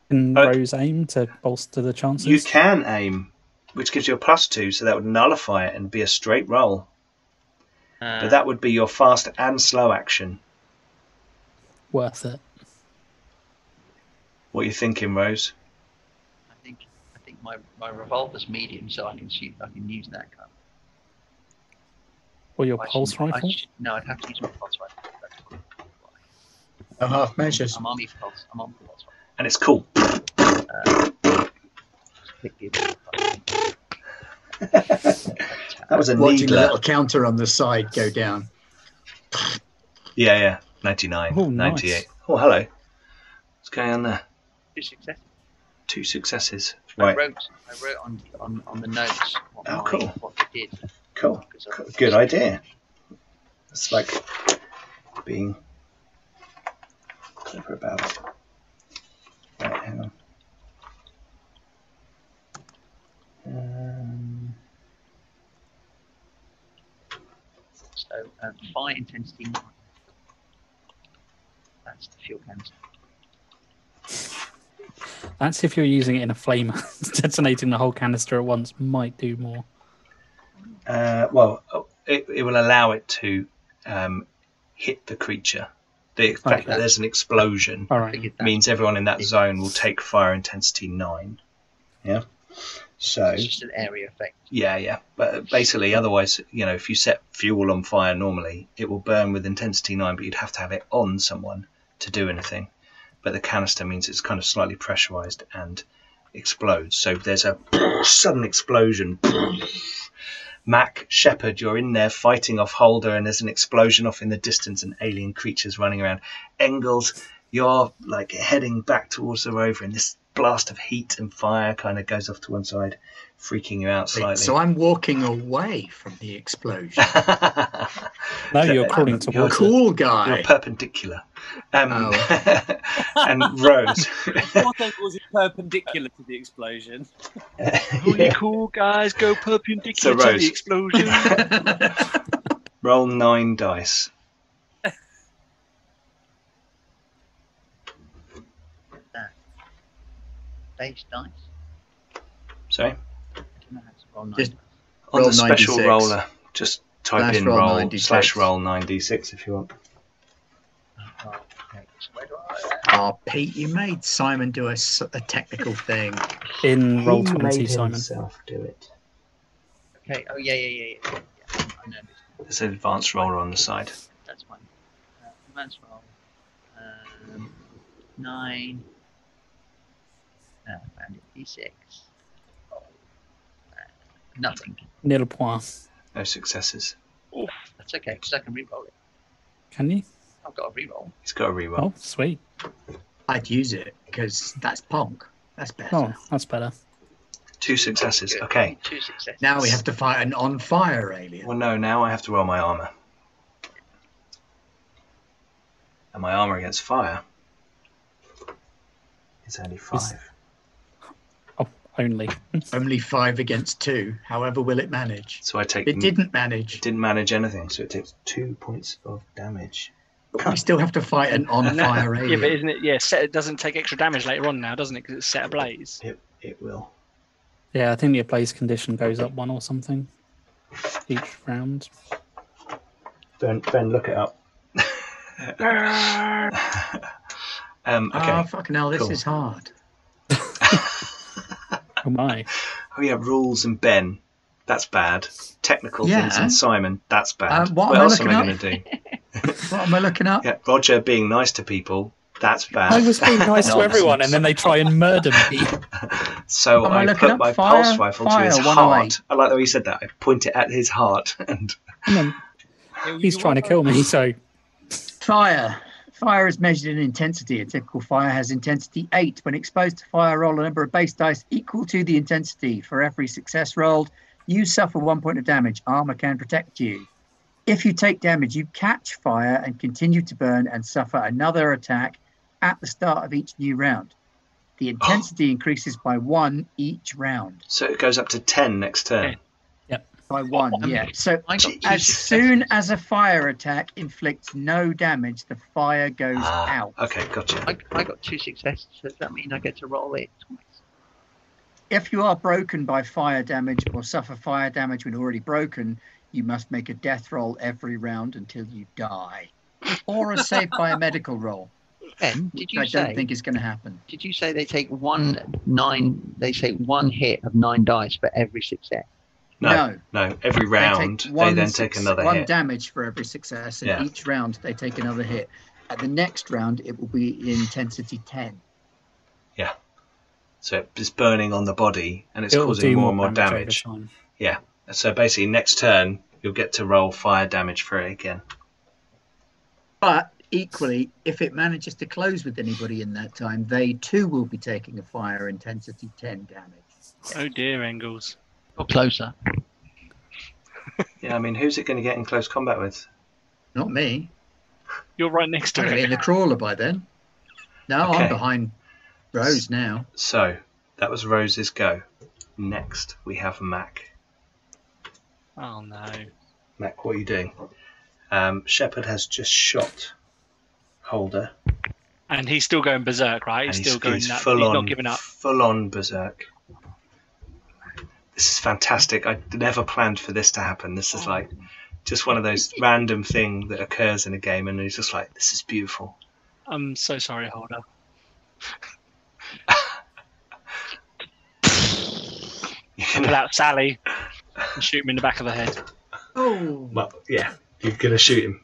Can Uh, Rose aim to bolster the chances? You can aim, which gives you a plus two, so that would nullify it and be a straight roll. Uh, But that would be your fast and slow action. Worth it. What are you thinking, Rose? I think I think my, my revolver's medium, so I can shoot. I can use that gun. Or your I pulse shouldn't- I rifle? should- no, I'd have to use my pulse rifle. That's- A half measures. I'm on my pulse. I'm on my pulse rifle. And it's cool. Uh, pick the- That was a Watching the needler. little counter on the side go down. Yeah, yeah. 99, Oh, nice. 98. Oh, hello. What's going on there? Two successes. Two successes. I Right, wrote I wrote on on, on the notes what, Oh, my, cool. what they did. cool. Cool. Good idea. It's like being clever about it. Right, hang on. Um, So um, fire intensity nine. That's the fuel canister. That's if you're using it in a flamer. Detonating the whole canister at once might do more. uh, well, oh, it, it will allow it to um, hit the creature. The fact Okay. that there's an explosion All right. That. means everyone in that zone will take fire intensity nine. Yeah. So it's just an area effect. yeah, yeah. But basically, otherwise, you know, if you set fuel on fire normally, it will burn with intensity nine, but you'd have to have it on someone to do anything. But the canister means it's kind of slightly pressurized and explodes. So there's a sudden explosion. Mac Shepard, you're in there fighting off Holder, and there's an explosion off in the distance, and alien creatures running around. Engels, you're like heading back towards the rover, and this blast of heat and fire kind of goes off to one side, freaking you out slightly. So I'm walking away from the explosion. No, you're So, crawling towards it. cool guy. You're guy. perpendicular. Um, Oh. and Rose. What angle is it perpendicular to the explosion? Only cool guys go perpendicular So, to the explosion. Roll nine dice. Base dice. Sorry. I don't know how to roll nine Just- On Roll the special 96. roller, just type Slash in roll roll 9d6. slash roll 9d6 if you want. Oh, okay. So where do I? Oh, Pete, you made Simon do a technical thing. In roll He 20, made Simon. himself do it. Okay. Oh yeah, yeah, yeah, yeah. yeah. yeah. I know. There's an advanced roller on the side. That's fine. Uh, advanced roll. Um, nine. Uh. D6. Oh. Uh, nothing. Nil point. No successes. That's okay because I can re-roll it. Can you? I've got a re-roll. He's got a reroll. Oh, sweet. I'd use it because that's punk. That's better. Oh, that's better. Two successes. Good. Okay. Two successes. Now we have to fight an on fire alien. Well, no, now I have to roll my armor. And my armor against fire is only five. Only. Only five against two. However, will it manage? So I take. It didn't manage. Didn't manage anything, so it takes two points of damage. We still have to fight an on fire yeah, but isn't it? Yeah, set, it doesn't take extra damage later on now, doesn't it? Because it's set ablaze. It, it will. Yeah, I think the ablaze condition goes up one or something each round. Ben, ben look it up. um, okay. Oh, fucking hell, this Cool. is hard. Oh my. Oh yeah, rules and Ben. That's bad. Technical things and Simon. That's bad. Uh, what what am I else am I going to do? What am I looking up? Yeah, Roger being nice to people. That's bad. I was being nice to everyone, and then they try and murder me. So Am I I put my fire? pulse rifle to his heart. I like the way you said that. I point it at his heart, and And then he's trying to kill me, so Fire. Fire is measured in intensity. A typical fire has intensity 8. When exposed to fire, roll a number of base dice equal to the intensity. For every success rolled, you suffer one point of damage. Armor can protect you. If you take damage, you catch fire and continue to burn and suffer another attack at the start of each new round. The intensity increases by one each round. So it goes up to 10 next turn. By one, yeah. So got as soon as a fire attack inflicts no damage, the fire goes Ah, out. Okay, gotcha. I, I got two successes. Does that mean I get to roll it twice? If you are broken by fire damage or suffer fire damage when already broken, you must make a death roll every round until you die, or a save by a medical roll. Ben, did which you I say? don't think it's going to happen. Did you say they take one nine? They say one hit of nine dice for every success. No, no. Every round, they, they, one then suc- take another one hit. damage for every success, and Yeah. each round they take another hit. At the next round, it will be intensity ten. Yeah. So it's burning on the body and it's It'll causing more and more over damage. Yeah. So basically, next turn, you'll get to roll fire damage for it again. But equally, if it manages to close with anybody in that time, they too will be taking a fire intensity ten damage. Oh dear, Engels. Or closer. Yeah, I mean, who's it going to get in close combat with? Not me. You're right next I'm to going to be in it. the crawler by then. No, Okay. I'm behind Rose now. So that was Rose's go. Next, we have Mac. Oh no. Mac, what are you doing? Um, Shepard has just shot Holder. And he's still going berserk, right? and He's still going he's nuts. full He's on, not giving up. full on berserk. This is fantastic. I never planned for this to happen. This is oh. like just one of those random thing that occurs in a game, and he's just like, "This is beautiful." I'm so sorry, Holder. You're Pull gonna, out Sally and shoot him in the back of the head. Oh, well, yeah, you're gonna shoot him.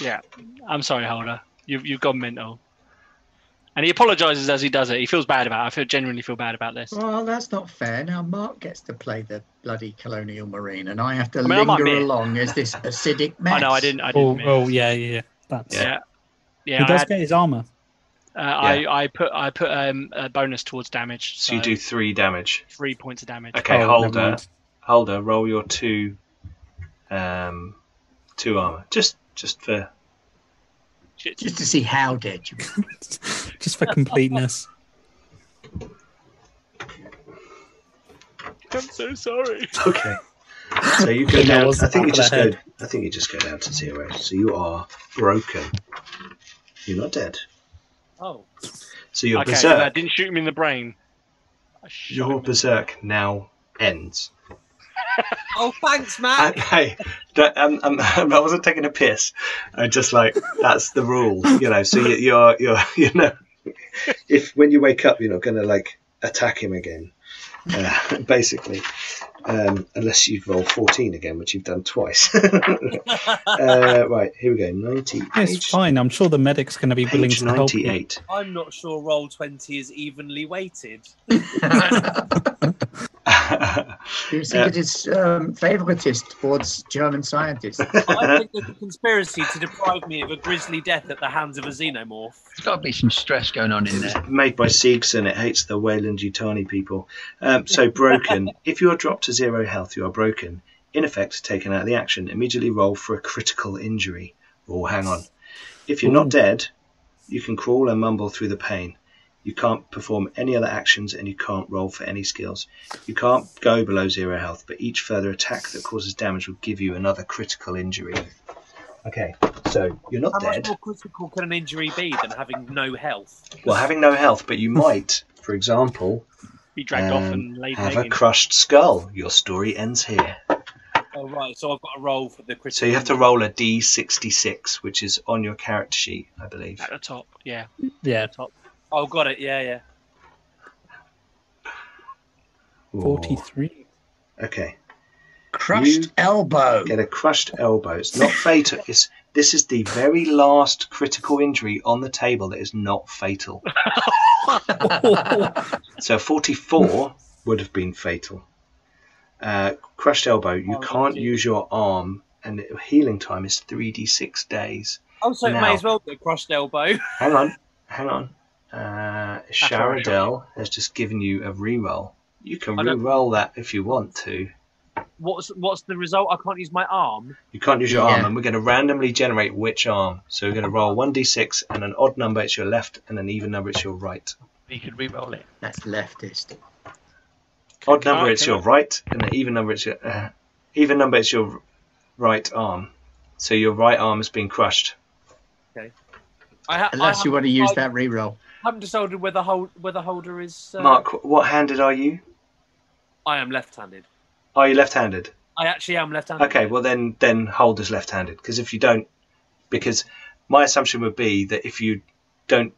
Yeah. I'm sorry, Holder. You've you've gone mental. And he apologises as he does it. He feels bad about it. I feel genuinely feel bad about this. well, that's not fair. Now Mark gets to play the bloody colonial marine, and I have to I mean, linger be- along as this acidic mess. I know I didn't I didn't Oh, oh, yeah, yeah, yeah. That's, Yeah. Yeah, he does had- get his armor. uh, I, I put I put um, a bonus towards damage. So you do three damage. three points of damage. Okay, Oh, never Holder. Holder, roll your two, um, two armor. Just, just for Shit. Just to see how dead you are. Just for completeness. I'm so sorry. Okay. So you go down. I think you just go. I think you just go down to zero. So you are broken. You're not dead. Oh, So your okay, I berserk. didn't shoot him in the brain. I Your berserk now ends. Oh, thanks, And, Matt. hey, that, um, um, I wasn't taking a piss. I just like that's the rule, you know. So you, you're you're you know, if when you wake up, you're not going to like attack him again, uh, basically, um, unless you roll 14 again, which you've done twice. uh, right, here we go. 90. It's fine. I'm sure the medic's going to be willing page to help you. 98. I'm not sure roll twenty is evenly weighted. You think it is um, favoritist towards German scientists? I think there's a conspiracy to deprive me of a grisly death at the hands of a xenomorph. There's got to be some stress going on in there. It's made by Seegson. It hates the Weyland Yutani people. Um, so broken. if you are dropped to zero health, you are broken. In effect, taken out of the action. Immediately roll for a critical injury. Or hang on. If you're not dead, you can crawl and mumble through the pain. You can't perform any other actions and you can't roll for any skills. You can't go below zero health, but each further attack that causes damage will give you another critical injury. Okay, so you're not How much dead. more critical can an injury be than having no health? Well, having no health, but you might, for example, Be dragged off Um, and laid have a crushed skull. Your story ends here. Oh right, so I've got to roll for the critical. So you have to roll a d66, which is on your character sheet, I believe. at the top. Yeah, Yeah, Oh, got it. Yeah, yeah. Ooh. 43. Okay. Crushed You elbow. Get a crushed elbow. It's not fatal. It's this is the very last critical injury on the table that is not fatal. So 44 would have been fatal. Uh, crushed elbow. You Oh, can't gee. use your arm, and the healing time is 3d6 days. Oh, so it Now- may as well be a crushed elbow. Hang on, hang on. Uh, Sharadell has just given you a reroll. You can I don't- re-roll that if you want to. what's what's the result? I can't use my arm. You can't use your arm, Yeah. and we're going to randomly generate which arm. So we're going to roll 1d6, and an odd number it's your left, and an even number it's your right. You could re-roll it. That's leftist. Odd Can I- number it's your I- right, and an even number it's your uh, even number it's your right arm. So your right arm has been crushed. I, ha- I Unless you want to use decided- that reroll. Haven't decided whether hold whether holder is. Uh, Mark, what handed are you? I am left-handed. Are you left-handed? I actually am left-handed. Okay, well then then holder's left-handed because if you don't, because my assumption would be that if you don't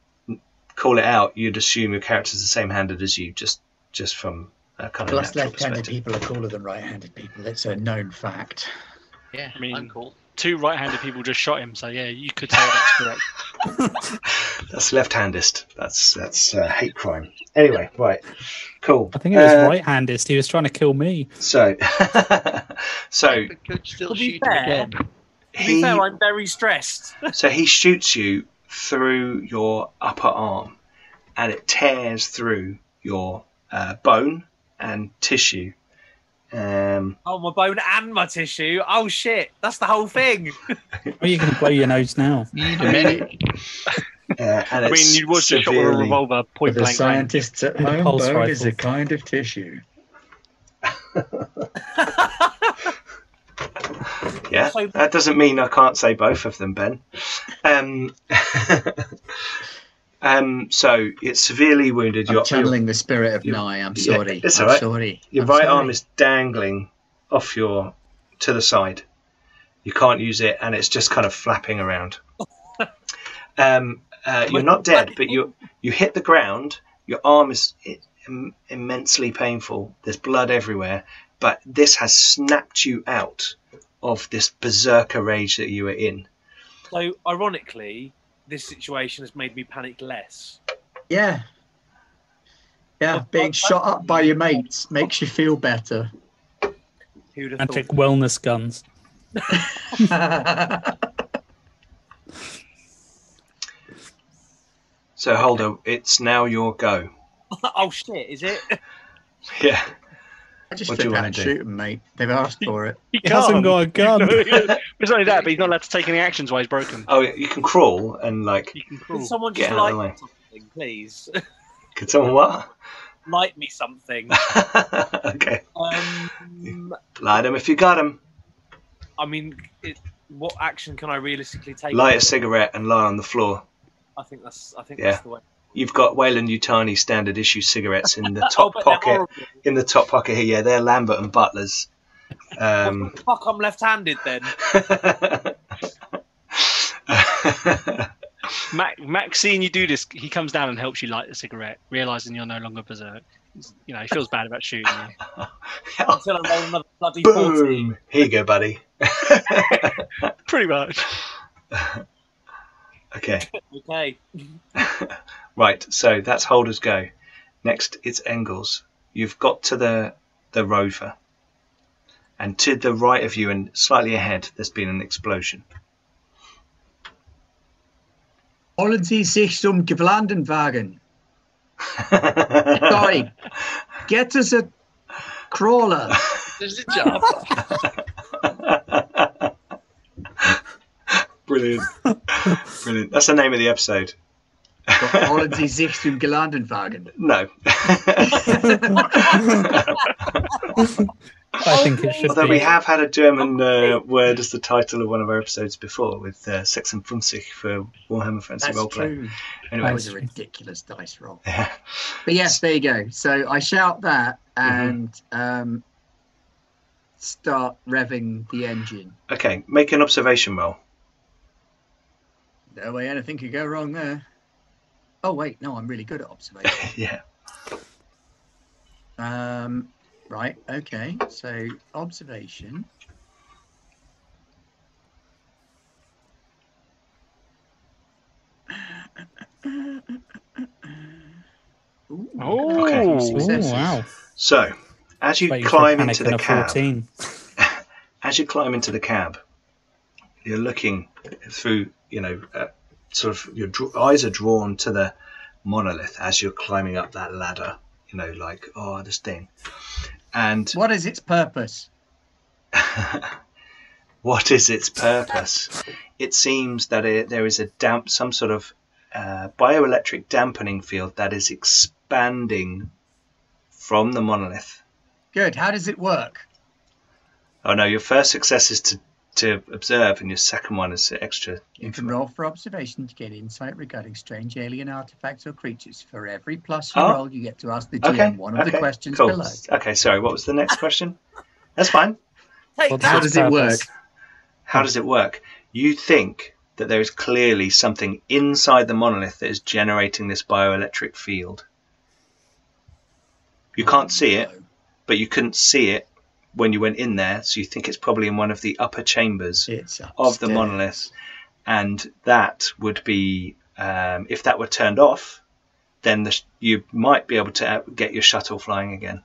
call it out, you'd assume your character's the same handed as you, just just from a kind of Plus, natural left-handed people are cooler than right-handed people. It's a known fact. Yeah, I mean- I'm cool. Two right-handed people just shot him, so yeah, you could say that's correct. That's left-handist. That's that's uh, hate crime. Anyway, right, cool. I think it was Uh, right-handist. He was trying to kill me. So, so could still To be shoot fair- him again. To be he fair, I'm very stressed. so he shoots you through your upper arm, and it tears through your uh, bone and tissue. Um, Oh, my bone and my tissue. Oh shit, that's the whole thing. Are you going to blow your nose now? You need a medic. uh, and I mean, you would just shot with a revolver, For point the blank. range. scientists at a home, pulse bone is a kind of tissue. Yeah, that doesn't mean I can't say both of them, Ben. Um, um, so it's severely wounded. I'm Your, your, channeling the spirit of you- Nye. I'm yeah, sorry. it's I'm all right. sorry. your I'm right sorry. arm is dangling off your to the side. You can't use it, and it's just kind of flapping around. um, uh, you're not dead, but you you hit the ground. Your arm is i- im- immensely painful. There's blood everywhere, but this has snapped you out of this berserker rage that you were in. So, ironically, this situation has made me panic less. Yeah. Yeah, Well, being well, shot up by your mates makes you feel better. Who'd have Magic thought? wellness guns. So Holder, it's now your go. oh shit, is it? Yeah. I just What do flip you wanna and do? shoot them, mate. They've asked for it. He He hasn't got a gun. it's only that, but he's not allowed to take any actions while he's broken. Oh, you can crawl and like. He can crawl. Can someone just out of the light way. me something, please? Could someone what? light me something. okay. Um, Light him if you got him. I mean, it, what action can I realistically take? Light a cigarette and lie on the floor. I think that's. I think Yeah. that's the way. You've got Weyland Yutani standard issue cigarettes in the oh, top but they're pocket. In the top pocket here, yeah, they're Lambert and Butler's. Um, the fuck, I'm left-handed then. Mac, Mac, seeing you do this, he comes down and helps you light the cigarette, realizing you're no longer berserk. You know, he feels bad about shooting you. Until I roll another bloody 14. Boom! Here you go, buddy. Pretty much. Okay, Okay. right. So that's Holder's go. Next, it's Engels. You've got to the the rover, and to the right of you and slightly ahead, there's been an explosion. Holen Sie sich zum Gewlandenwagen. Sorry. Get us a crawler. There's a job. Brilliant. Brilliant. That's the name of the episode. Holen Sie sich zum Gewlandenwagen. No. I think it should Although be. we have had a German uh, word as the title of one of our episodes before with uh, Sex and Funzig for Warhammer Fantasy That's Roleplay. true. Anyway, That was a ridiculous dice roll. yeah. But yes, there you go. So I shout that and um, start revving the engine. Okay, make an observation roll. No way anything could go wrong there. Oh wait, no, I'm really good at observation. yeah. um, right, okay. So observation. Ooh, Oh. Okay. Ooh, wow. So, as you Wait climb into the cab, 14. as you climb into the cab, you're looking through, you know, uh, sort of your eyes are drawn to the monolith as you're climbing up that ladder. You know, like oh, this thing, and What is its purpose? what is its purpose? It seems that it, there is a damp, some sort of uh, bioelectric dampening field that is expanding from the monolith. Good. How does it work? Oh no, your first success is to, to observe, and your second one is extra. You can roll for observation to get insight regarding strange alien artifacts or creatures. For every plus you Oh. roll, you get to ask the GM Okay. one of okay, the questions cool. below. Okay, sorry. What was the next question? That's fine. What's How does it work? How does it work? You think that there is clearly something inside the monolith that is generating this bioelectric field. You can't see it, but you couldn't see it when you went in there, so you think it's probably in one of the upper chambers It's of the upstairs. monolith, and that would be um, if that were turned off, then the, sh- you might be able to uh, get your shuttle flying again.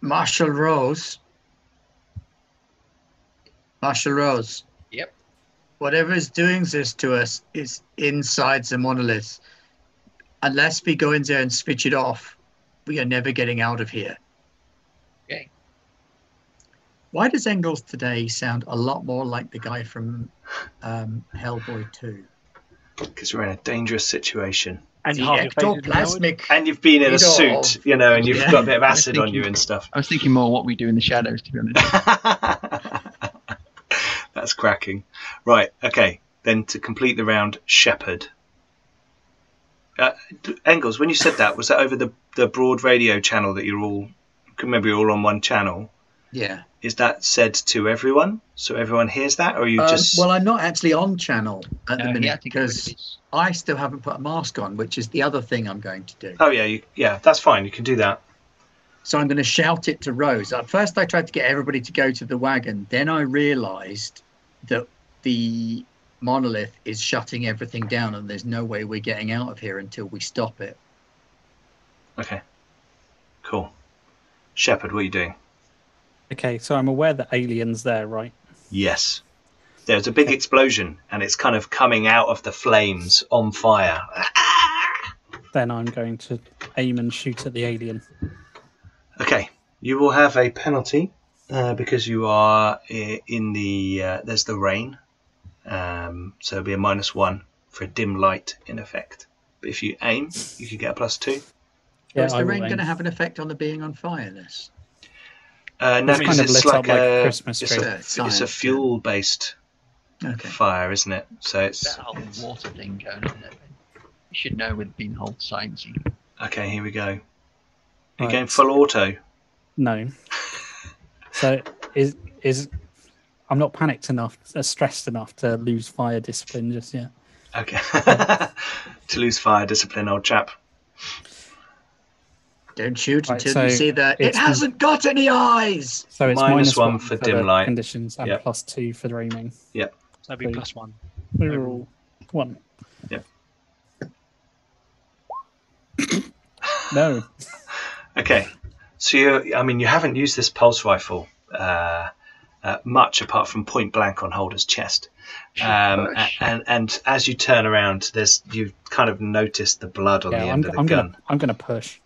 Marshall Rose. Marshall Rose. Yep. Whatever is doing this to us is inside the monolith. Unless we go in there and switch it off, we are never getting out of here. Okay. Why does Engels today sound a lot more like the guy from um, Hellboy 2? Because we're in a dangerous situation, And The half your face is melted. ectoplasmic. and you've been in a You know, suit, you know, and you've yeah. got a bit of I was acid on you and stuff. I was thinking more what we do in the shadows, to be honest. That's cracking. Right, okay. Then to complete the round, Shepard. Uh, Engels, when you said that, was that over the, the broad radio channel that you're all, I can remember you're all on one channel? Yeah. Is that said to everyone? So everyone hears that? Or are you Um, just. well, I'm not actually on channel at the No, he minute had to get rid of because I still haven't put a mask on, which is the other thing I'm going to do. oh, yeah, you, yeah, that's fine. You can do that. So I'm going to shout it to Rose. At first, I tried to get everybody to go to the wagon. Then I realized that the monolith is shutting everything down, and there's no way we're getting out of here until we stop it. Okay. Cool. Shepard, what are you doing? Okay, so I'm aware that aliens there, right? Yes. There's a big explosion, and it's kind of coming out of the flames on fire. Then I'm going to aim and shoot at the alien. Okay, you will have a penalty uh, because you are in the. Uh, there's the rain, um, so it'll be a minus one for a dim light in effect. But if you aim, you could get a plus two. Yeah, is the will rain going to have an effect on the being on fire list? Uh, no, It's because kind of it's like, up like a a, Christmas it's a, it's a fuel based Okay. fire, isn't it? So it's that whole water thing going on there. You should know with being whole sciencey. okay. Here we go. Are you Right. going full auto? No. So is is I'm not panicked enough, uh, stressed enough to lose fire discipline just yet. Okay. to lose fire discipline, old chap. Don't shoot Right, until you see that it hasn't got any eyes. So it's Minus minus one one for for, dim light. conditions and Yep. plus two for the aiming. So that'd be Please. plus one. Overall, one. Yep. No. Okay, so you, I mean, you haven't used this pulse rifle uh, uh, much apart from point blank on Holder's chest, um, and and as you turn around, there's you kind of noticed the blood on Yeah, the I'm, end of the I'm gun. gonna I'm gonna push.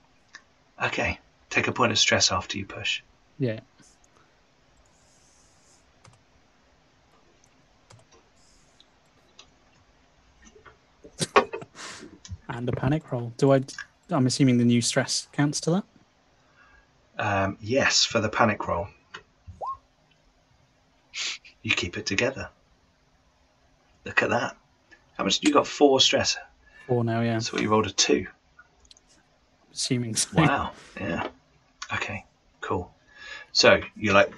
Okay, take a point of stress after you push. Yeah. and a panic roll. Do I? I'm assuming the new stress counts to that. Um, yes, for the panic roll, you keep it together. Look at that. How much? You got four stress. Four now, yeah. So you rolled a two. Assuming so. Wow. Yeah. Okay. Cool. So you're like,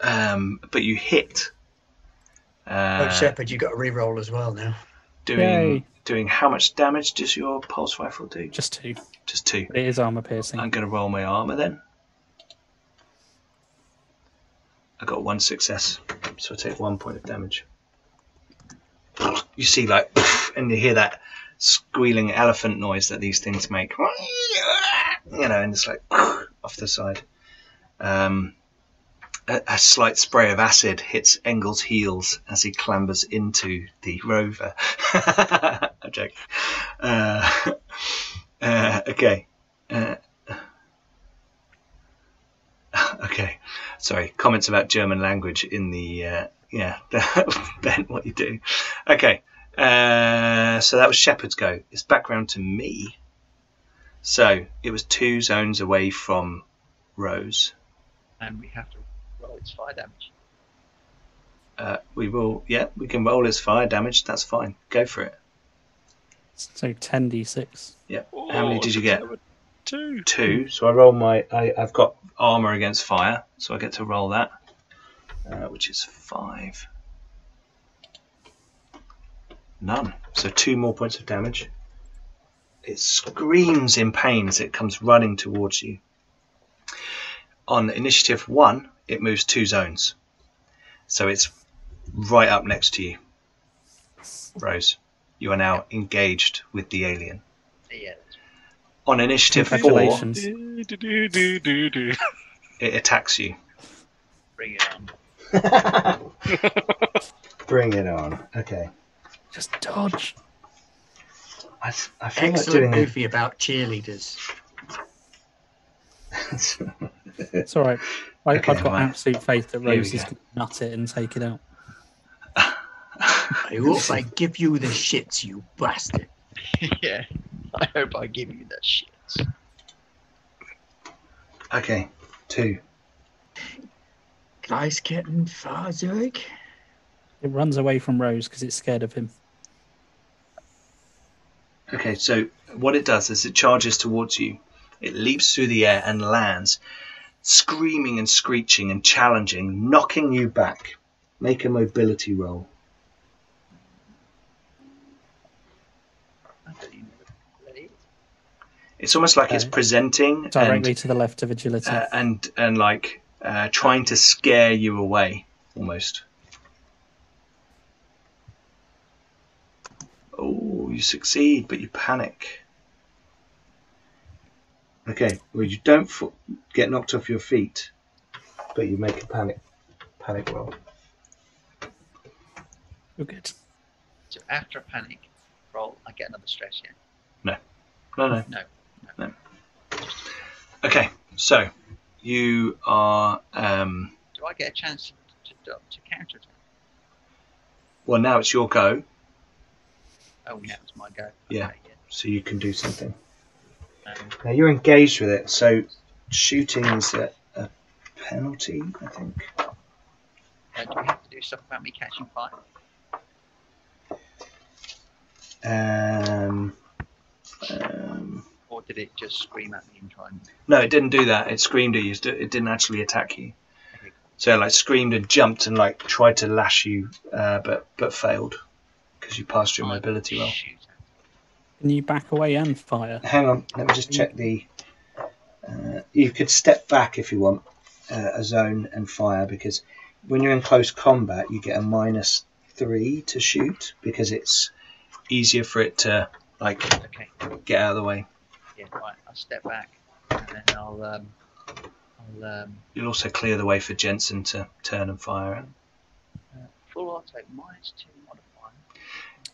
um, but you hit. Uh, oh, Shepard, you got a re-roll as well now. doing Yay. doing how much damage does your pulse rifle do? Just two. Just two. But it is armor piercing. I'm going to roll my armor then. I got one success, so I take one point of damage. You see, like, and you hear that squealing elephant noise that these things make. You know, and it's like off the side. Um, a, a slight spray of acid hits Engel's heels as he clambers into the rover. I'm joking. Uh, uh, okay. Uh, okay. Sorry, comments about German language in the uh, yeah Ben, what you do? Okay, uh, so that was Shepard's go. It's back round to me. So it was two zones away from Rose. And we have to roll its fire damage. Uh, we will, yeah, we can roll as fire damage. That's fine. Go for it. So 10d6. Yeah. How many did you get? Two. Two. So I roll my. I, I've got armor against fire, so I get to roll that, uh, which is five. None. So two more points of damage. It screams in pain as it comes running towards you. On initiative one, it moves two zones. So it's right up next to you. Rose, you are now engaged with the alien. Yeah, On initiative four, Congratulations. Do, do, do, do, do, do. it attacks you. bring it on. Bring it on. Okay. Just dodge. I, I feel like Excellent doing goofy about cheerleaders. It's all right. I, Okay, I've got right. absolute faith that Rose is going to nut it and take it out. I hope I give you the shits, you bastard. yeah. I hope I give you the shits. okay. Two. Gleisketten Fahrzeug. It runs away from Rose because it's scared of him. Okay, so what it does is it charges towards you. It leaps through the air and lands, screaming and screeching and challenging, knocking you back. Make a mobility roll. I don't even know what it is. Almost like it's presenting Directly and to the left of agility. uh, and and like uh, trying to scare you away, almost. Oh, you succeed, but you panic. Okay, well you don't f- get knocked off your feet, but you make a panic panic roll. You're good. So after a panic roll, I get another stress, yeah? No, no. No. No. No. Okay, so you are. Um, Do I get a chance to, to, to counter attack? well, now it's your go, Oh, it's my go. Yeah. Okay, yeah. so you can do something. Um, Now you're engaged with it, so shooting is a, a penalty, I think. uh, do we have to do stuff about me catching fire? Um, um, Or did it just scream at me and try and. no, it didn't do that. It screamed at you. It didn't actually attack you. Okay. So it, like screamed and jumped and like tried to lash you, uh, but but failed because you passed your mobility roll. shoot at it. Can you back away and fire? Hang on, let me just check the. Uh, you could step back if you want uh, a zone and fire because when you're in close combat, you get a minus three to shoot because it's easier for it to like Okay, get out of the way. yeah, right. I'll step back and then I'll. Um, I'll um, You'll also clear the way for Jensen to turn and fire. uh, full auto minus two.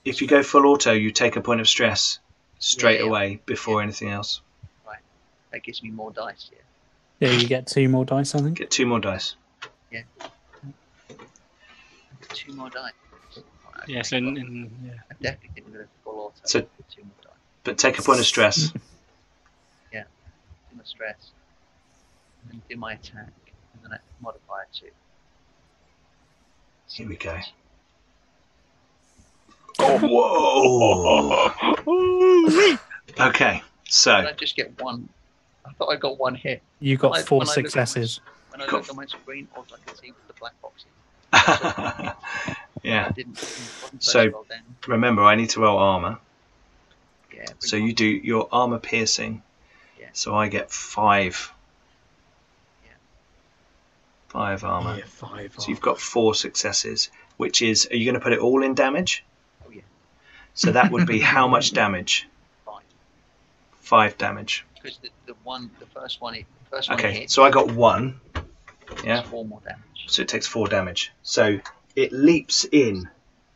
If you go full auto, you take a point of stress straight Yeah, yeah. away before anything else. Right. That gives me more dice, yeah. Yeah, you get two more dice, I think. Get two more dice. Yeah. Two more dice. Right, okay, Yes, and, well, and yeah. I definitely didn't go full auto. So- two more dice. But take a point of stress. Yeah. Do my stress. And then do my attack. And then I modify it to. Here we go. Oh, whoa! Okay, Did so I just get one? I thought I got one hit. You got When four when I look at my- successes. When I Cool. looked on my screen, all I could see was the black boxes. yeah. I didn't. So- first. Remember, I need to roll armor. Yeah. So you do your armor piercing. Yeah. So I get five. Yeah. Five armor. Yeah, five. So you've got four successes, which is. Are you going to put it all in damage? Yeah. So that would be how much damage? Fine. Five damage. Because the, the one, the first one, it, the first one Okay, hit. so I got one. yeah. Four more damage. So it takes four damage. So it leaps in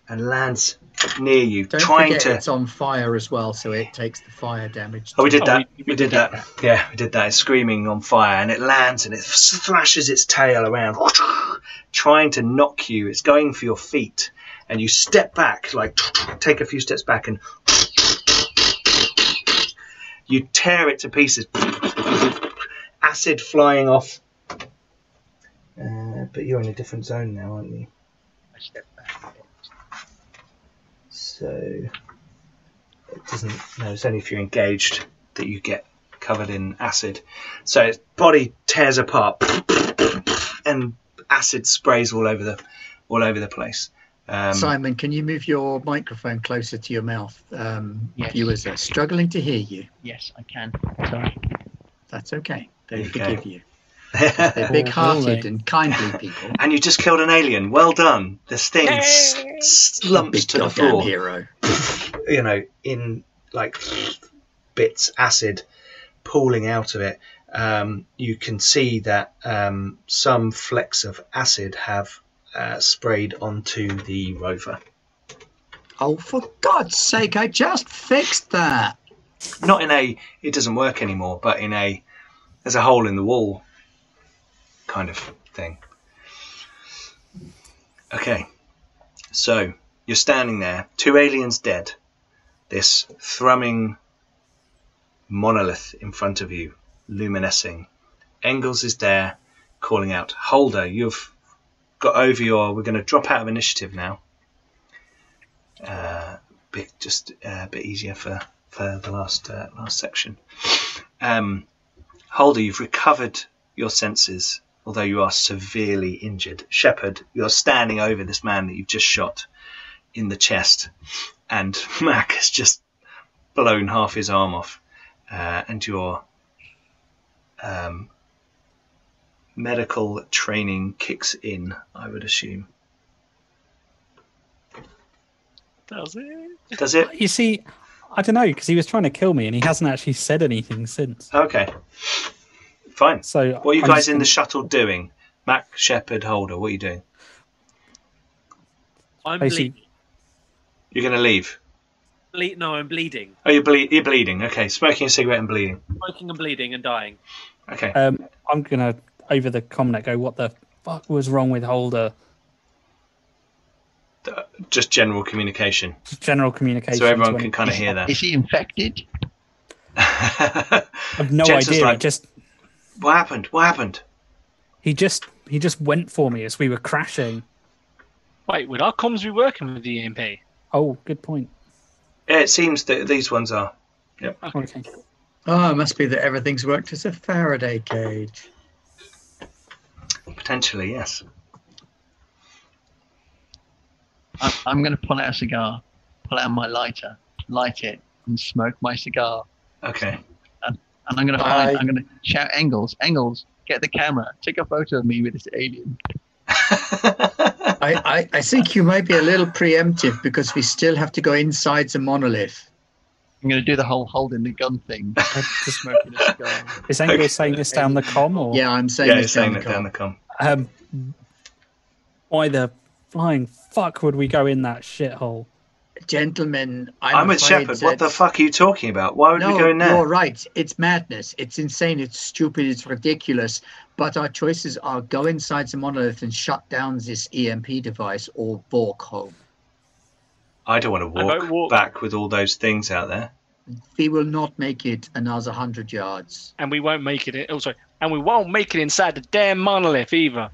and lands near you, Don't trying forget to. it's on fire as well, so it takes the fire damage. Oh, we too. did Oh, that. we- We, did that. Yeah, we did that. It's screaming on fire, and it lands and it thrashes its tail around, trying to knock you. It's going for your feet, and you step back, like take a few steps back, and you tear it to pieces. Acid flying off. Uh, but you're in a different zone now, aren't you? I step back. So it doesn't. No, it's only if you're engaged that you get covered in acid. So its body tears apart, and acid sprays all over the all over the place. Um, Simon, can you move your microphone closer to your mouth? Um, Yes. Viewers are struggling to hear you. Yes, I can. Sorry. That's okay. They Okay. forgive you. They're big-hearted and kindly people. and you just killed an alien. Well done. This thing s- Yay! slumps to the goddamn floor. hero. you know, in like bits acid pooling out of it. Um, you can see that um, some flecks of acid have uh, sprayed onto the rover. Oh, for God's sake! I just fixed that. Not in a it doesn't work anymore, but in a there's a hole in the wall kind of thing. Okay, so you're standing there, two aliens dead, this thrumming monolith in front of you, luminescing. Engels is there, calling out, Holder, you've got over your. We're going to drop out of initiative now. Uh, bit, just uh, a bit easier for, for the last uh, last section. Um, Holder, you've recovered your senses, although you are severely injured. Shepard, you're standing over this man that you've just shot in the chest, and Mac has just blown half his arm off, uh, and your um, medical training kicks in, I would assume. That was it. Does it? You see, I don't know because he was trying to kill me and he hasn't actually said anything since. Okay. Fine. So What are you I'm guys just in the gonna- shuttle doing? Mac, Shepard, Holder, what are you doing? I'm Basically- bleeding. You're going to leave. Ble- no, I'm bleeding. Oh, you're, ble- you're bleeding. Okay, smoking a cigarette and bleeding. Smoking and bleeding and dying. Okay. Um, I'm gonna over the Comnet go. What the fuck was wrong with Holder? Uh, Just general communication. Just general communication. So everyone can kind of hear that. Is he infected? I've no Jens idea. like- just what happened? What happened? he just he just went for me as we were crashing. Wait, would our comms be working with the EMP? Oh, good point. Yeah, it seems that these ones are. Okay. Oh, it must be that everything's worked as a Faraday cage. Potentially, yes. I'm, I'm going to pull out a cigar, pull out my lighter, light it, and smoke my cigar. Okay. And I'm going to find, I- I'm going to shout, Engels, Engels, get the camera, take a photo of me with this alien. I, I, I think you might be a little preemptive because we still have to go inside the monolith. I'm going to do the whole holding the gun thing, Just- smoking a cigar. Is Engel Okay. saying this down the com or Yeah, I'm saying yeah, this he's saying down it the down the com. Um why the flying fuck would we go in that shithole? Gentlemen, I'm, I'm, with afraid Shepard. What the fuck are you talking about? Why would no, we go in there? You're right. It's madness. It's insane. It's stupid. It's ridiculous. But our choices are go inside the monolith and shut down this EMP device or walk home. I don't want to walk, walk. back with all those things out there. We will not make it another hundred yards. And we won't make it. In, oh, sorry. And we won't make it inside the damn monolith either.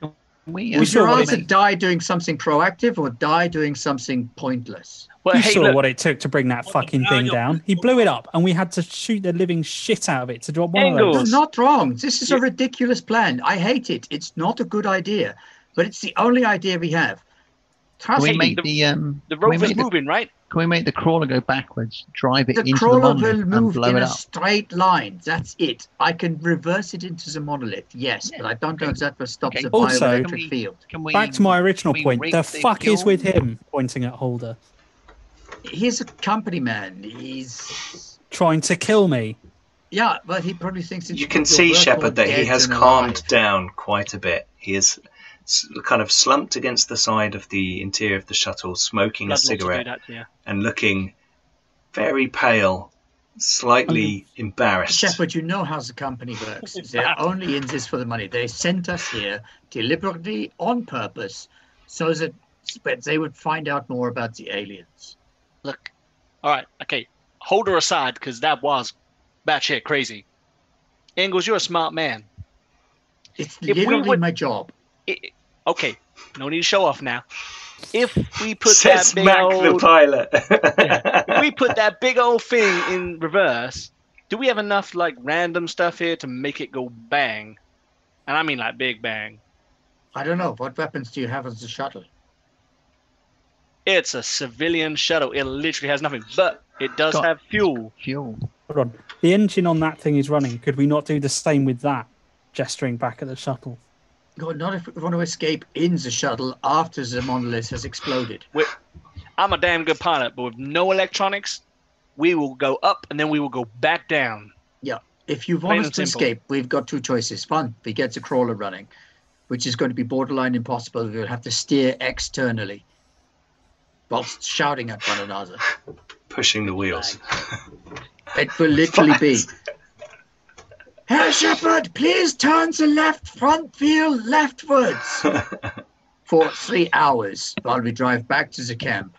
We, We Would you saw what rather it- die doing something proactive or die doing something pointless? Well, you hey, saw look, what it took to bring that fucking thing down. He blew it up, and we had to shoot the living shit out of it to drop one of Engels. You're those. not wrong. This is a Yeah. ridiculous plan. I hate it. It's not a good idea, but it's the only idea we have. Can Trust we me. make the- the um? the can we rover's make the, moving, right? Can we make the crawler go backwards, drive it the into the crawler monolith will and move blow in it a straight line. That's it. I can reverse it into the monolith, yes, Yeah, but I don't know if that will stop Okay. the Also- bioelectric Can we- field. Can we Back to my original point. The the fuck is with him pointing at Holder, He's a company man. He's trying to kill me? yeah, but he probably thinks it's You can see, Shepard, that he has calmed alive. down quite a bit. He is s- kind of slumped against the side of the interior of the shuttle, smoking a Blood Lord to do cigarette that to you. and looking very pale, slightly embarrassed. Shepard, you know how the company works. They're only in this for the money. They sent us here deliberately on purpose so that but they would find out more about the aliens. Look, all right, okay, hold her aside because that was batshit crazy. Engels, you're a smart man. It's If we literally would- my job. I- okay, no need to show off now. If we put Says that big Mac the old, pilot. if we put that big old thing in reverse, do we have enough like random stuff here to make it go bang? And I mean like big bang. I don't know. What weapons do you have as a shuttle? It's a civilian shuttle. It literally has nothing, but it does Got- have fuel. Fuel. Hold on. The engine on that thing is running. Could we not do the same with that? Gesturing back at the shuttle. God, not if we want to escape in the shuttle after the monolith has exploded. I'm a damn good pilot, but with no electronics, we will go up and then we will go back down. Yeah. If you Plain want us to simple. escape, we've got two choices. One, we get the crawler running, which is going to be borderline impossible. We'll have to steer externally whilst shouting at one another. Pushing the wheels. It will literally be. Herr Shepard, please turn to left front wheel leftwards for three hours while we drive back to the camp.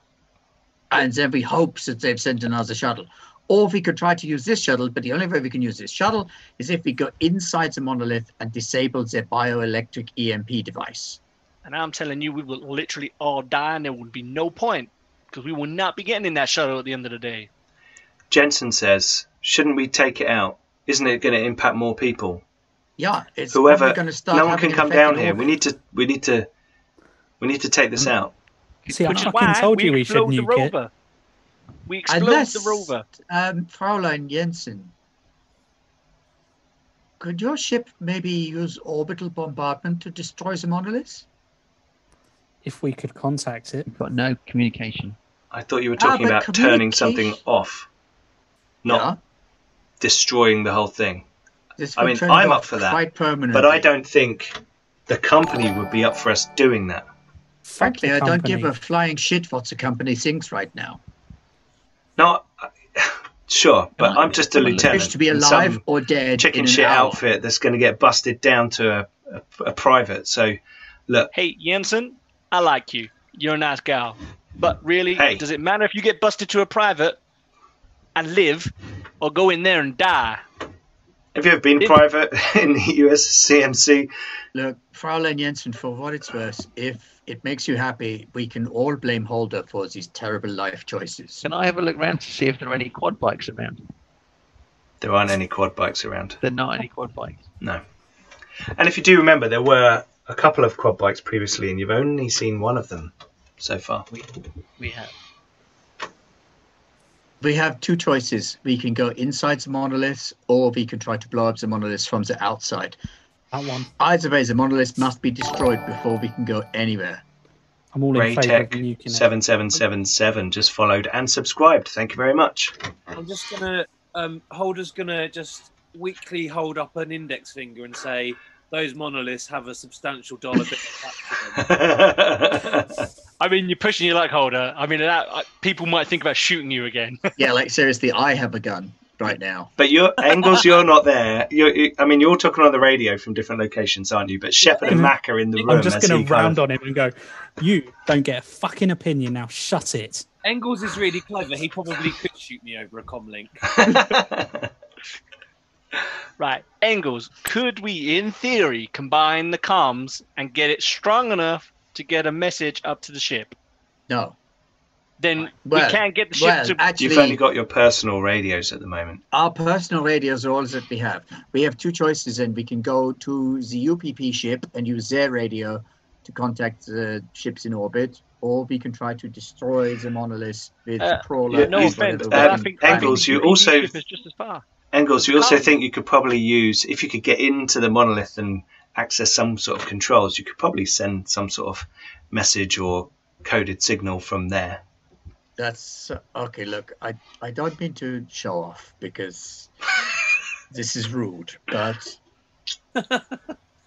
And then we hope that they've sent another shuttle. Or if we could try to use this shuttle, but the only way we can use this shuttle is if we go inside the monolith and disable their bioelectric EMP device. And I'm telling you, we will literally all die and there would be no point because we will not be getting in that shuttle at the end of the day. Jensen says, shouldn't we take it out? Isn't it going to impact more people? Yeah, it's Whoever, going to start. no one can come down here. We need to, we need to, we need to take this out. See, I Which is fucking told you we should explode the nuke it. rover. We explode Unless, the rover. um, Fraulein Jensen, could your ship maybe use orbital bombardment to destroy the monolith? If we could contact it. We've got no communication. I thought you were Ah, talking but about turning something off, not Yeah, destroying the whole thing. this I mean, I'm up for that, But I don't think the company would be up for us doing that. Frankly, I don't give a flying shit what the company thinks right now. No, sure, but Right. I'm just a Wish lieutenant. Wish to be alive or dead chicken shit hour. outfit that's going to get busted down to a, a, a private. So, look, Hey, Jensen, I like you. You're a nice gal. But really, Hey. does it matter if you get busted to a private and live or go in there and die? have you ever been Did- private in the US CMC? Look, Fraulein Jensen, for what it's worth, if it makes you happy, we can all blame Holder for these terrible life choices. Can I have a look around to see if there are any quad bikes around? There aren't any quad bikes around. There are not any quad bikes. No. And if you do remember, there were a couple of quad bikes previously, and you've only seen one of them so far. We, we have. We have two choices. We can go inside the monoliths, or we can try to blow up the monoliths from the outside. That one. Either way, the monolith must be destroyed before we can go anywhere. I'm all in favour of Raytech nuking it. seven seven seven seven just followed and subscribed. Thank you very much. I'm just gonna um, Holder's gonna just weakly hold up an index finger and say those monoliths have a substantial dollar bill attached to them. I mean, you're pushing your luck holder. I mean, that, uh, people might think about shooting you again. Yeah, like seriously, I have a gun right now. but you're Engels, you're not there. You're, you, I mean, you're talking on the radio from different locations, aren't you? But Shepard and Mac are in the room. I'm just going he to kind round of- on him and go, You don't get a fucking opinion now. Shut it. Engels is really clever. He probably could shoot me over a comlink. right, Engels, could we, in theory, combine the comms and get it strong enough to get a message up to the ship? No. Then Well, we can't get the ship Well, to. You've only got your personal radios at the moment. our personal radios are all that we have. We have two choices, and we can go to the UPP ship and use their radio to contact the ships in orbit, or we can try to destroy the monolith with Uh, the crawler. yeah, no offense, whatever but I um, think, find. I think Engels, you also- is just as far. Engels, We also Come. think you could probably use if you could get into the monolith and access some sort of controls. You could probably send some sort of message or coded signal from there. That's okay. Look, I I don't mean to show off because this is rude, but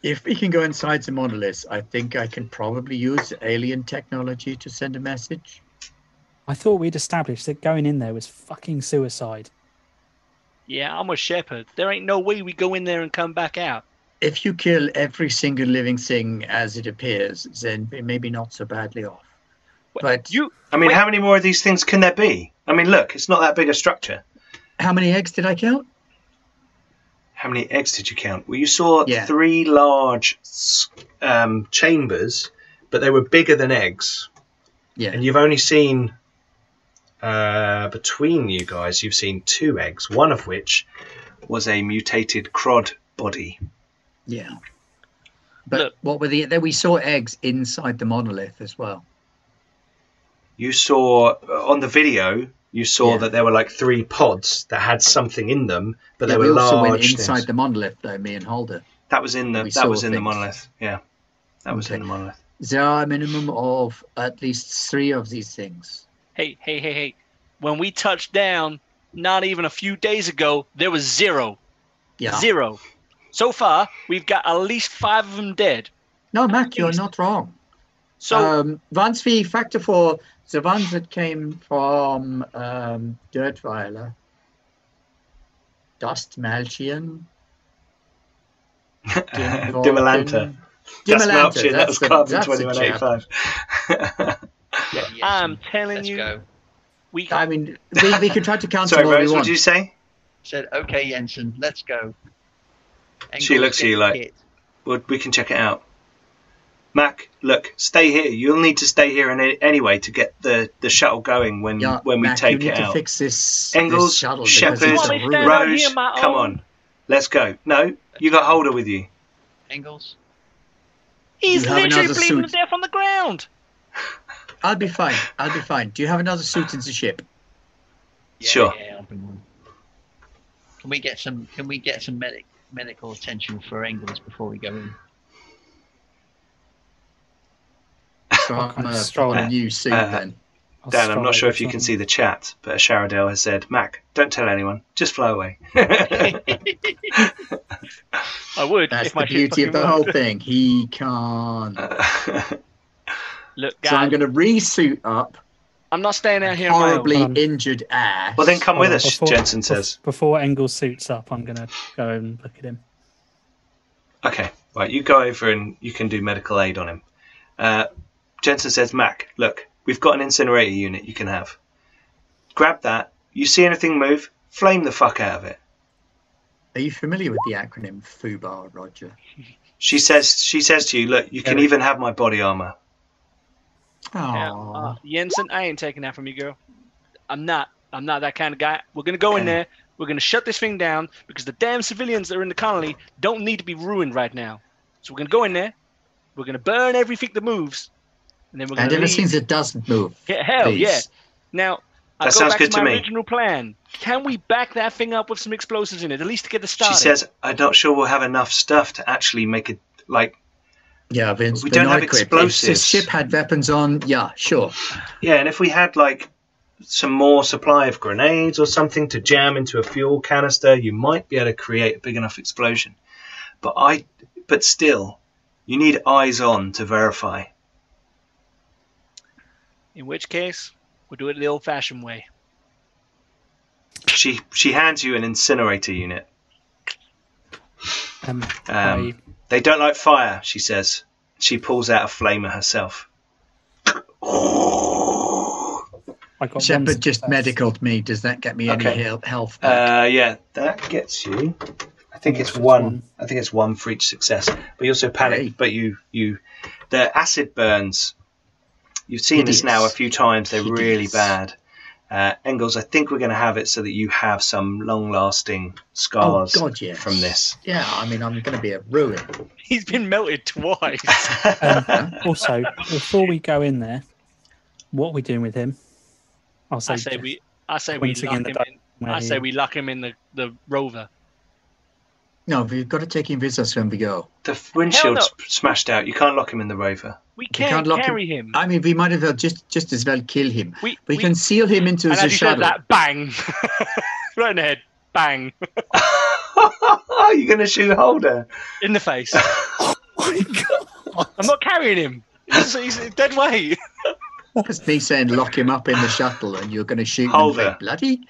If we can go inside the monolith, I think I can probably use alien technology to send a message. I thought we'd established that going in there was fucking suicide. Yeah, I'm a shepherd. There ain't no way we go in there and come back out. If you kill every single living thing as it appears, then we're maybe not so badly off. But You I mean, Wait. how many more of these things can there be? I mean, look, it's not that big a structure. how many eggs did I count? How many eggs did you count? Well, you saw Yeah. three large um, chambers, but they were bigger than eggs. Yeah. And you've only seen, uh, between you guys, you've seen two eggs, one of which was a mutated crod body. Yeah. But Look. what were the? Then we saw eggs inside the monolith as well. You saw uh, on the video, you saw Yeah. that there were like three pods that had something in them, but Yeah, they we were also large. went inside things. the monolith, though. Me and Holder. That was in the we that was in the monolith. Yeah, that was in the monolith. There are a minimum of at least three of these things hey, hey, hey, hey. When we touched down, not even a few days ago, there was zero. Yeah. Zero. So far, we've got at least five of them dead. No, Matt, you're not wrong. So um, once we factor for the ones that came from um, Dirtweiler, Dust Malchian, Dimolanta. Dimolanta, that's, that's, that's carbon 2185. yes, I'm telling let's you, go. we I mean, we, we can try to count Sorry, them Rose. What want. did you say? Said, okay, Jensen, let's go. She looks at get you like- kit. Well, we can check it out. Mac, look, stay here. You'll need to stay here any, anyway to get the, the shuttle going when Yeah, when we Mac, take you it need to fix this, Engels, this shuttle because Shepard, it's You a want me to ruin. stand out Rose, here, come on, let's go. No, you got Holder with you. Engels, he's You literally bleeding to death on the ground. I'll be fine. I'll be fine. Do you have another suit in the ship? yeah, Sure. Yeah, I'll bring one. Can we get some? Can we get some medic medical attention for Engels before we go in? So I'm kind of gonna stroll put a new suit Uh, then. I'll Dan, I'm not sure if you can see the chat, but Sharadale has said, Mac, don't tell anyone. Just fly away. I would. That's the beauty of the whole thing. He can't. Look, So I'm going to resuit up I'm not staying out here on my own. horribly Hold injured ass. well, then come Hold with on, us, before- Jensen says. Before Engel suits up, I'm gonna go and look at him. Okay, right, you go over and you can do medical aid on him. Uh, Jensen says, Mac, look, we've got an incinerator unit you can have. Grab that. You see anything move, flame the fuck out of it. Are you familiar with the acronym FUBAR, Roger? She says, she says to you, look, you can even have my body armor. Yeah, Oh, uh, Jensen, I ain't taking that from you, girl. I'm not. I'm not that kind of guy. We're gonna go in there. We're gonna shut this thing down because the damn civilians that are in the colony don't need to be ruined right now. So we're gonna go in there. We're gonna burn everything that moves, and then we're gonna and everything leave. that doesn't move. Yeah, hell please. yeah. Now, I That go sounds back good to to my me. original plan. Can we back that thing up with some explosives in it, at least to get the start? She start? says, I'm not sure we'll have enough stuff to actually make it, like, Yeah, Vince. We don't have equipped. explosives. If the ship had weapons on, yeah, sure. yeah, and if we had, like, some more supply of grenades or something to jam into a fuel canister, you might be able to create a big enough explosion. But I, but still, you need eyes on to verify. In which case, we'll do it the old-fashioned way. She she hands you an incinerator unit. Um, Um, they don't like fire, she says. She pulls out a flamer herself. I, I got Shepard just success. medicaled me. Does that get me Okay. any health, health back? Uh, yeah, that gets you. I think it's It's one. one. I think it's one for each success. But you also panic. Hey. But you you the acid burns. You've seen this now a few times. They're really bad. Uh, Engels, I think we're going to have it so that you have some long-lasting oh, scars God, yes. from this. Yeah, I mean, I'm going to be a ruin. He's been melted twice. Um, also, before we go in there, what are we doing with him? I'll say, I say we. I say we Pointing lock him in. I say we lock him in the, the rover. No, we've got to take him with us when we go. the windshield's no. smashed out. You can't lock him in the rover. We can't can't, lock him- carry him. I mean, we might as well just just as well kill him. We, We, we can seal him into and the as he said that, bang, right in the head, bang. are you going to shoot Holder? in the face. Oh my god! I'm not carrying him. He's, he's a dead weight. That's me saying lock him up in the shuttle and you're going to shoot him. Holder. Like, bloody,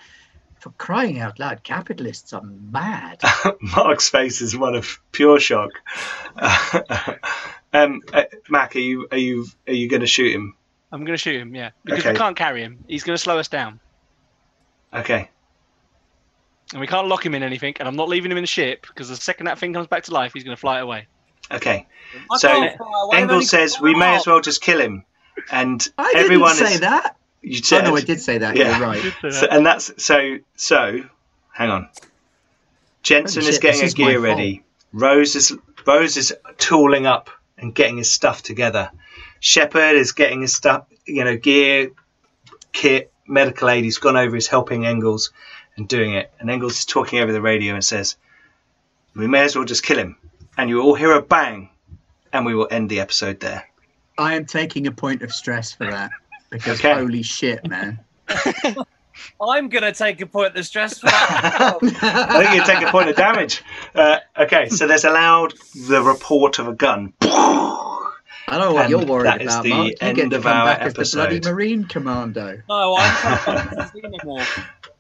for crying out loud, capitalists are mad. Mark's face is one of pure shock. um, uh, Mac, are you are you are you going to shoot him? I'm going to shoot him, yeah. Because Okay. we can't carry him. He's going to slow us down. Okay. And we can't lock him in anything. And I'm not leaving him in the ship because the second that thing comes back to life, he's going to fly away. Okay. I So, can't fly away, I've Engel says we may as well just kill him, and I didn't everyone say is. that. You Oh, said, no, I did say that. Yeah. You're right. So, and that's so so. Hang on. Jensen Holy is getting this a is gear fault. ready. Rose is Rose is tooling up and getting his stuff together. Shepard is getting his stuff, you know, gear, kit, medical aid. He's gone over. He's helping Engels and doing it. And Engels is talking over the radio and says, "We may as well just kill him." And you all hear a bang, and we will end the episode there. I am taking a point of stress for that because Okay. holy shit, man. I'm going to take a point of stress for that. I think you take a point of damage. Uh, okay, so there's allowed the report of a gun. I know what And you're worried that is about, the Mark. You end get to of come our back as the bloody. Marine Commando. no, I'm not anymore.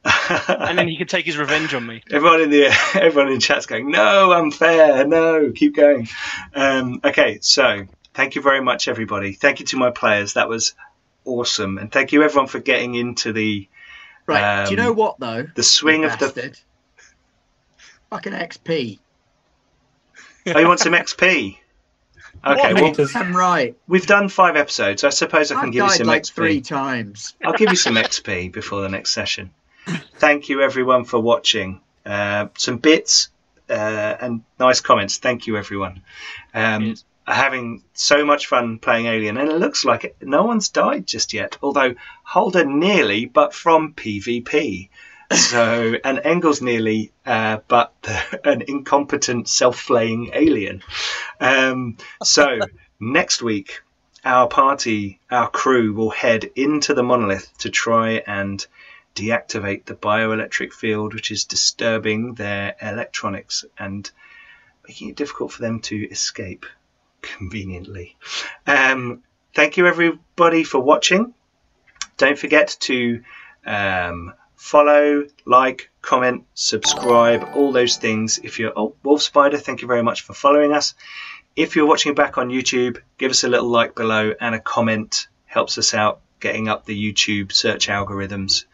And then he can take his revenge on me. everyone in the everyone in chat's going, no, unfair, no, keep going. Um, okay, so thank you very much, everybody. Thank you to my players. That was awesome, and thank you everyone for getting into the Right. Do you Um, know what, though? the swing you of the. bastard? Fucking XP. Oh, you want some XP? Okay, well, I'm right. we've done five episodes. I suppose I can I've give you died some like XP. three times. I'll give you some XP before the next session. Thank you, everyone, for watching. Uh, some bits uh, and nice comments. Thank you, everyone. Um, Yes. Having so much fun playing Alien, and it looks like it, no one's died just yet. Although Holder nearly, but from PvP. So and Engels nearly, uh, but an incompetent self-flaying alien. Um, so next week, our party, our crew, will head into the monolith to try and deactivate the bioelectric field, which is disturbing their electronics and making it difficult for them to escape conveniently. Um, thank you, everybody, for watching. Don't forget to um, follow, like, comment, subscribe, all those things. If you're oh, Wolf Spider, thank you very much for following us. If you're watching back on YouTube, give us a little like below and a comment. Helps us out getting up the YouTube search algorithms.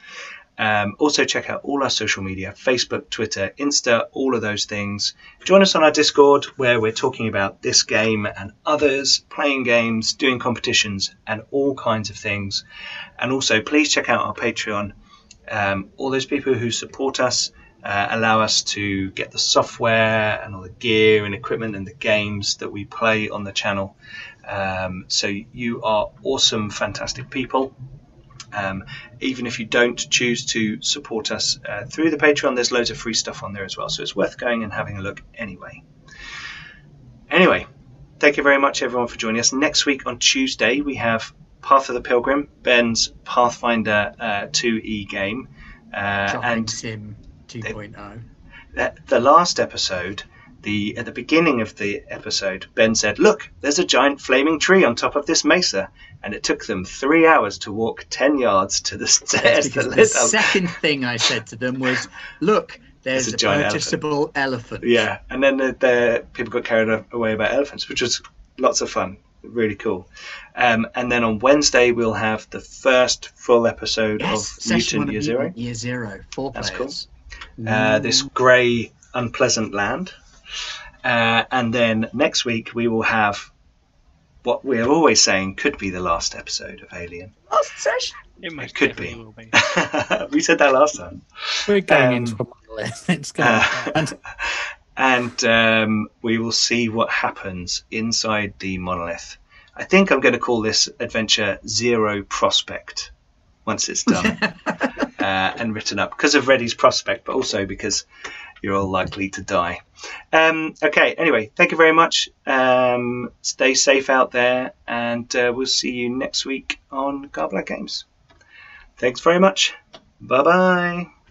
Um, also, check out all our social media Facebook, Twitter, Insta, all of those things. Join us on our Discord where we're talking about this game and others, playing games, doing competitions, and all kinds of things. And also, please check out our Patreon. Um, all those people who support us uh, allow us to get the software and all the gear and equipment and the games that we play on the channel. Um, so, you are awesome, fantastic people. Um, even if you don't choose to support us uh, through the Patreon, there's loads of free stuff on there as well. So it's worth going and having a look anyway. Anyway, thank you very much, everyone, for joining us. Next week on Tuesday, we have Path of the Pilgrim, Ben's Pathfinder uh, 2E game. Uh, and Sim oh. 2.0. the, the last episode, the at the beginning of the episode, Ben said, "Look, there's a giant flaming tree on top of this mesa," and it took them three hours to walk ten yards to the stairs that the second thing I said to them was, look, there's It's a a, giant purchasable elephant. Yeah, and then the, the people got carried away about elephants, which was lots of fun, really cool. Um, and then on Wednesday we'll have the first full episode Yes, of Mutant Year Zero. Year Zero. Four That's players. uh, this grey, unpleasant land. Uh, and then next week we will have what we're always saying could be the last episode of Alien. Last session. It most could be. be. we said that last time. We're going Um, into a monolith. It's going Uh, and and um, we will see what happens inside the monolith. I think I'm going to call this adventure Zero Prospect once it's done uh, and written up because of Reddy's prospect, but also because you're all likely to die. Um, okay, anyway, thank you very much. Um, stay safe out there, and uh, we'll see you next week on Garblack Games. Thanks very much. Bye bye.